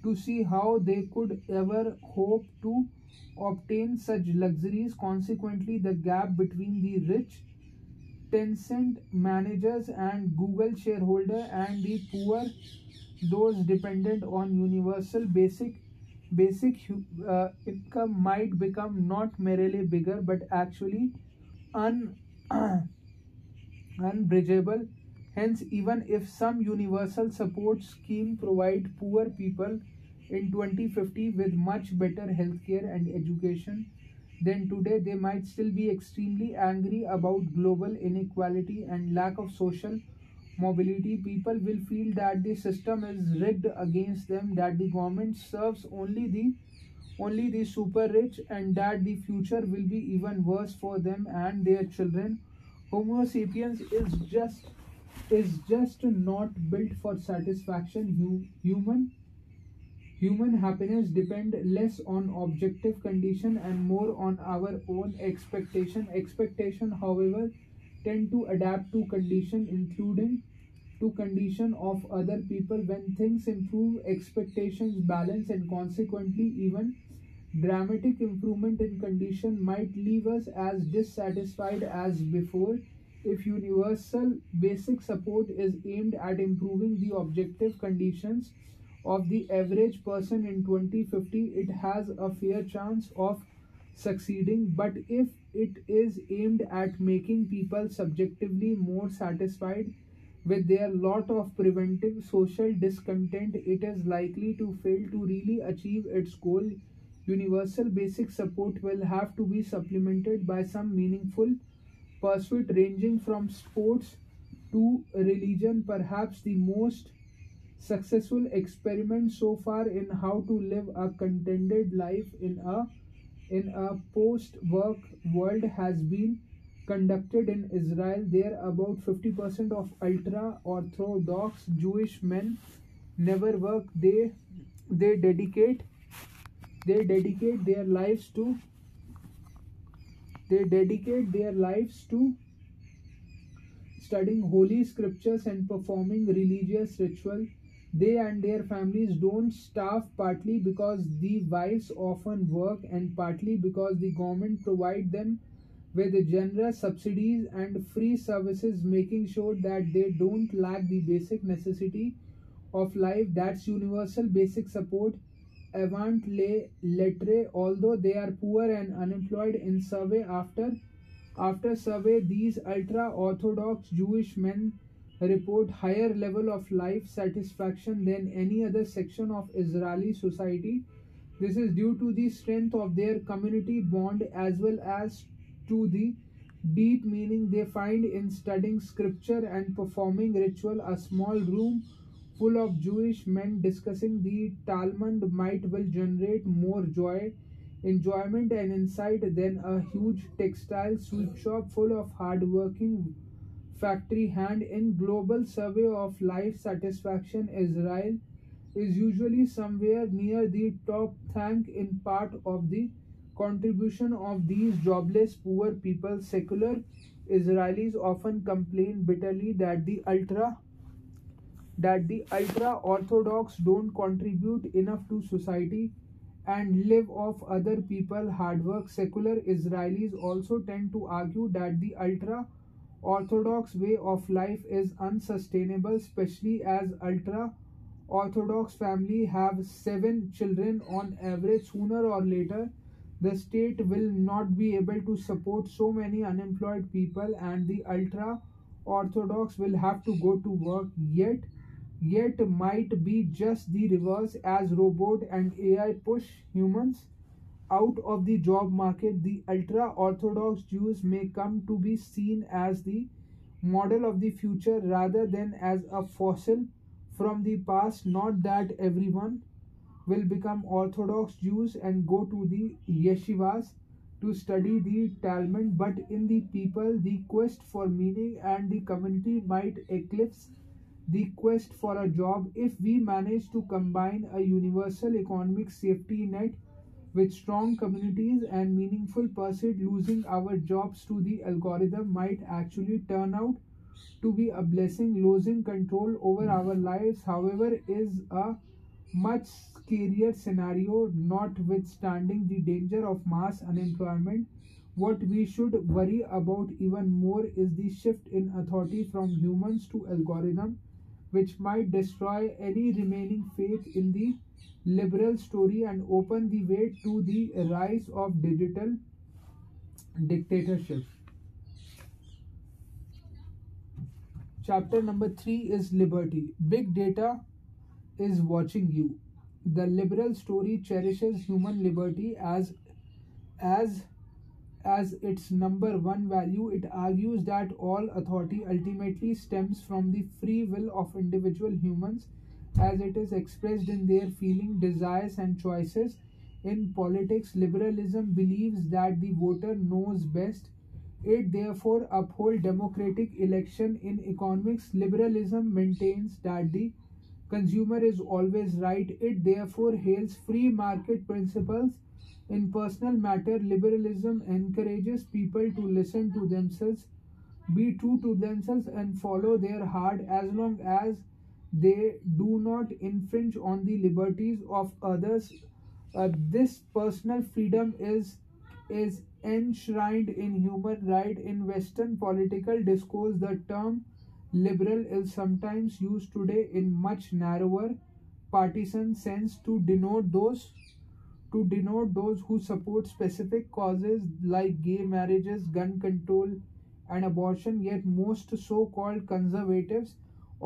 to see how they could ever hope to obtain such luxuries. Consequently, the gap between the rich Tencent managers and Google shareholder and the poor those dependent on universal basic basic uh, income might become not merely bigger but actually un unbridgeable hence even if some universal support scheme provide poor people in 2050 with much better healthcare and education then today they might still be extremely angry about global inequality and lack of social mobility, people will feel that the system is rigged against them, that the government serves only the only the super rich and that the future will be even worse for them and their children. Homo sapiens is just is just not built for satisfaction. human human happiness depend less on objective condition and more on our own expectation. Expectation, however, tend to adapt to condition including to condition of other people when things improve expectations balance and consequently even dramatic improvement in condition might leave us as dissatisfied as before if universal basic support is aimed at improving the objective conditions of the average person in 2050 it has a fair chance of succeeding. But if it is aimed at making people subjectively more satisfied with their lot of preventive social discontent it is likely to fail to really achieve its goal. Universal basic support will have to be supplemented by some meaningful pursuit ranging from sports to religion perhaps the most successful experiment so far in how to live a contented life in a in a post-work world has been conducted in Israel. There, about 50% of ultra-orthodox Jewish men never work. They they dedicate they dedicate their lives to they dedicate their lives to studying holy scriptures and performing religious ritual they and their families don't starve partly because the wives often work and partly because the government provide them with generous subsidies and free services making sure that they don't lack the basic necessity of life. That's universal basic support. Avant les lettres although they are poor and unemployed in survey after after survey these ultra orthodox jewish men report higher level of life satisfaction than any other section of israeli society. This is due to the strength of their community bond as well as to the deep meaning they find in studying scripture and performing ritual. A small room full of jewish men discussing the talmud might well generate more joy enjoyment and insight than a huge textile sweet shop full of hardworking factory hand in global survey of life satisfaction israel is usually somewhere near the top thank in part of the contribution of these jobless poor people. Secular israelis often complain bitterly that the ultra that the ultra orthodox don't contribute enough to society and live off other people hard work. Secular israelis also tend to argue that the ultra orthodox way of life is unsustainable especially as ultra orthodox family have 7 children on average. Sooner or later the state will not be able to support so many unemployed people and the ultra orthodox will have to go to work. Yet yet might be just the reverse as robot and ai push humans out of the job market, the ultra Orthodox Jews may come to be seen as the model of the future rather than as a fossil from the past. Not that everyone will become Orthodox Jews and go to the yeshivas to study the Talmud, but in the people, the quest for meaning and the community might eclipse the quest for a job if we manage to combine a universal economic safety net with strong communities and meaningful pursuit, losing our jobs to the algorithm might actually turn out to be a blessing. Losing control over our lives, however, is a much scarier scenario, notwithstanding the danger of mass unemployment. What we should worry about even more is the shift in authority from humans to algorithm, which might destroy any remaining faith in the liberal story and open the way to the rise of digital dictatorship. Chapter number three is liberty. Big data is watching you. The liberal story cherishes human liberty as as as its number one value. It argues that all authority ultimately stems from the free will of individual humans as it is expressed in their feeling, desires, and choices. In politics, liberalism believes that the voter knows best. It therefore upholds democratic election. In economics, liberalism maintains that the consumer is always right. It therefore hails free market principles. In personal matter, liberalism encourages people to listen to themselves, be true to themselves, and follow their heart as long as they do not infringe on the liberties of others. Uh, this personal freedom is is enshrined in human right. In western political discourse the term liberal is sometimes used today in much narrower partisan sense to denote those to denote those who support specific causes like gay marriages gun control and abortion. Yet most so-called conservatives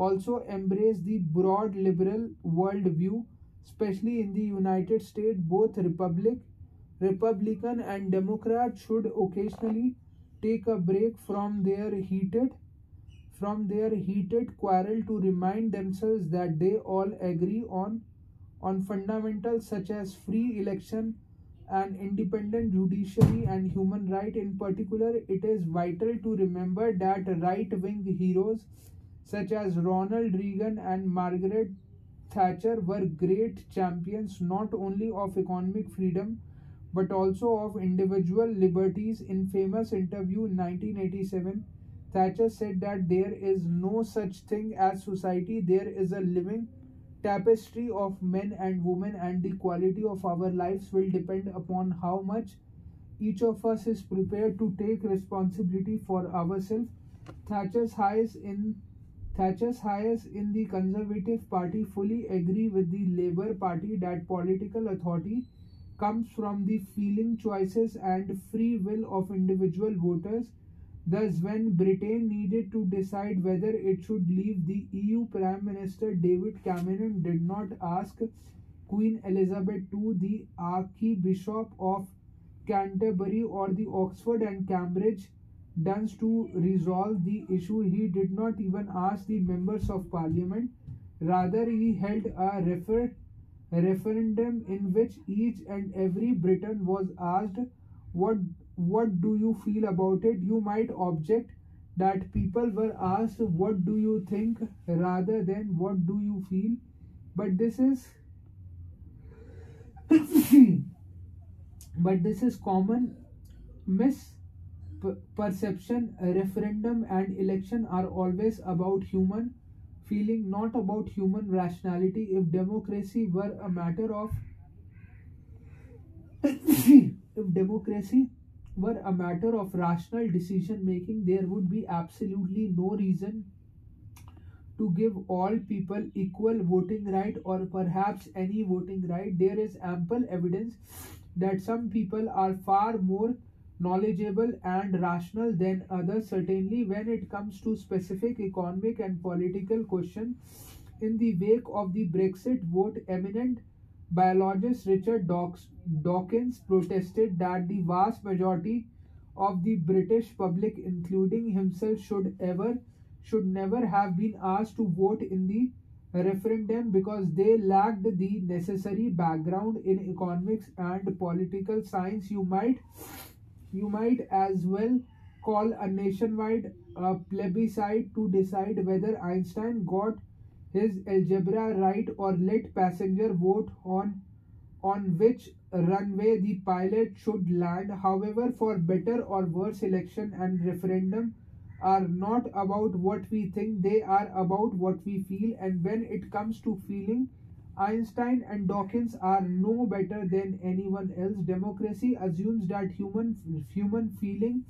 also embrace the broad liberal worldview, especially in the United States. Both Republic, Republican and Democrat should occasionally take a break from their heated from their heated quarrel to remind themselves that they all agree on on fundamentals such as free election and independent judiciary and human right in particular it is vital to remember that right wing heroes such as Ronald Reagan and Margaret Thatcher were great champions not only of economic freedom but also of individual liberties. In famous interview in 1987, Thatcher said that there is no such thing as society, there is a living tapestry of men and women, and the quality of our lives will depend upon how much each of us is prepared to take responsibility for ourselves. Thatcher's highs in Thatcher's heirs in the Conservative Party fully agree with the Labour Party that political authority comes from the feeling, choices, and free will of individual voters. Thus, when Britain needed to decide whether it should leave the EU, Prime Minister David Cameron did not ask Queen Elizabeth II, the Archbishop of Canterbury, or the Oxford and Cambridge Duns to resolve the issue. He did not even ask the members of parliament. Rather, he held a refer- referendum in which each and every Briton was asked, "What what do you feel about it?" You might object that people were asked, "What do you think?" rather than "What do you feel?" But this is but this is common misperception referendum and election are always about human feeling not about human rationality. If democracy were a matter of if democracy were a matter of rational decision making there would be absolutely no reason to give all people equal voting right or perhaps any voting right. There is ample evidence that some people are far more knowledgeable and rational than others certainly when it comes to specific economic and political questions. In the wake of the brexit vote eminent biologist richard dawkins protested that the vast majority of the british public including himself should ever should never have been asked to vote in the referendum because they lacked the necessary background in economics and political science. You might you might as well call a nationwide uh, plebiscite to decide whether Einstein got his algebra right or let passenger vote on on which runway the pilot should land. However for better or worse election and referendum are not about what we think. They are about what we feel. And when it comes to feeling Einstein and Dawkins are no better than anyone else. Democracy assumes that human human feeling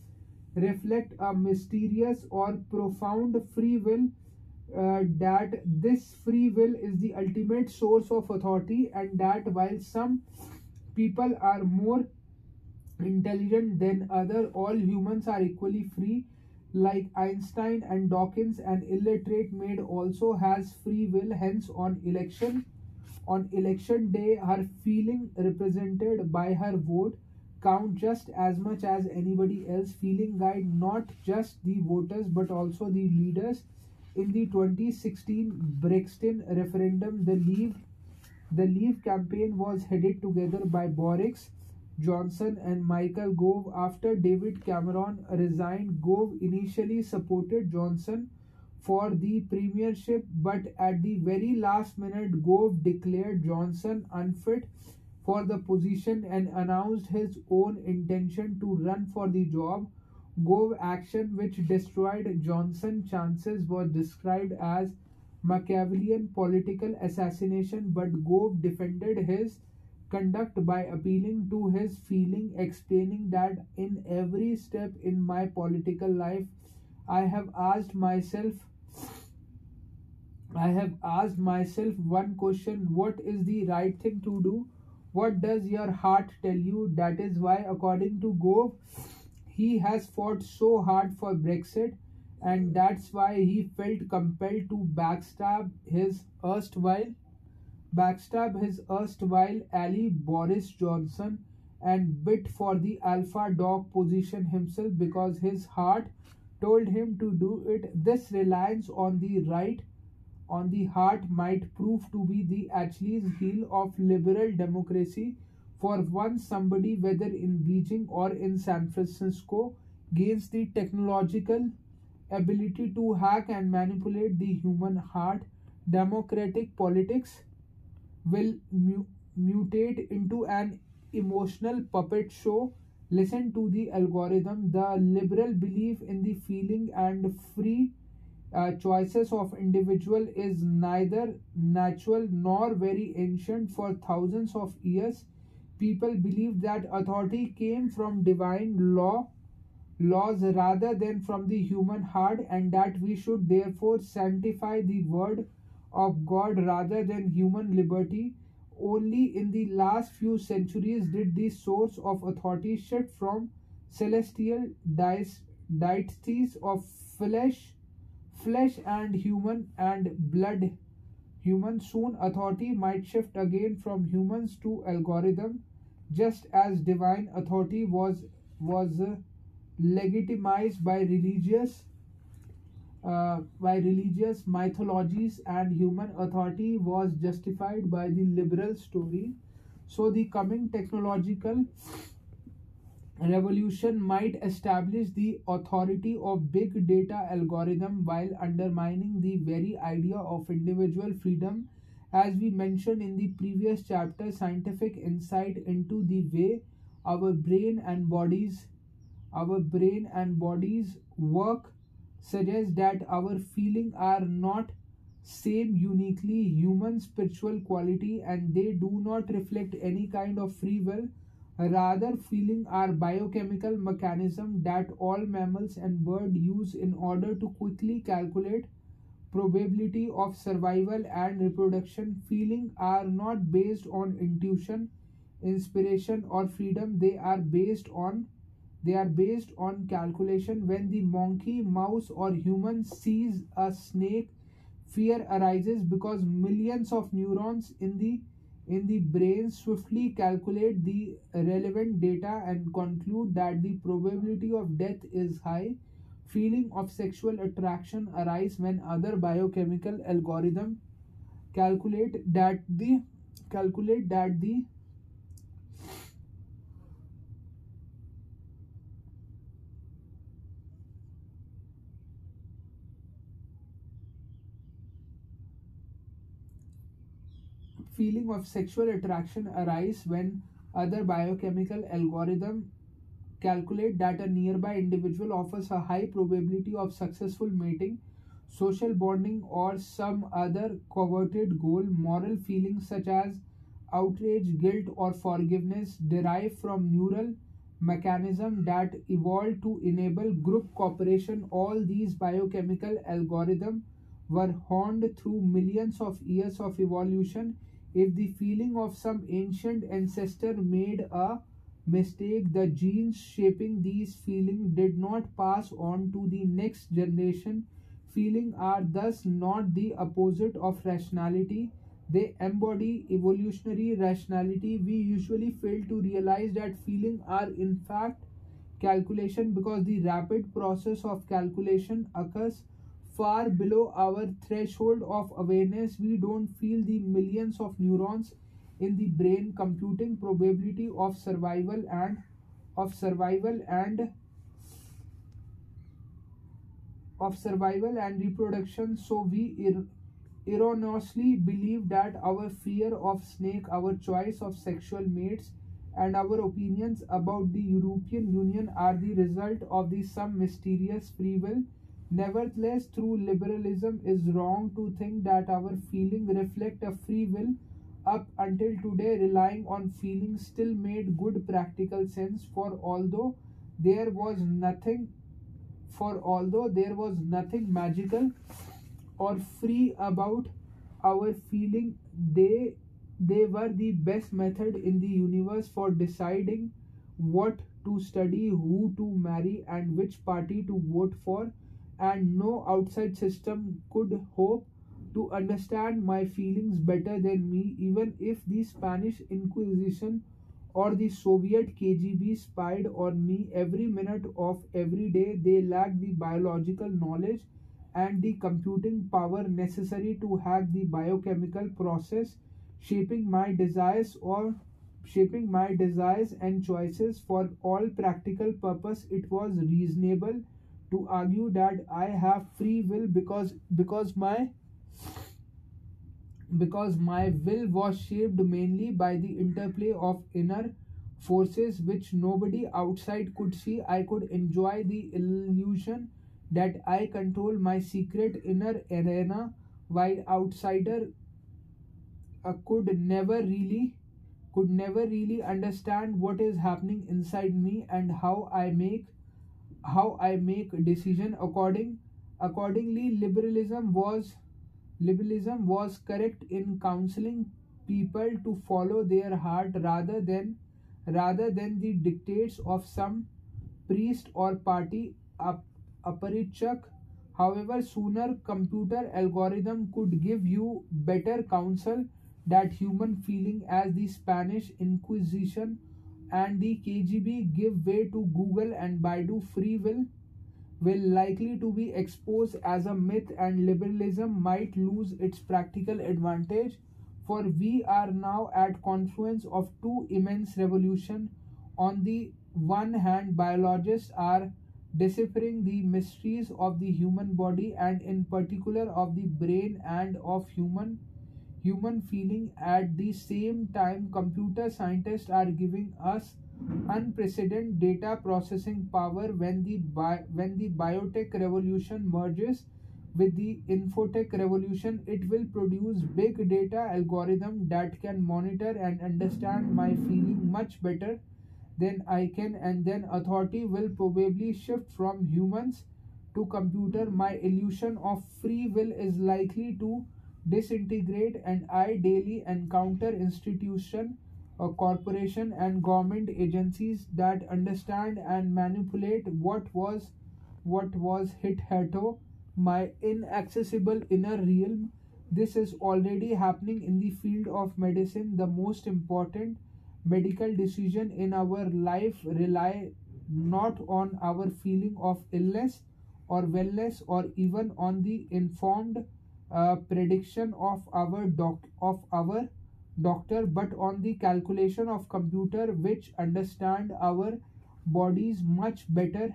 reflect a mysterious or profound free will. Uh, that this free will is the ultimate source of authority, and that while some people are more intelligent than other, all humans are equally free. Like Einstein and Dawkins, an illiterate maid also has free will. Hence, on election on election day, her feeling represented by her vote count just as much as anybody else. Feeling guide not just the voters but also the leaders. In the 2016 Brexit referendum, the Leave the Leave campaign was headed together by Boris Johnson and Michael Gove. After David Cameron resigned, Gove initially supported Johnson for the premiership, but at the very last minute, Gove declared Johnson unfit for the position and announced his own intention to run for the job. Gove action, which destroyed Johnson's chances, was described as Machiavellian political assassination, but Gove defended his conduct by appealing to his feeling, explaining that in every step in my political life, I have asked myself I have asked myself one question what is the right thing to do? What does your heart tell you? That is why, according to Gove, he has fought so hard for Brexit, and that's why he felt compelled to backstab his erstwhile backstab his erstwhile ally Boris Johnson and bid for the alpha dog position himself because his heart told him to do it. This reliance on the right on the heart might prove to be the Achilles heel of liberal democracy. For once, somebody, whether in Beijing or in San Francisco, gains the technological ability to hack and manipulate the human heart, democratic politics will mu- mutate into an emotional puppet show. Listen to the algorithm. The liberal belief in the feeling and free uh, choices of individual is neither natural nor very ancient for thousands of years people believed that authority came from divine law laws rather than from the human heart, and that we should therefore sanctify the word of God rather than human liberty. Only in the last few centuries did the source of authority shift from celestial deities of flesh, flesh and human and blood. Human soon authority might shift again from humans to algorithm just as divine authority was was uh, legitimized by religious uh, by religious mythologies and human authority was justified by the liberal story. So the coming technological revolution might establish the authority of big data algorithm while undermining the very idea of individual freedom. As we mentioned in the previous chapter scientific insight into the way our brain and bodies our brain and bodies work suggests that our feelings are not same uniquely human spiritual quality and they do not reflect any kind of free will Rather, feeling are biochemical mechanism that all mammals and birds use in order to quickly calculate probability of survival and reproduction. Feeling are not based on intuition, inspiration or freedom. They are based on they are based on calculation. When the monkey, mouse or human sees a snake, fear arises because millions of neurons in the in the brain swiftly calculate the relevant data and conclude that the probability of death is high. Feeling of sexual attraction arise when other biochemical algorithm calculate that the calculate that the feeling of sexual attraction arise when other biochemical algorithm calculate that a nearby individual offers a high probability of successful mating social bonding or some other coveted goal. Moral feelings such as outrage guilt or forgiveness derive from neural mechanism that evolved to enable group cooperation. All these biochemical algorithms were honed through millions of years of evolution if the feeling of some ancient ancestor made a mistake, the genes shaping these feelings did not pass on to the next generation. Feelings are thus not the opposite of rationality. They embody evolutionary rationality. We usually fail to realize that feelings are in fact calculation because the rapid process of calculation occurs far below our threshold of awareness we don't feel the millions of neurons in the brain computing probability of survival and of survival and of survival and reproduction. So we er erroneously believe that our fear of snake our choice of sexual mates and our opinions about the european union are the result of the some mysterious free will Nevertheless, through liberalism is wrong to think that our feeling reflect a free will. Up until today, relying on feelings still made good practical sense. For although there was nothing, for although there was nothing magical or free about our feeling, they they were the best method in the universe for deciding what to study, who to marry, and which party to vote for and no outside system could hope to understand my feelings better than me, even if the Spanish Inquisition or the Soviet KGB spied on me every minute of every day. They lacked the biological knowledge and the computing power necessary to hack the biochemical process shaping my desires or shaping my desires and choices for all practical purpose it was reasonable to argue that I have free will because because my because my will was shaped mainly by the interplay of inner forces which nobody outside could see. I could enjoy the illusion that I control my secret inner arena while outsider uh, could never really could never really understand what is happening inside me and how I make how I make decision according accordingly liberalism was liberalism was correct in counseling people to follow their heart rather than rather than the dictates of some priest or party apparatchik. However sooner computer algorithm could give you better counsel that human feeling as the spanish inquisition and the KGB give way to Google and Baidu free will will likely to be exposed as a myth and liberalism might lose its practical advantage. For we are now at confluence of two immense revolution. On the one hand biologists are deciphering the mysteries of the human body and in particular of the brain and of human human feeling at the same time computer scientists are giving us unprecedented data processing power when the bi- when the biotech revolution merges with the infotech revolution. It will produce big data algorithm that can monitor and understand my feeling much better than i can and then authority will probably shift from humans to computer. My illusion of free will is likely to disintegrate and I daily encounter institution or corporation and government agencies that understand and manipulate what was what was hit hitherto my inaccessible inner realm. This is already happening in the field of medicine. The most important medical decision in our life rely not on our feeling of illness or wellness or even on the informed uh, prediction of our doc of our doctor but on the calculation of computer which understand our bodies much better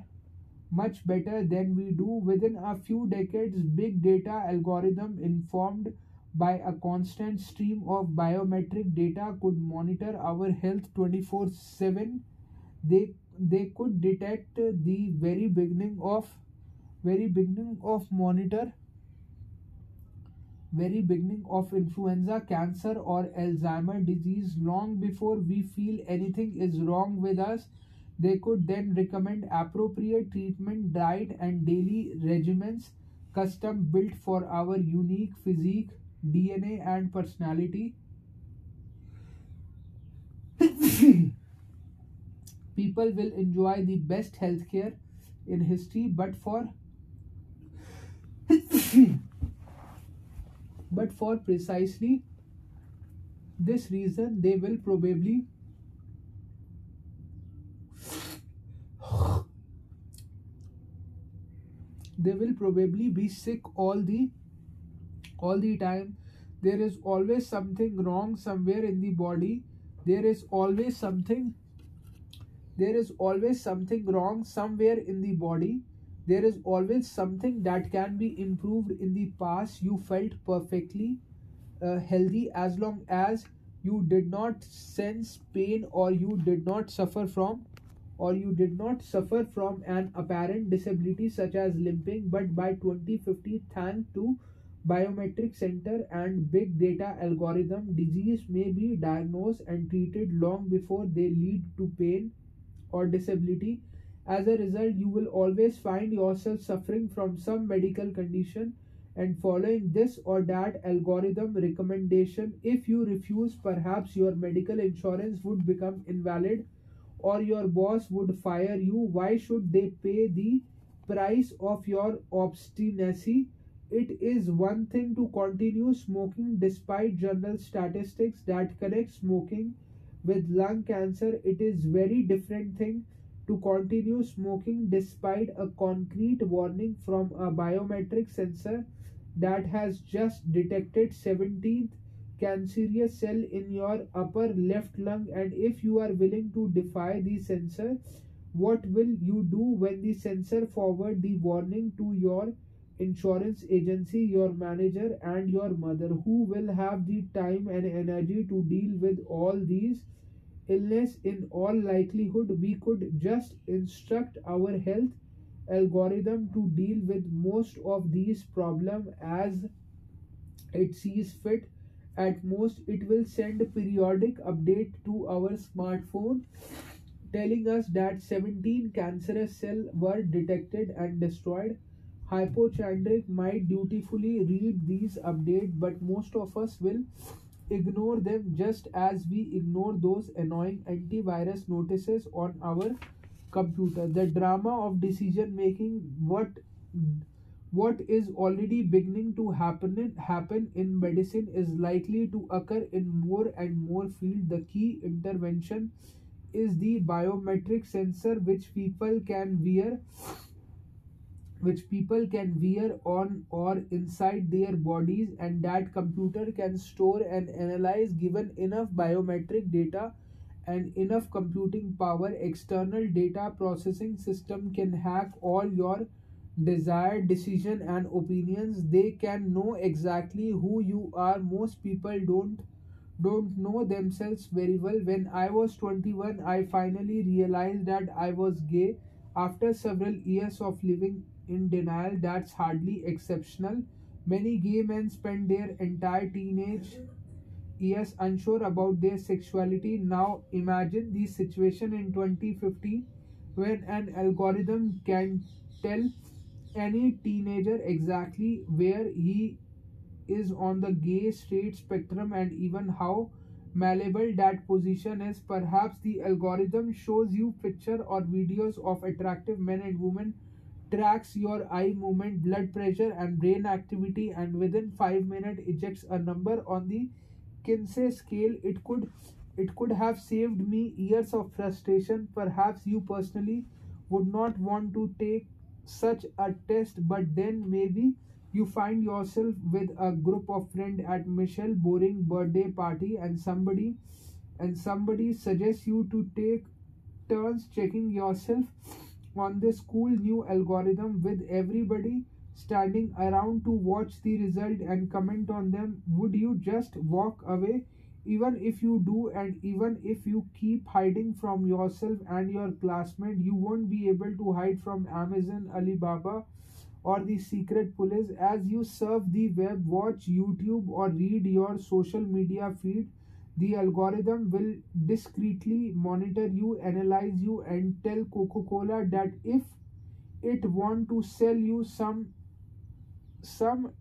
much better than we do. Within a few decades big data algorithm informed by a constant stream of biometric data could monitor our health 24 7 they they could detect the very beginning of very beginning of monitor very beginning of influenza, cancer, or Alzheimer disease long before we feel anything is wrong with us. They could then recommend appropriate treatment, diet, and daily regimens custom built for our unique physique, DNA, and personality. People will enjoy the best healthcare in history, but for but for precisely this reason they will probably they will probably be sick all the all the time. There is always something wrong somewhere in the body. There is always something there is always something wrong somewhere in the body there is always something that can be improved in the past. You felt perfectly uh, healthy as long as you did not sense pain or you did not suffer from or you did not suffer from an apparent disability such as limping. But by 2050 thanks to biometric center and big data algorithm disease may be diagnosed and treated long before they lead to pain or disability as a result, you will always find yourself suffering from some medical condition and following this or that algorithm recommendation. If you refuse, perhaps your medical insurance would become invalid or your boss would fire you. Why should they pay the price of your obstinacy? It is one thing to continue smoking despite general statistics that connect smoking with lung cancer. It is very different thing to continue smoking despite a concrete warning from a biometric sensor that has just detected 17th cancerous cell in your upper left lung. And if you are willing to defy the sensor what will you do when the sensor forward the warning to your insurance agency your manager and your mother who will have the time and energy to deal with all these illness in all likelihood we could just instruct our health algorithm to deal with most of these problems as it sees fit at most it will send periodic update to our smartphone telling us that 17 cancerous cells were detected and destroyed. Hypochondriac might dutifully read these updates, but most of us will ignore them just as we ignore those annoying antivirus notices on our computer. The drama of decision making, what what is already beginning to happen happen in medicine is likely to occur in more and more field The key intervention is the biometric sensor which people can wear which people can wear on or inside their bodies and that computer can store and analyze given enough biometric data and enough computing power. External data processing system can hack all your desired decision and opinions. They can know exactly who you are. Most people don't don't know themselves very well. When i was 21 i finally realized that i was gay. After several years of living in denial that's hardly exceptional. Many gay men spend their entire teenage years unsure about their sexuality. Now imagine the situation in 2050 when an algorithm can tell any teenager exactly where he is on the gay straight spectrum and even how malleable that position is. Perhaps the algorithm shows you picture or videos of attractive men and women tracks your eye movement blood pressure and brain activity and within 5 minutes ejects a number on the kinsey scale. It could it could have saved me years of frustration. Perhaps you personally would not want to take such a test but then maybe you find yourself with a group of friends at Michelle boring birthday party and somebody and somebody suggests you to take turns checking yourself on this cool new algorithm with everybody standing around to watch the result and comment on them. Would you just walk away? Even if you do and even if you keep hiding from yourself and your classmate you won't be able to hide from amazon alibaba or the secret police. As you surf the web watch youtube or read your social media feed the algorithm will discreetly monitor you analyze you and tell coca-cola that if it want to sell you some some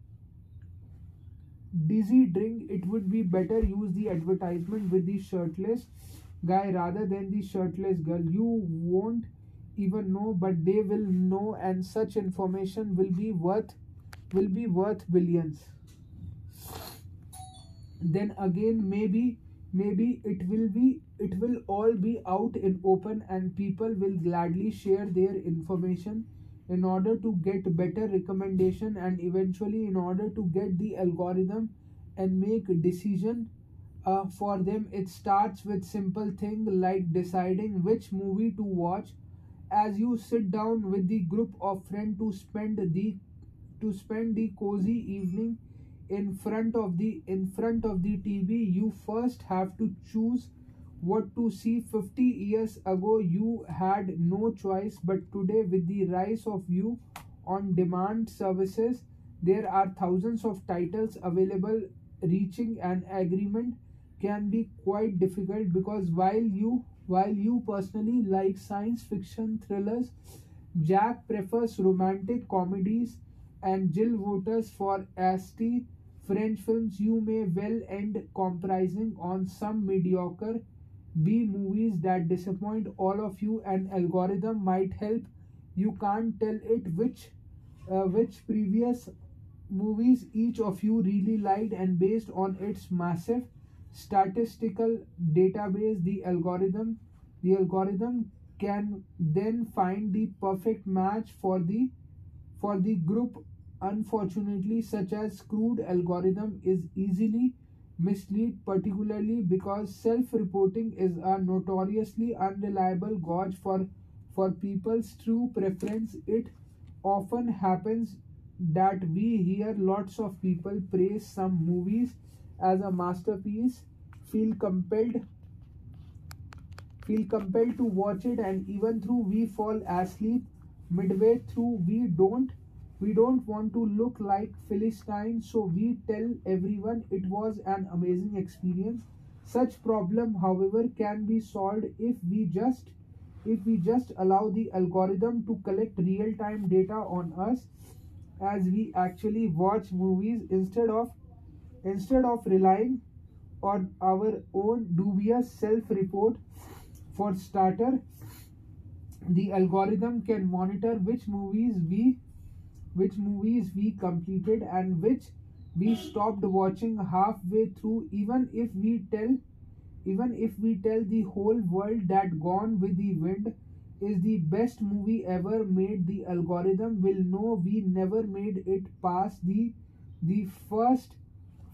dizzy drink it would be better use the advertisement with the shirtless guy rather than the shirtless girl. You won't even know but they will know and such information will be worth will be worth billions. Then again maybe maybe it will be it will all be out in open and people will gladly share their information in order to get better recommendation and eventually in order to get the algorithm and make decision uh, for them. It starts with simple thing like deciding which movie to watch. As you sit down with the group of friends to spend the to spend the cozy evening in front of the in front of the tv you first have to choose what to see. 50 years ago you had no choice but today with the rise of you on demand services there are thousands of titles available. Reaching an agreement can be quite difficult because while you while you personally like science fiction thrillers jack prefers romantic comedies and jill voters for asti french films you may well end comprising on some mediocre B movies that disappoint all of you. An algorithm might help. You can't tell it which uh, which previous movies each of you really liked, and based on its massive statistical database, the algorithm the algorithm can then find the perfect match for the for the group unfortunately such as screwed algorithm is easily mislead, particularly because self-reporting is a notoriously unreliable gauge for, for people's true preference. It often happens that we hear lots of people praise some movies as a masterpiece, feel compelled feel compelled to watch it and even through we fall asleep midway through we don't we don't want to look like Philistines, so we tell everyone it was an amazing experience. Such problem, however, can be solved if we just if we just allow the algorithm to collect real time data on us as we actually watch movies instead of instead of relying on our own dubious self report for starter the algorithm can monitor which movies we which movies we completed and which we stopped watching halfway through even if we tell even if we tell the whole world that Gone with the Wind is the best movie ever made, the algorithm will know we never made it past the the first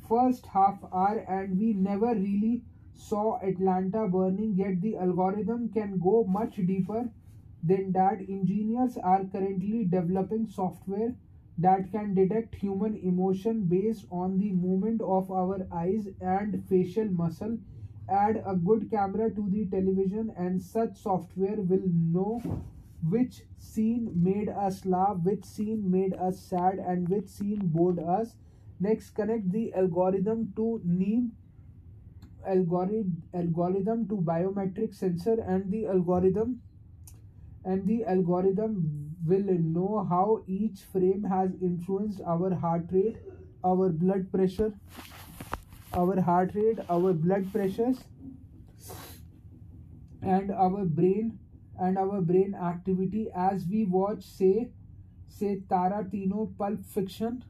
first half hour and we never really saw Atlanta burning yet the algorithm can go much deeper than that engineers are currently developing software that can detect human emotion based on the movement of our eyes and facial muscle. Add a good camera to the television and such software will know which scene made us laugh which scene made us sad and which scene bored us. Next connect the algorithm to neem algorithm algorithm to biometric sensor and the algorithm and the algorithm will know how each frame has influenced our heart rate our blood pressure our heart rate, our blood pressures, and our brain and our brain activity as we watch, say, say Tarantino Pulp Fiction.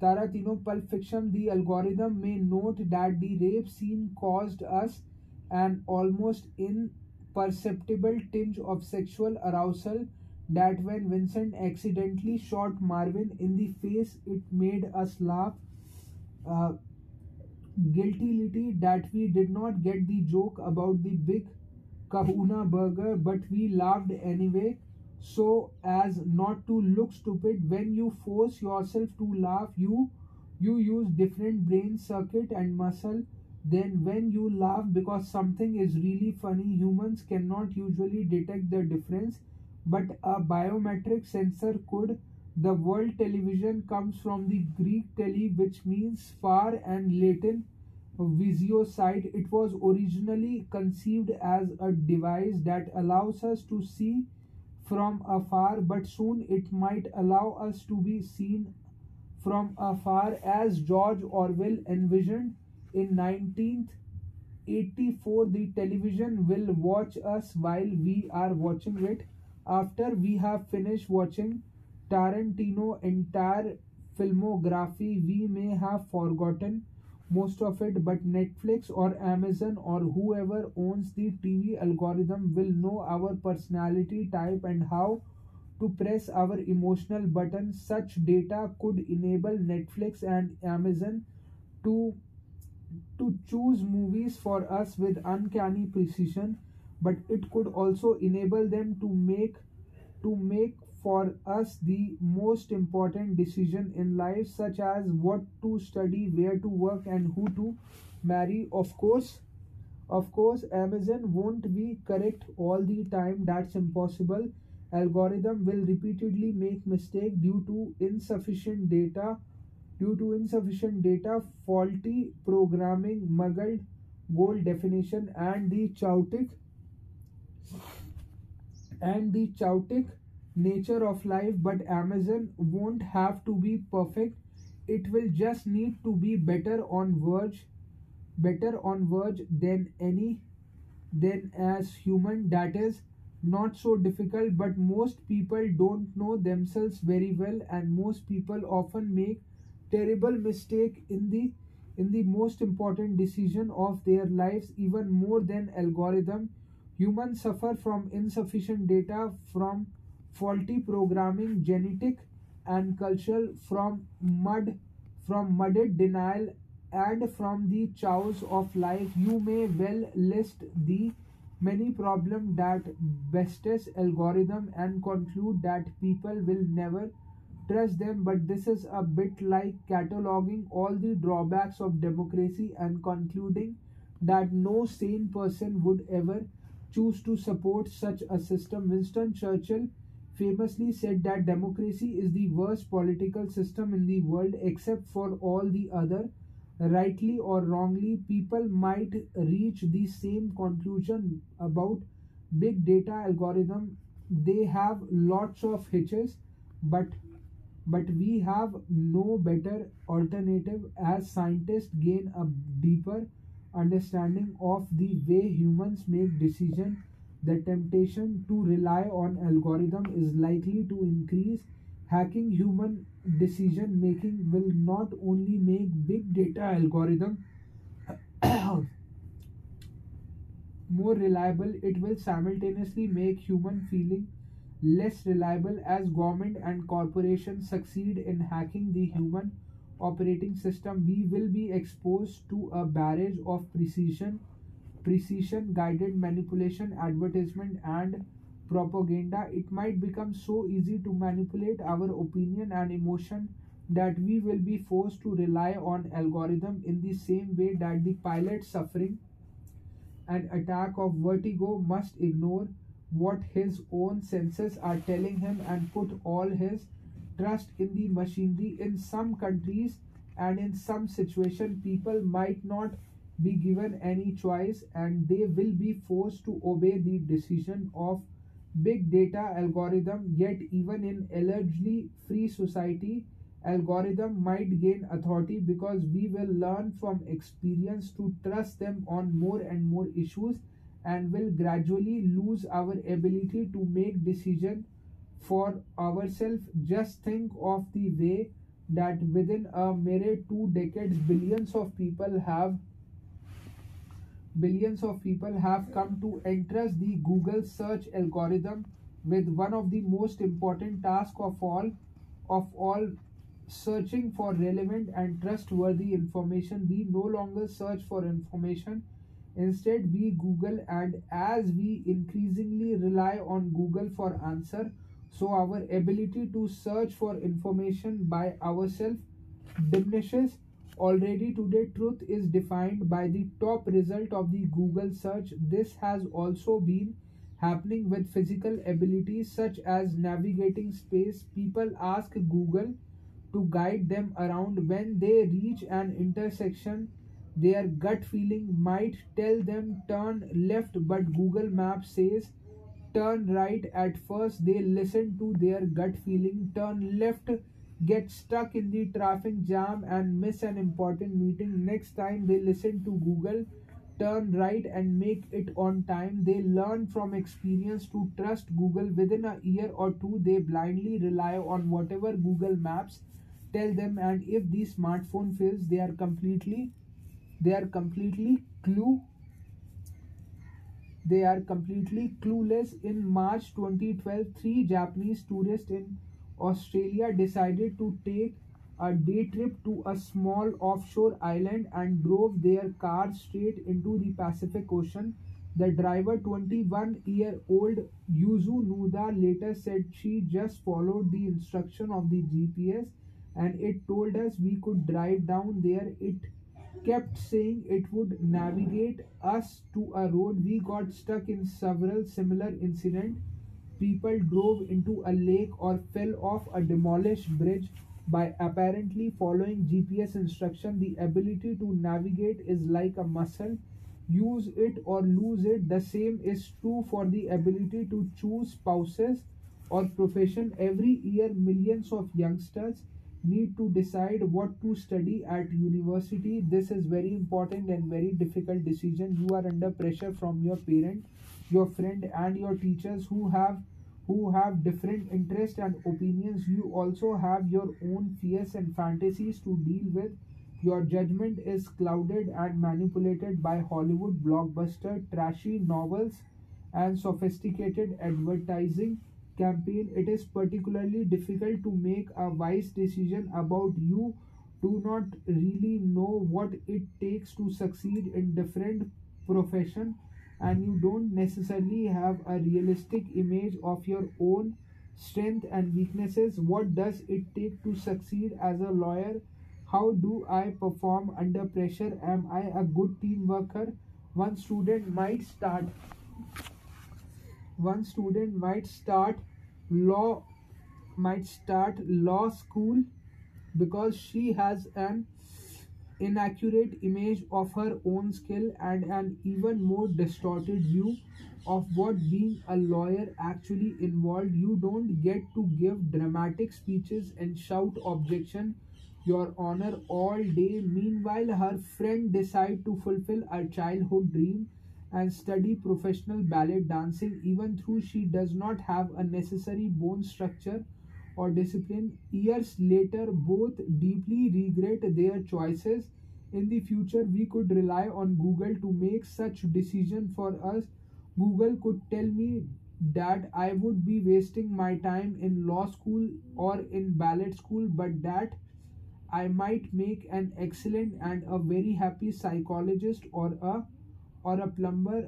Tarantino Pulp Fiction, the algorithm may note that the rape scene caused us an almost imperceptible tinge of sexual arousal that when Vincent accidentally shot Marvin in the face, it made us laugh. Uh, guilty that we did not get the joke about the big kahuna burger but we laughed anyway so as not to look stupid when you force yourself to laugh you you use different brain circuit and muscle then when you laugh because something is really funny humans cannot usually detect the difference. But a biometric sensor could. The word television comes from the Greek tele, which means far, and Latin visio sight. It was originally conceived as a device that allows us to see from afar, but soon it might allow us to be seen from afar. As George Orwell envisioned in 1984. The television will watch us while we are watching it. After we have finished watching Tarantino entire filmography, we may have forgotten most of it, but Netflix or Amazon or whoever owns the TV algorithm will know our personality type and how to press our emotional button. Such data could enable Netflix and Amazon to to choose movies for us with uncanny precision, but it could also enable them to make to make for us the most important decision in life such as what to study where to work and who to marry. Of course of course amazon won't be correct all the time. That's impossible. Algorithm will repeatedly make mistake due to insufficient data due to insufficient data faulty programming muddled goal definition and the chaotic and the chaotic nature of life. But amazon won't have to be perfect. It will just need to be better on verge better on verge than any than as human. That is not so difficult but most people don't know themselves very well and most people often make terrible mistake in the in the most important decision of their lives even more than algorithm humans suffer from insufficient data from faulty programming, genetic and cultural from mud, from mudded denial and from the chows of life. You may well list the many problems that bestest algorithm and conclude that people will never trust them but this is a bit like cataloging all the drawbacks of democracy and concluding that no sane person would ever choose to support such a system. Winston churchill famously said that democracy is the worst political system in the world except for all the other rightly or wrongly people might reach the same conclusion about big data algorithm. They have lots of hitches but but we have no better alternative as scientists gain a deeper understanding of the way humans make decisions the temptation to rely on algorithm is likely to increase. Hacking human decision making will not only make big data algorithm more reliable it will simultaneously make human feeling less reliable as government and corporations succeed in hacking the human operating system we will be exposed to a barrage of precision precision guided manipulation advertisement and propaganda. It might become so easy to manipulate our opinion and emotion that we will be forced to rely on algorithm in the same way that the pilot suffering an attack of vertigo must ignore what his own senses are telling him and put all his trust in the machinery in some countries and in some situation people might not be given any choice and they will be forced to obey the decision of big data algorithm. Yet even in allegedly free society algorithm might gain authority because we will learn from experience to trust them on more and more issues and will gradually lose our ability to make decision for ourselves just think of the way that within a mere two decades billions of people have billions of people have come to entrust the google search algorithm with one of the most important tasks of all of all searching for relevant and trustworthy information. We no longer search for information Instead, we Google and as we increasingly rely on Google for answer, so our ability to search for information by ourselves diminishes. Already today, truth is defined by the top result of the Google search. This has also been happening with physical abilities such as navigating space. People ask Google to guide them around when they reach an intersection their gut feeling might tell them turn left, but Google Maps says turn right. At first, they listen to their gut feeling, turn left, get stuck in the traffic jam, and miss an important meeting. Next time, they listen to Google, turn right, and make it on time. They learn from experience to trust Google. Within a year or two, they blindly rely on whatever Google Maps tell them, and if the smartphone fails, they are completely they are completely clue they are completely clueless. In march 2012 three japanese tourists in australia decided to take a day trip to a small offshore island and drove their car straight into the pacific ocean. The driver 21 year old Yuzu Noda later said she just followed the instruction of the gps and it told us we could drive down there. It kept saying it would navigate us to a road. We got stuck in several similar incidents. People drove into a lake or fell off a demolished bridge by apparently following GPS instruction. The ability to navigate is like a muscle. Use it or lose it. The same is true for the ability to choose spouses or profession. Every year, millions of youngsters need to decide what to study at university. This is very important and very difficult decision. You are under pressure from your parent your friend and your teachers who have who have different interests and opinions. You also have your own fears and fantasies to deal with. Your judgment is clouded and manipulated by hollywood blockbuster trashy novels and sophisticated advertising campaign, it is particularly difficult to make a wise decision about you. Do not really know what it takes to succeed in different profession and you don't necessarily have a realistic image of your own strength and weaknesses. What does it take to succeed as a lawyer? How do i perform under pressure? Am i a good team worker one student might start one student might start law might start law school because she has an inaccurate image of her own skill and an even more distorted view of what being a lawyer actually involved. You don't get to give dramatic speeches and shout objection, Your Honor, all day. Meanwhile, her friend decide to fulfill a childhood dream and study professional ballet dancing, even though she does not have a necessary bone structure or discipline. Years later, both deeply regret their choices. In the future, we could rely on Google to make such decision for us. Google could tell me that I would be wasting my time in law school or in ballet school, but that I might make an excellent and a very happy psychologist or a or a plumber.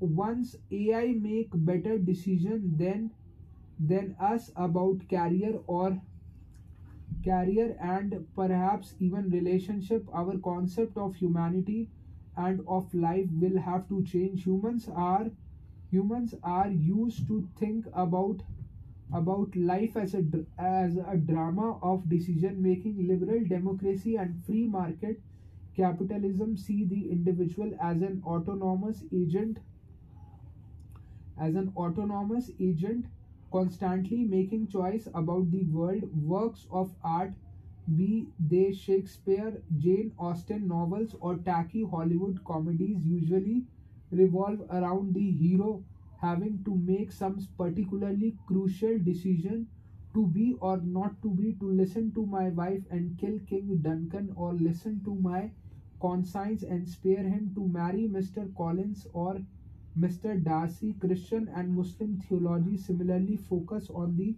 Once AI make better decision than than us about career or career and perhaps even relationship our concept of humanity and of life will have to change humans are humans are used to think about about life as a as a drama of decision making liberal democracy and free market capitalism see the individual as an autonomous agent as an autonomous agent constantly making choice about the world works of art be they shakespeare jane austen novels or tacky hollywood comedies usually revolve around the hero having to make some particularly crucial decision to be or not to be to listen to my wife and kill king duncan or listen to my conscience and spare him to marry mr collins or Mr. Darcy, Christian and Muslim theology similarly focus on the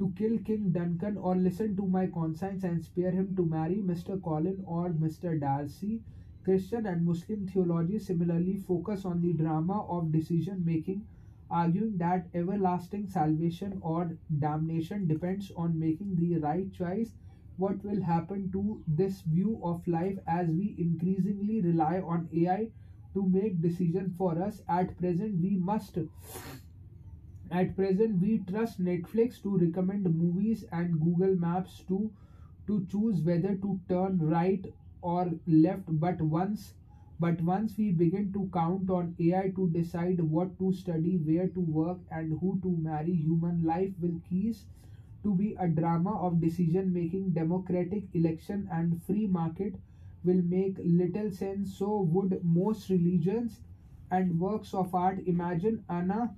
to kill King Duncan or listen to my conscience and spare him to marry Mr. Colin or Mr. Darcy. Christian and Muslim theology similarly focus on the drama of decision making, arguing that everlasting salvation or damnation depends on making the right choice. What will happen to this view of life as we increasingly rely on AI to make decisions for us? At present, we must at present, we trust Netflix to recommend movies and Google Maps to to choose whether to turn right or left. But once but once we begin to count on AI to decide what to study, where to work, and who to marry, human life will cease to be a drama of decision making. Democratic election and free market will make little sense. So would most religions and works of art. Imagine Anna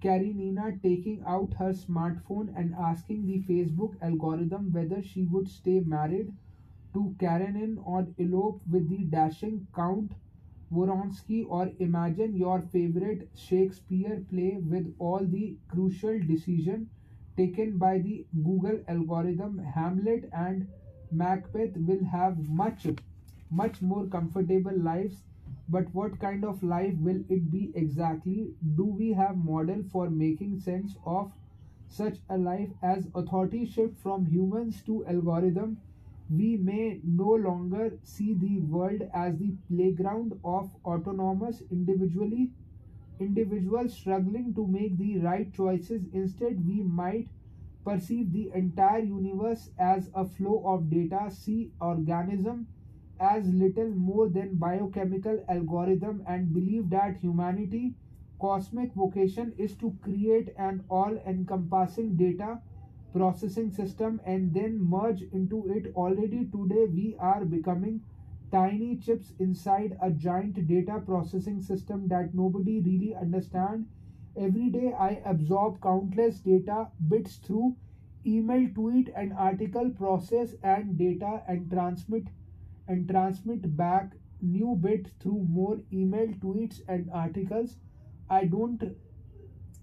Karenina taking out her smartphone and asking the Facebook algorithm whether she would stay married to Karenin or elope with the dashing Count Voronsky or imagine your favorite Shakespeare play with all the crucial decision taken by the Google algorithm Hamlet and Macbeth will have much much more comfortable lives but what kind of life will it be exactly? Do we have model for making sense of such a life as authority shift from humans to algorithm? We may no longer see the world as the playground of autonomous individually individuals struggling to make the right choices. Instead, we might perceive the entire universe as a flow of data, see organism as little more than biochemical algorithm and believe that humanity cosmic vocation is to create an all encompassing data processing system and then merge into it. Already today we are becoming tiny chips inside a giant data processing system that nobody really understand. Every day i absorb countless data bits through email tweet and article process and data and transmit and transmit back new bit through more email tweets and articles. I don't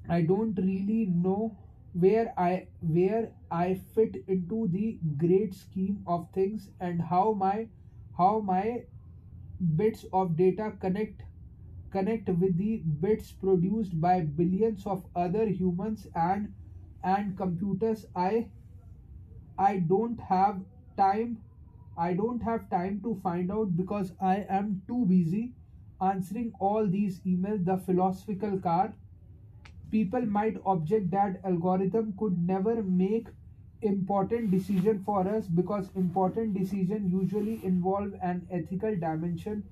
i don't really know where i where i fit into the great scheme of things and how my how my bits of data connect connect with the bits produced by billions of other humans and and computers i i don't have time I don't have time to find out because I am too busy answering all these emails. The philosophical car people might object that algorithm could never make important decision for us because important decision usually involve an ethical dimension.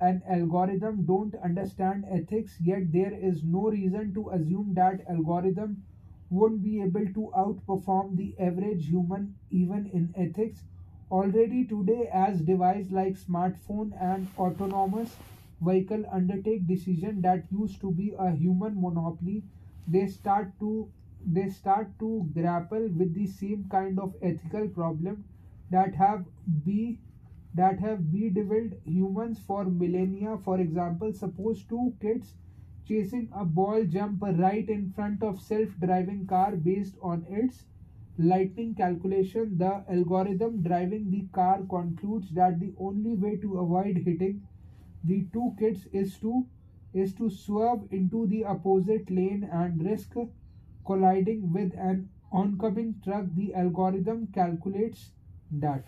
And algorithm don't understand ethics yet there is no reason to assume that algorithm won't be able to outperform the average human even in ethics. Already today as devices like smartphone and autonomous vehicle undertake decision that used to be a human monopoly they start to they start to grapple with the same kind of ethical problem that have be that have bedeviled humans for millennia. For example suppose two kids chasing a ball jump right in front of self-driving car based on its lightning calculation. The algorithm driving the car concludes that the only way to avoid hitting the two kids is to is to swerve into the opposite lane and risk colliding with an oncoming truck. The algorithm calculates that